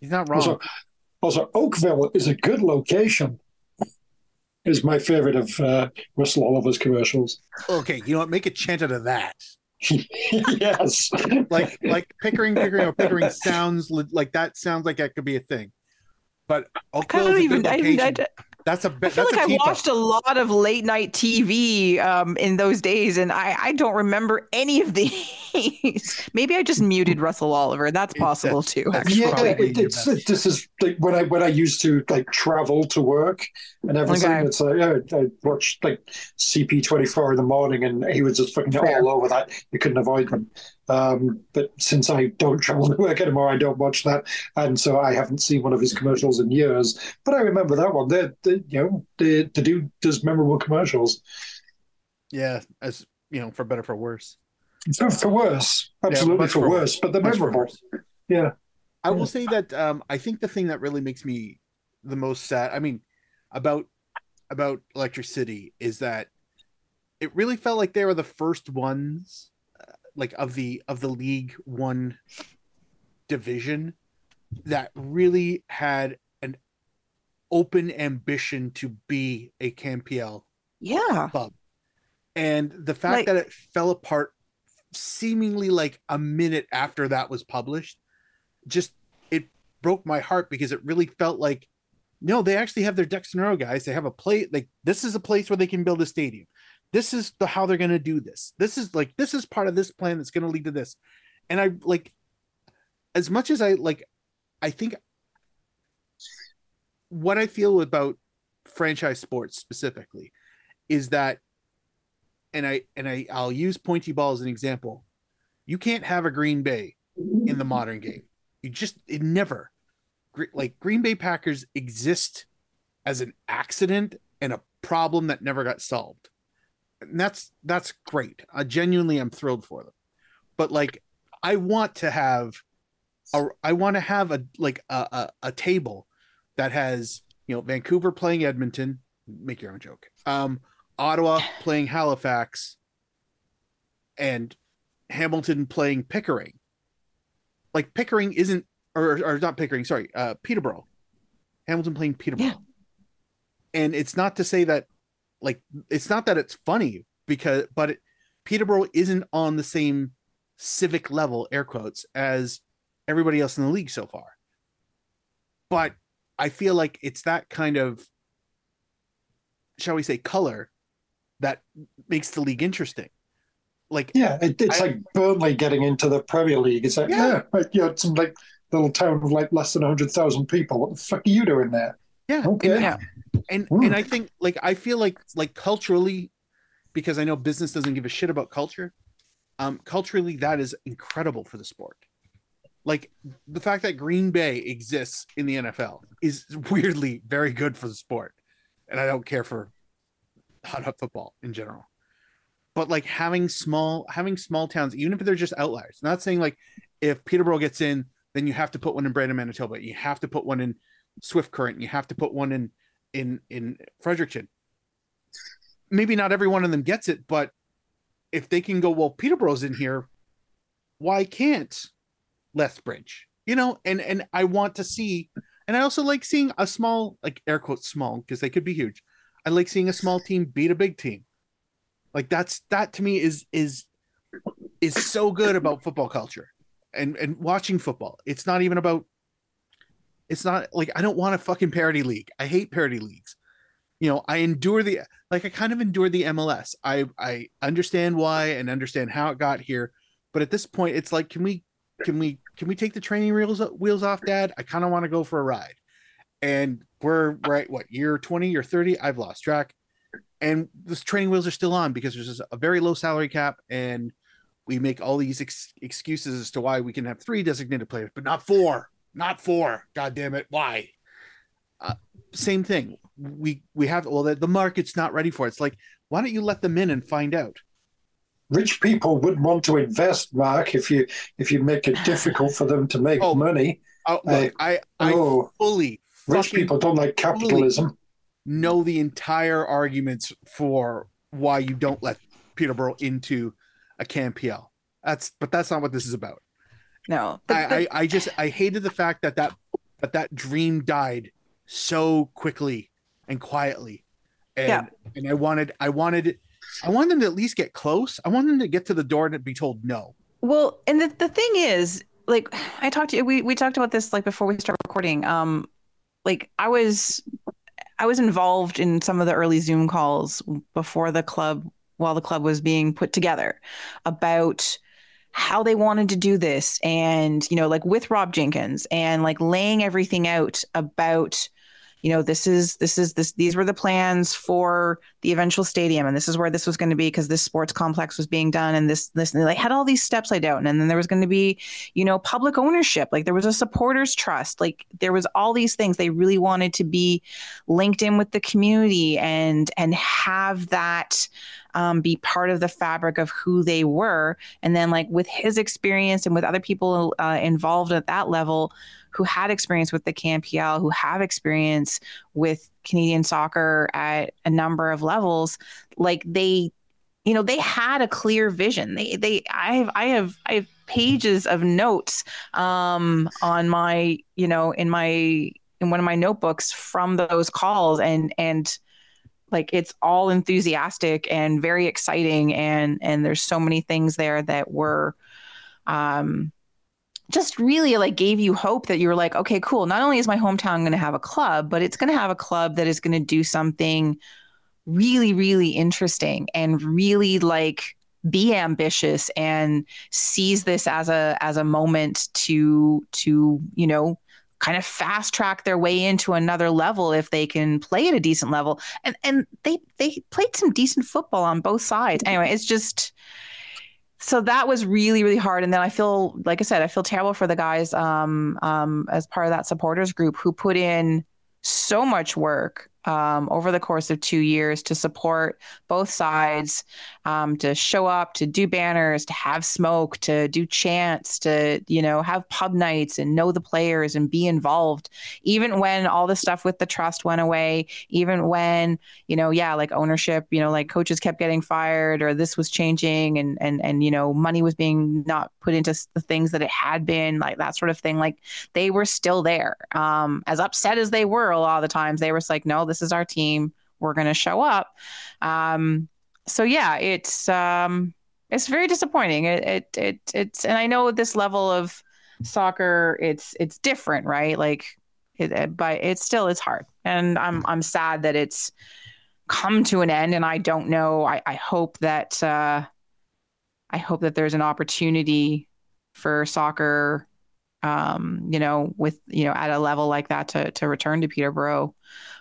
[SPEAKER 1] He's not wrong.
[SPEAKER 2] Also, also Oakville is a good location. Is my favorite of uh, Russell Oliver's commercials.
[SPEAKER 1] Okay, you know what? Make a chant out of that.
[SPEAKER 2] yes.
[SPEAKER 1] like like Pickering, Pickering, or Pickering sounds li- like that sounds like that could be a thing. But Oakville
[SPEAKER 3] I don't even. I. I,
[SPEAKER 1] that's a
[SPEAKER 3] I
[SPEAKER 1] bit.
[SPEAKER 3] feel
[SPEAKER 1] That's
[SPEAKER 3] like I watched a lot of late night TV um, in those days, and I, I don't remember any of these. Maybe I just muted Russell Oliver. That's possible
[SPEAKER 1] that's-
[SPEAKER 3] too.
[SPEAKER 1] that's
[SPEAKER 3] Actually.
[SPEAKER 2] yeah, it, it's
[SPEAKER 1] best.
[SPEAKER 2] this is like when I when I used to like travel to work and everything.
[SPEAKER 3] Okay.
[SPEAKER 2] It's like yeah, I watched like CP twenty four in the morning, and he was just fucking
[SPEAKER 3] Fair.
[SPEAKER 2] all over that. You couldn't avoid them. Um, but since I don't travel to work anymore, I don't watch that, and so I haven't seen one of his commercials in years. But I remember that one. The, the you know the the dude does memorable commercials
[SPEAKER 1] Yeah, as you know, for better for worse.
[SPEAKER 2] for, for worse, absolutely
[SPEAKER 1] much
[SPEAKER 2] for,
[SPEAKER 1] for
[SPEAKER 2] worse, but they're memorable.
[SPEAKER 1] worse.
[SPEAKER 2] Yeah.
[SPEAKER 1] I will say that um, I think the thing that really makes me the most sad, I mean, about about Electric City is that it really felt like they were the first ones, like of the of the League One division, that really had an open ambition to be a CanPL
[SPEAKER 3] Yeah.
[SPEAKER 1] club. And the fact
[SPEAKER 3] Like-
[SPEAKER 1] that it fell apart seemingly like a minute after that was published, just it broke my heart because it really felt like no, they actually have their ducks in a row, guys. They have a play like this is a place where they can build a stadium. This is the how they're gonna do this. This is like this is part of this plan that's gonna lead to this. And I like as much as I like I think what I feel about franchise sports specifically is that and I and I I'll use pointy ball as an example. You can't have a Green Bay in the modern game. You just it never like Green Bay Packers exist as an accident and a problem that never got solved. And that's that's great. I genuinely am thrilled for them. But like I want to have a I want to have a like a, a, a table that has, you know, Vancouver playing Edmonton, make your own joke. Um Ottawa playing Halifax and Hamilton playing Pickering. Like Pickering isn't or or not Pickering, sorry, uh Peterborough. Hamilton playing Peterborough.
[SPEAKER 3] Yeah.
[SPEAKER 1] And it's not to say that like it's not that it's funny because but it, Peterborough isn't on the same civic level air quotes as everybody else in the league so far. But I feel like it's that kind of shall we say color that makes the league interesting. Like
[SPEAKER 2] Yeah, it, it's
[SPEAKER 1] I-
[SPEAKER 2] like Burnley getting into the Premier League. It's like,
[SPEAKER 1] Yeah.
[SPEAKER 2] yeah, like, you know, some like little town of like less than 100,000 people. What the fuck are you doing there?
[SPEAKER 1] yeah,
[SPEAKER 2] Okay.
[SPEAKER 3] Yeah.
[SPEAKER 1] And
[SPEAKER 2] Hmm.
[SPEAKER 1] and I think like I feel like like culturally, because I know business doesn't give a shit about culture. Um, culturally, that is incredible for the sport. like the fact that Green Bay exists in the NFL is weirdly very good for the sport. And I don't care for hot up football in general. But like having small having small towns, even if they're just outliers, not saying like if Peterborough gets in, then you have to put one in Brandon, Manitoba. You have to put one in Swift Current. You have to put one in in in Fredericton. Maybe not every one of them gets it, but if they can go, well, Peterborough's in here, why can't Lethbridge? You know, and and I want to see, and I also like seeing a small, like air quotes small, because they could be huge. I like seeing a small team beat a big team. Like that's that to me is is is so good about football culture and and watching football. It's not even about it's not like I don't want a fucking parity league. I hate parity leagues. You know, I endure the like I kind of endure the MLS. I I understand why and understand how it got here, but at this point it's like can we can we can we take the training wheels wheels off dad? I kind of want to go for a ride. And we're right what year 20 or 30? I've lost track. And the training wheels are still on because there's a very low salary cap and we make all these ex- excuses as to why we can have three designated players, but not four not four. God damn it. Why? Uh, same thing. We we have well the, the market's not ready for it. It's like why don't you let them in and find out?
[SPEAKER 2] Rich people wouldn't want to invest, Mark, if you if you make it difficult for them to make oh, money.
[SPEAKER 1] Oh, look, uh, I I oh, fully
[SPEAKER 2] rich people don't like capitalism.
[SPEAKER 1] Know the entire arguments for why you don't let Peterborough into a CanPL. That's but that's not what this is about.
[SPEAKER 3] No,
[SPEAKER 1] I, I, I just I hated the fact that that that that dream died so quickly and quietly, and yeah. and I wanted I wanted I wanted them to at least get close. I wanted them to get to the door and be told no.
[SPEAKER 3] Well, and the the thing is, like I talked to you, we we talked about this like before we start recording. Um, like I was I was involved in some of the early Zoom calls before the club while the club was being put together about how they wanted to do this and you know like with rob jenkins and like laying everything out about you know this is this is this these were the plans for the eventual stadium and this is where this was going to be because this sports complex was being done and this this and they had all these steps laid out. And then there was going to be you know public ownership. Like there was a supporters trust. Like there was all these things. They really wanted to be linked in with the community and and have that um, be part of the fabric of who they were and then like with his experience and with other people uh, involved at that level who had experience with the CanPL, who have experience with Canadian soccer at a number of levels, like they, you know, they had a clear vision. They, they, I have, I have, I have pages of notes um, on my, you know, in my, in one of my notebooks from those calls, and and like it's all enthusiastic and very exciting, and and there's so many things there that were um just really like gave you hope that you were like, okay, cool. Not only is my hometown going to have a club, but it's going to have a club that is going to do something really, really interesting and really like be ambitious and seize this as a as a moment to to you know kind of fast track their way into another level if they can play at a decent level. And and they they played some decent football on both sides. Anyway it's just so that was really really hard. And then i feel like i said i feel terrible for the guys um, um, as part of that supporters group who put in so much work um, over the course of two years to support both sides, um, to show up, to do banners, to have smoke, to do chants, to you know have pub nights and know the players and be involved. Even when all the stuff with the trust went away, even when you know yeah like ownership, you know like coaches kept getting fired or this was changing and and and you know money was being not put into the things that it had been like that sort of thing. Like they were still there. Um, as upset as they were a lot of the times, they were like no this is our team. We're going to show up. Um, so yeah, it's um, it's very disappointing. It, it it it's and I know this level of soccer, it's it's different, right? Like, it, but it's still it's hard, and I'm I'm sad that it's come to an end. And I don't know. I I hope that uh, I hope that there's an opportunity for soccer um, you know, with you know at a level like that to to return to Peterborough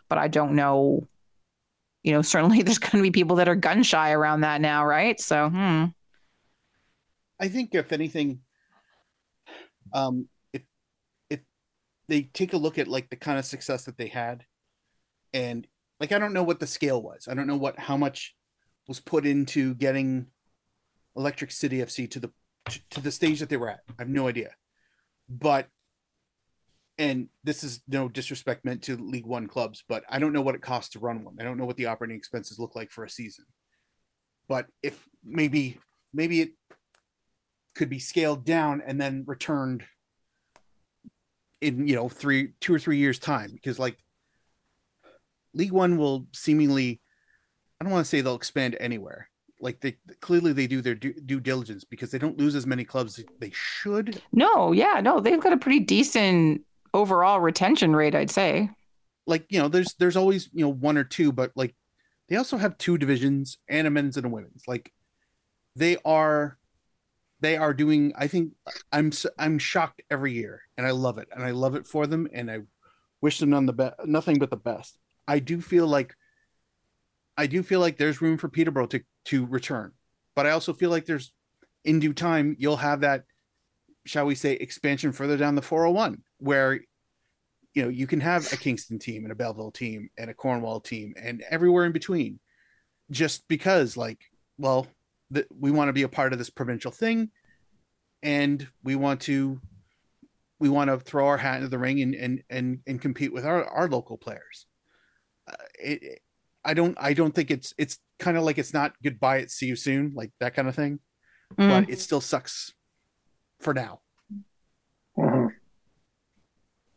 [SPEAKER 3] but I don't know. You know, certainly there's going to be people that are gun shy around that now, right? So, hmm.
[SPEAKER 1] I think if anything, um, if if they take a look at like the kind of success that they had and like i don't know what the scale was i don't know what how much was put into getting electric city fc to the to the stage that they were at i have no idea but and this is no disrespect meant to league one clubs but i don't know what it costs to run one. I don't know what the operating expenses look like for a season. But if maybe maybe it could be scaled down and then returned in you know three two or three years time because like league one will seemingly i don't want to say they'll expand anywhere. Like they clearly they do their due, due diligence because they don't lose as many clubs as they should.
[SPEAKER 3] No, yeah, no, they've got a pretty decent overall retention rate, I'd say.
[SPEAKER 1] like you know there's there's always you know one or two but like they also have two divisions and a men's and a women's like they are they are doing i think i'm i'm shocked every year and i love it and i love it for them and i wish them none the best nothing but the best i do feel like i do feel like there's room for peterborough to to return but i also feel like there's in due time you'll have that shall we say expansion further down the 401 where you know you can have a kingston team and a belleville team and a cornwall team and everywhere in between just because like well that we want to be a part of this provincial thing and we want to we want to throw our hat into the ring and and and, and compete with our, our local players uh, it, it- i don't i don't think it's it's kind of like it's not goodbye it's see you soon like that kind of thing
[SPEAKER 3] Mm.
[SPEAKER 1] but it still sucks for now
[SPEAKER 2] Mhm.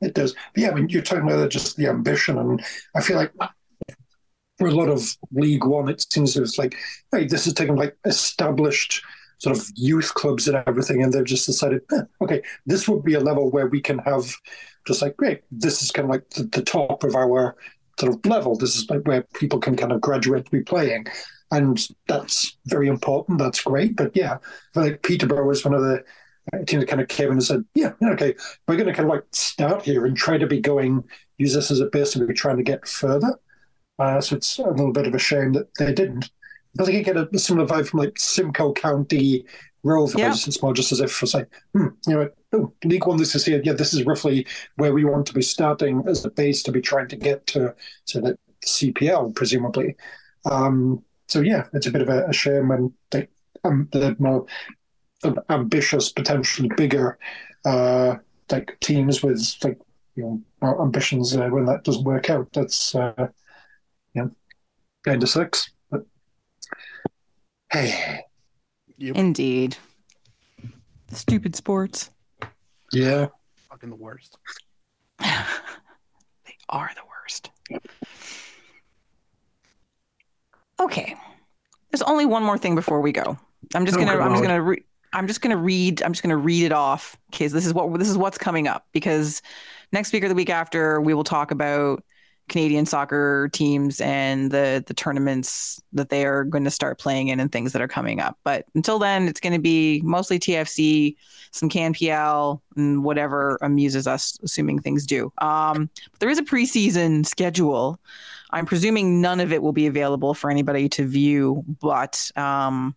[SPEAKER 2] It does. But yeah, I mean, you're talking about just the ambition, and I feel like for a lot of League One, it seems it's like, hey, this is taking like established sort of youth clubs and everything, and they've just decided, eh, okay, this would be a level where we can have just like, great, this is kind of like the, the top of our sort of level. This is like where people can kind of graduate to be playing. And that's very important. That's great. But yeah, I like Peterborough is one of the that kind of came in and said, yeah, okay, we're going to kind of like start here and try to be going, use this as a base to be trying to get further. Uh, so it's a little bit of a shame that they didn't. I think you get a similar vibe from like Simcoe County Rovers.
[SPEAKER 3] Yeah.
[SPEAKER 2] It's more just as if it's like, hmm, you know, oh, League One, this is here. Yeah, this is roughly where we want to be starting as a base to be trying to get to, so that CPL, presumably. Um, so yeah, it's a bit of a, a shame when they, um, the more ambitious, potentially bigger, uh, like teams with like you know more ambitions uh, when that doesn't work out. That's uh, you know kind of sucks. But hey,
[SPEAKER 1] yep
[SPEAKER 3] Indeed. Stupid sports.
[SPEAKER 2] yeah,
[SPEAKER 1] fucking the worst
[SPEAKER 3] they are the worst. Okay. There's only one more thing before we go. I'm just
[SPEAKER 2] Oh,
[SPEAKER 3] gonna I'm just gonna re- I'm just gonna read I'm just gonna read it off because this is what this is what's coming up because next week or the week after we will talk about Canadian soccer teams and the the tournaments that they are going to start playing in and things that are coming up. But until then, it's going to be mostly TFC, some CanPL, and whatever amuses us, assuming things do. Um, but there is a preseason schedule. I'm presuming none of it will be available for anybody to view, but um,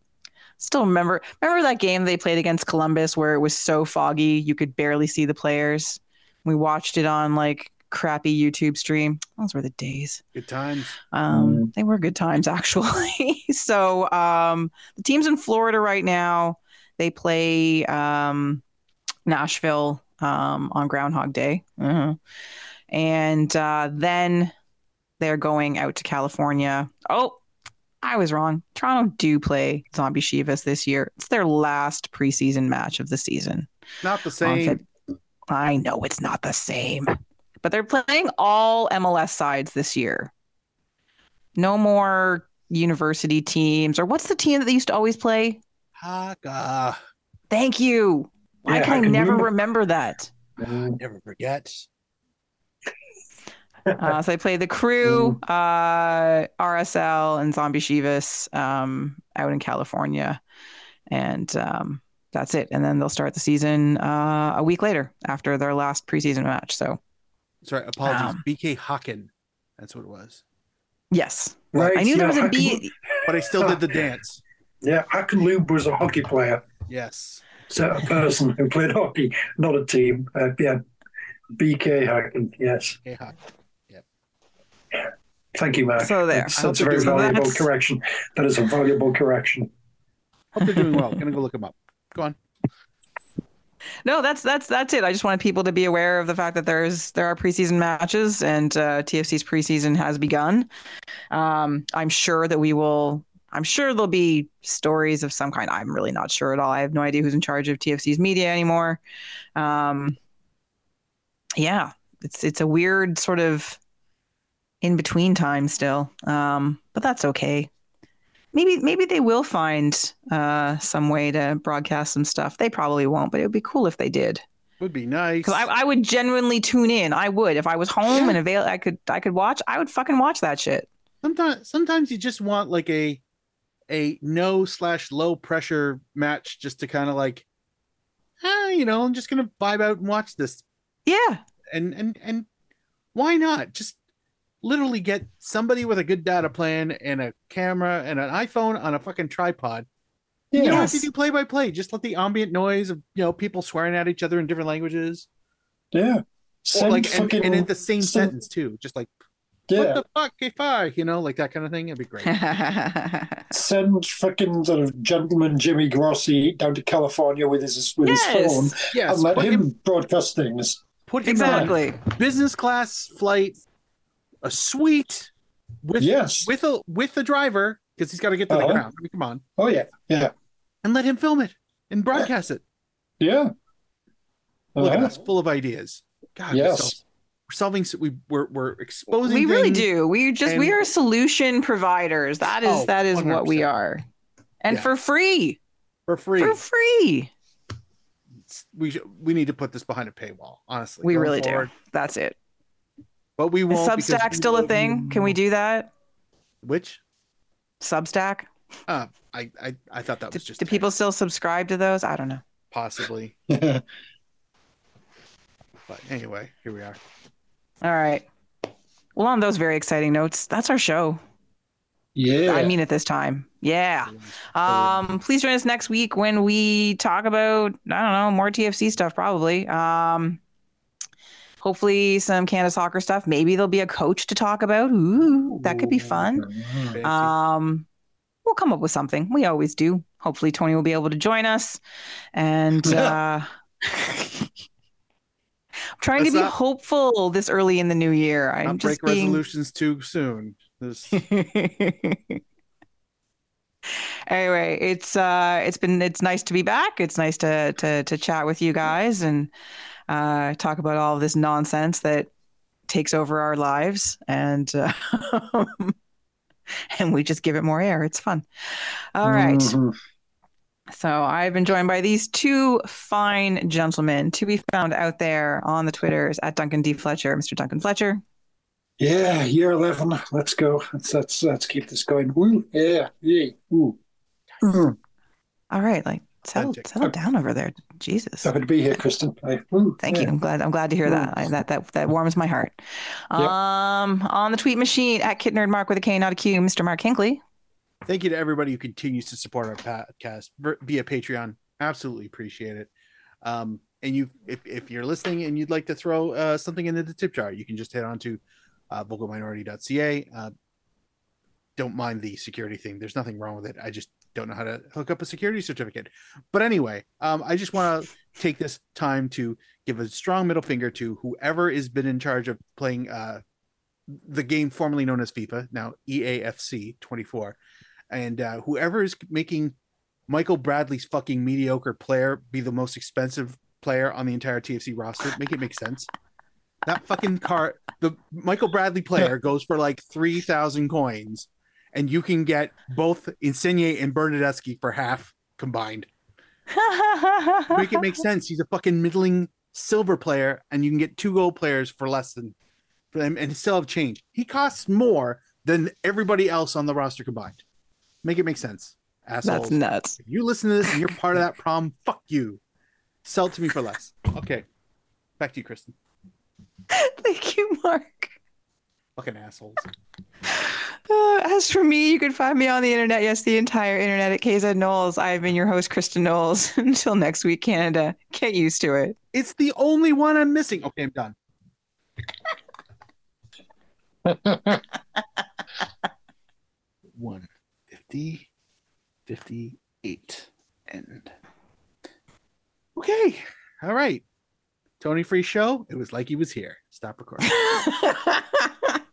[SPEAKER 3] still remember remember that game they played against Columbus where it was so foggy you could barely see the players. We watched it on like crappy YouTube stream. Those were the days.
[SPEAKER 1] good times
[SPEAKER 3] Um, They were good times, actually. so um, the teams in Florida right now, they play um, Nashville um, on Groundhog Day. Mhm. And uh, then they're going out to California. Oh, I was wrong. Toronto do play Zombie Chivas this year. It's their last preseason match of the season.
[SPEAKER 1] not the same
[SPEAKER 3] Feb- I know it's not the same, but they're playing all MLS sides this year. No more university teams, or what's the team that they used to always play?
[SPEAKER 1] Haka.
[SPEAKER 3] Thank you. Why can I,
[SPEAKER 2] I can
[SPEAKER 3] never
[SPEAKER 2] remember-
[SPEAKER 3] remember that?
[SPEAKER 1] never forget
[SPEAKER 3] Uh, so they play the crew, uh, RSL, and Zombie Chivas um, out in California, and um, that's it. And then they'll start the season uh, a week later after their last preseason match. So
[SPEAKER 1] sorry apologies
[SPEAKER 3] Um,
[SPEAKER 1] bk Hacken. that's what it was
[SPEAKER 3] yes,
[SPEAKER 2] right.
[SPEAKER 3] I knew there was a B,
[SPEAKER 1] but i still did the dance
[SPEAKER 2] Yeah, Hakan Loob was a hockey player,
[SPEAKER 1] yes
[SPEAKER 2] so a person who played hockey, not a team. Uh, yeah, BK Hacken. Yes.
[SPEAKER 1] Hey, hi.
[SPEAKER 2] Thank you, Mark.
[SPEAKER 3] So there.
[SPEAKER 2] That's, that's a very valuable
[SPEAKER 3] That's-
[SPEAKER 2] correction. That is a valuable correction.
[SPEAKER 1] Hope they're doing well. Gonna go look them up. Go on.
[SPEAKER 3] No, that's that's that's it. I just wanted people to be aware of the fact that there's there are preseason matches and uh, TFC's preseason has begun. Um, I'm sure that we will. I'm sure there'll be stories of some kind. I'm really not sure at all. I have no idea who's in charge of TFC's media anymore. Um, yeah, it's it's a weird sort of in between time still, um, but that's okay. Maybe maybe they will find uh, some way to broadcast some stuff. They probably won't, but it would be cool if they did.
[SPEAKER 1] Would be nice.
[SPEAKER 3] Because I, I would genuinely tune in. I would if I was home
[SPEAKER 1] Yeah.
[SPEAKER 3] and avail. I could I could watch. I would fucking watch that shit.
[SPEAKER 1] sometimes sometimes you just want like a a no slash low pressure match just to kind of like ah, you know i'm just gonna vibe out and watch this
[SPEAKER 3] Yeah,
[SPEAKER 1] and and and why not just literally get somebody with a good data plan and a camera and an iphone on a fucking tripod you don't have to do play by play just let the ambient noise of you know people swearing at each other in different languages
[SPEAKER 2] Yeah. Send
[SPEAKER 1] like and,
[SPEAKER 2] fucking,
[SPEAKER 1] and in the same
[SPEAKER 2] send-
[SPEAKER 1] sentence too just like
[SPEAKER 2] yeah.
[SPEAKER 1] what the fuck if I you know like that kind of thing it'd be great
[SPEAKER 2] Send fucking sort of gentleman Jimmy Grossi down to California with his with his phone
[SPEAKER 3] yes,
[SPEAKER 1] yes
[SPEAKER 2] and let him,
[SPEAKER 1] him
[SPEAKER 2] broadcast things.
[SPEAKER 1] put him on
[SPEAKER 3] exactly.
[SPEAKER 1] business class flight, a suite with
[SPEAKER 2] Yes.
[SPEAKER 1] with a with the driver because he's got to get to the
[SPEAKER 2] Uh-huh.
[SPEAKER 1] ground. I mean, come on,
[SPEAKER 2] Oh yeah, yeah,
[SPEAKER 1] and let him film it and broadcast it.
[SPEAKER 2] yeah.
[SPEAKER 1] Look at
[SPEAKER 2] Uh-huh.
[SPEAKER 1] us, full of ideas. God, we're,
[SPEAKER 2] Yes.
[SPEAKER 1] we're solving. We we're we're exposing.
[SPEAKER 3] We really do. We just we are solution providers. That is
[SPEAKER 1] Oh,
[SPEAKER 3] that is what we are, and
[SPEAKER 1] Yeah.
[SPEAKER 3] for free,
[SPEAKER 1] for free.
[SPEAKER 3] for free.
[SPEAKER 1] we we need to put this behind a paywall. Honestly,
[SPEAKER 3] We
[SPEAKER 1] going
[SPEAKER 3] really
[SPEAKER 1] forward.
[SPEAKER 3] do. That's it.
[SPEAKER 1] But we
[SPEAKER 3] Is
[SPEAKER 1] won't. because
[SPEAKER 3] Substack still a
[SPEAKER 1] will-
[SPEAKER 3] thing? Can we do that?
[SPEAKER 1] Which?
[SPEAKER 3] Substack?
[SPEAKER 1] Uh, I I I thought that
[SPEAKER 3] Do,
[SPEAKER 1] was just
[SPEAKER 3] do people still subscribe to those? I don't know.
[SPEAKER 1] possibly. But anyway, here we are.
[SPEAKER 3] All right. Well, on those very exciting notes, that's our show.
[SPEAKER 2] yeah.
[SPEAKER 3] I mean, at this time, yeah. Um, please join us next week when we talk about I don't know more TFC stuff, probably. Um, hopefully some Canada soccer stuff. Maybe there'll be a coach to talk about. Ooh, that could be fun. Um, we'll come up with something. We always do. Hopefully, Tony will be able to join us. And uh, I'm trying
[SPEAKER 1] Let's
[SPEAKER 3] to be
[SPEAKER 1] not-
[SPEAKER 3] hopeful this early in the new year. I'm
[SPEAKER 1] Not
[SPEAKER 3] just
[SPEAKER 1] break
[SPEAKER 3] being.
[SPEAKER 1] resolutions too soon. This
[SPEAKER 3] anyway, it's uh, it's been it's nice to be back. It's nice to to to chat with you guys and uh, talk about all this nonsense that takes over our lives and. Uh, And we just give it more air. It's fun. All right.
[SPEAKER 2] Mhm.
[SPEAKER 3] So I've been joined by these two fine gentlemen to be found out there on the Twitters at Duncan D. Fletcher, Mr. Duncan Fletcher.
[SPEAKER 2] Yeah, year eleven. Let's go. Let's let's let's keep this going. Woo. Yeah. Yeah. Ooh. Mm.
[SPEAKER 3] All right, like settle settle down over there. Jesus.
[SPEAKER 2] Happy to be here, Kristin. I, woo.
[SPEAKER 3] Thank you. I'm glad. I'm glad to hear that. I, that that that warms my heart.
[SPEAKER 2] Yep.
[SPEAKER 3] Um, on the tweet machine at Kit Nerd Mark with a K, not a Q, Mr. Mark Hinkley.
[SPEAKER 1] Thank you to everybody who continues to support our podcast via Patreon. Absolutely appreciate it. Um, and you, if, if you're listening and you'd like to throw uh, something into the tip jar, you can just head on to uh, vocalminority.ca. Uh, don't mind the security thing. There's nothing wrong with it. I just don't know how to hook up a security certificate. But anyway, um, I just want to take this time to give a strong middle finger to whoever has been in charge of playing uh, the game formerly known as FIFA, now EAFC 24 and uh, whoever is making Michael Bradley's fucking mediocre player be the most expensive player on the entire TFC roster, make it make sense. That fucking car, the Michael Bradley player goes for like three thousand coins, and you can get both Insigne and Bernadeschi for half combined. Make it make sense. He's a fucking middling silver player, and you can get two gold players for less than, for them, and still have change. He costs more than everybody else on the roster combined. Make it make sense, assholes.
[SPEAKER 3] That's nuts.
[SPEAKER 1] If you listen to this and you're part of that problem, fuck you. Sell to me for less. Okay. Back to you, Kristin.
[SPEAKER 3] Thank you, Mark.
[SPEAKER 1] Fucking assholes.
[SPEAKER 3] Uh, as for me, you can find me on the internet. Yes, the entire internet at KZ Knowles. I've been your host, Kristin Knowles. Until next week, Canada. Get used to it.
[SPEAKER 1] It's the only one I'm missing. Okay, I'm done. one fifty fifty eight end. Okay. All right. Tony Free Show. It was like he was here. Stop recording.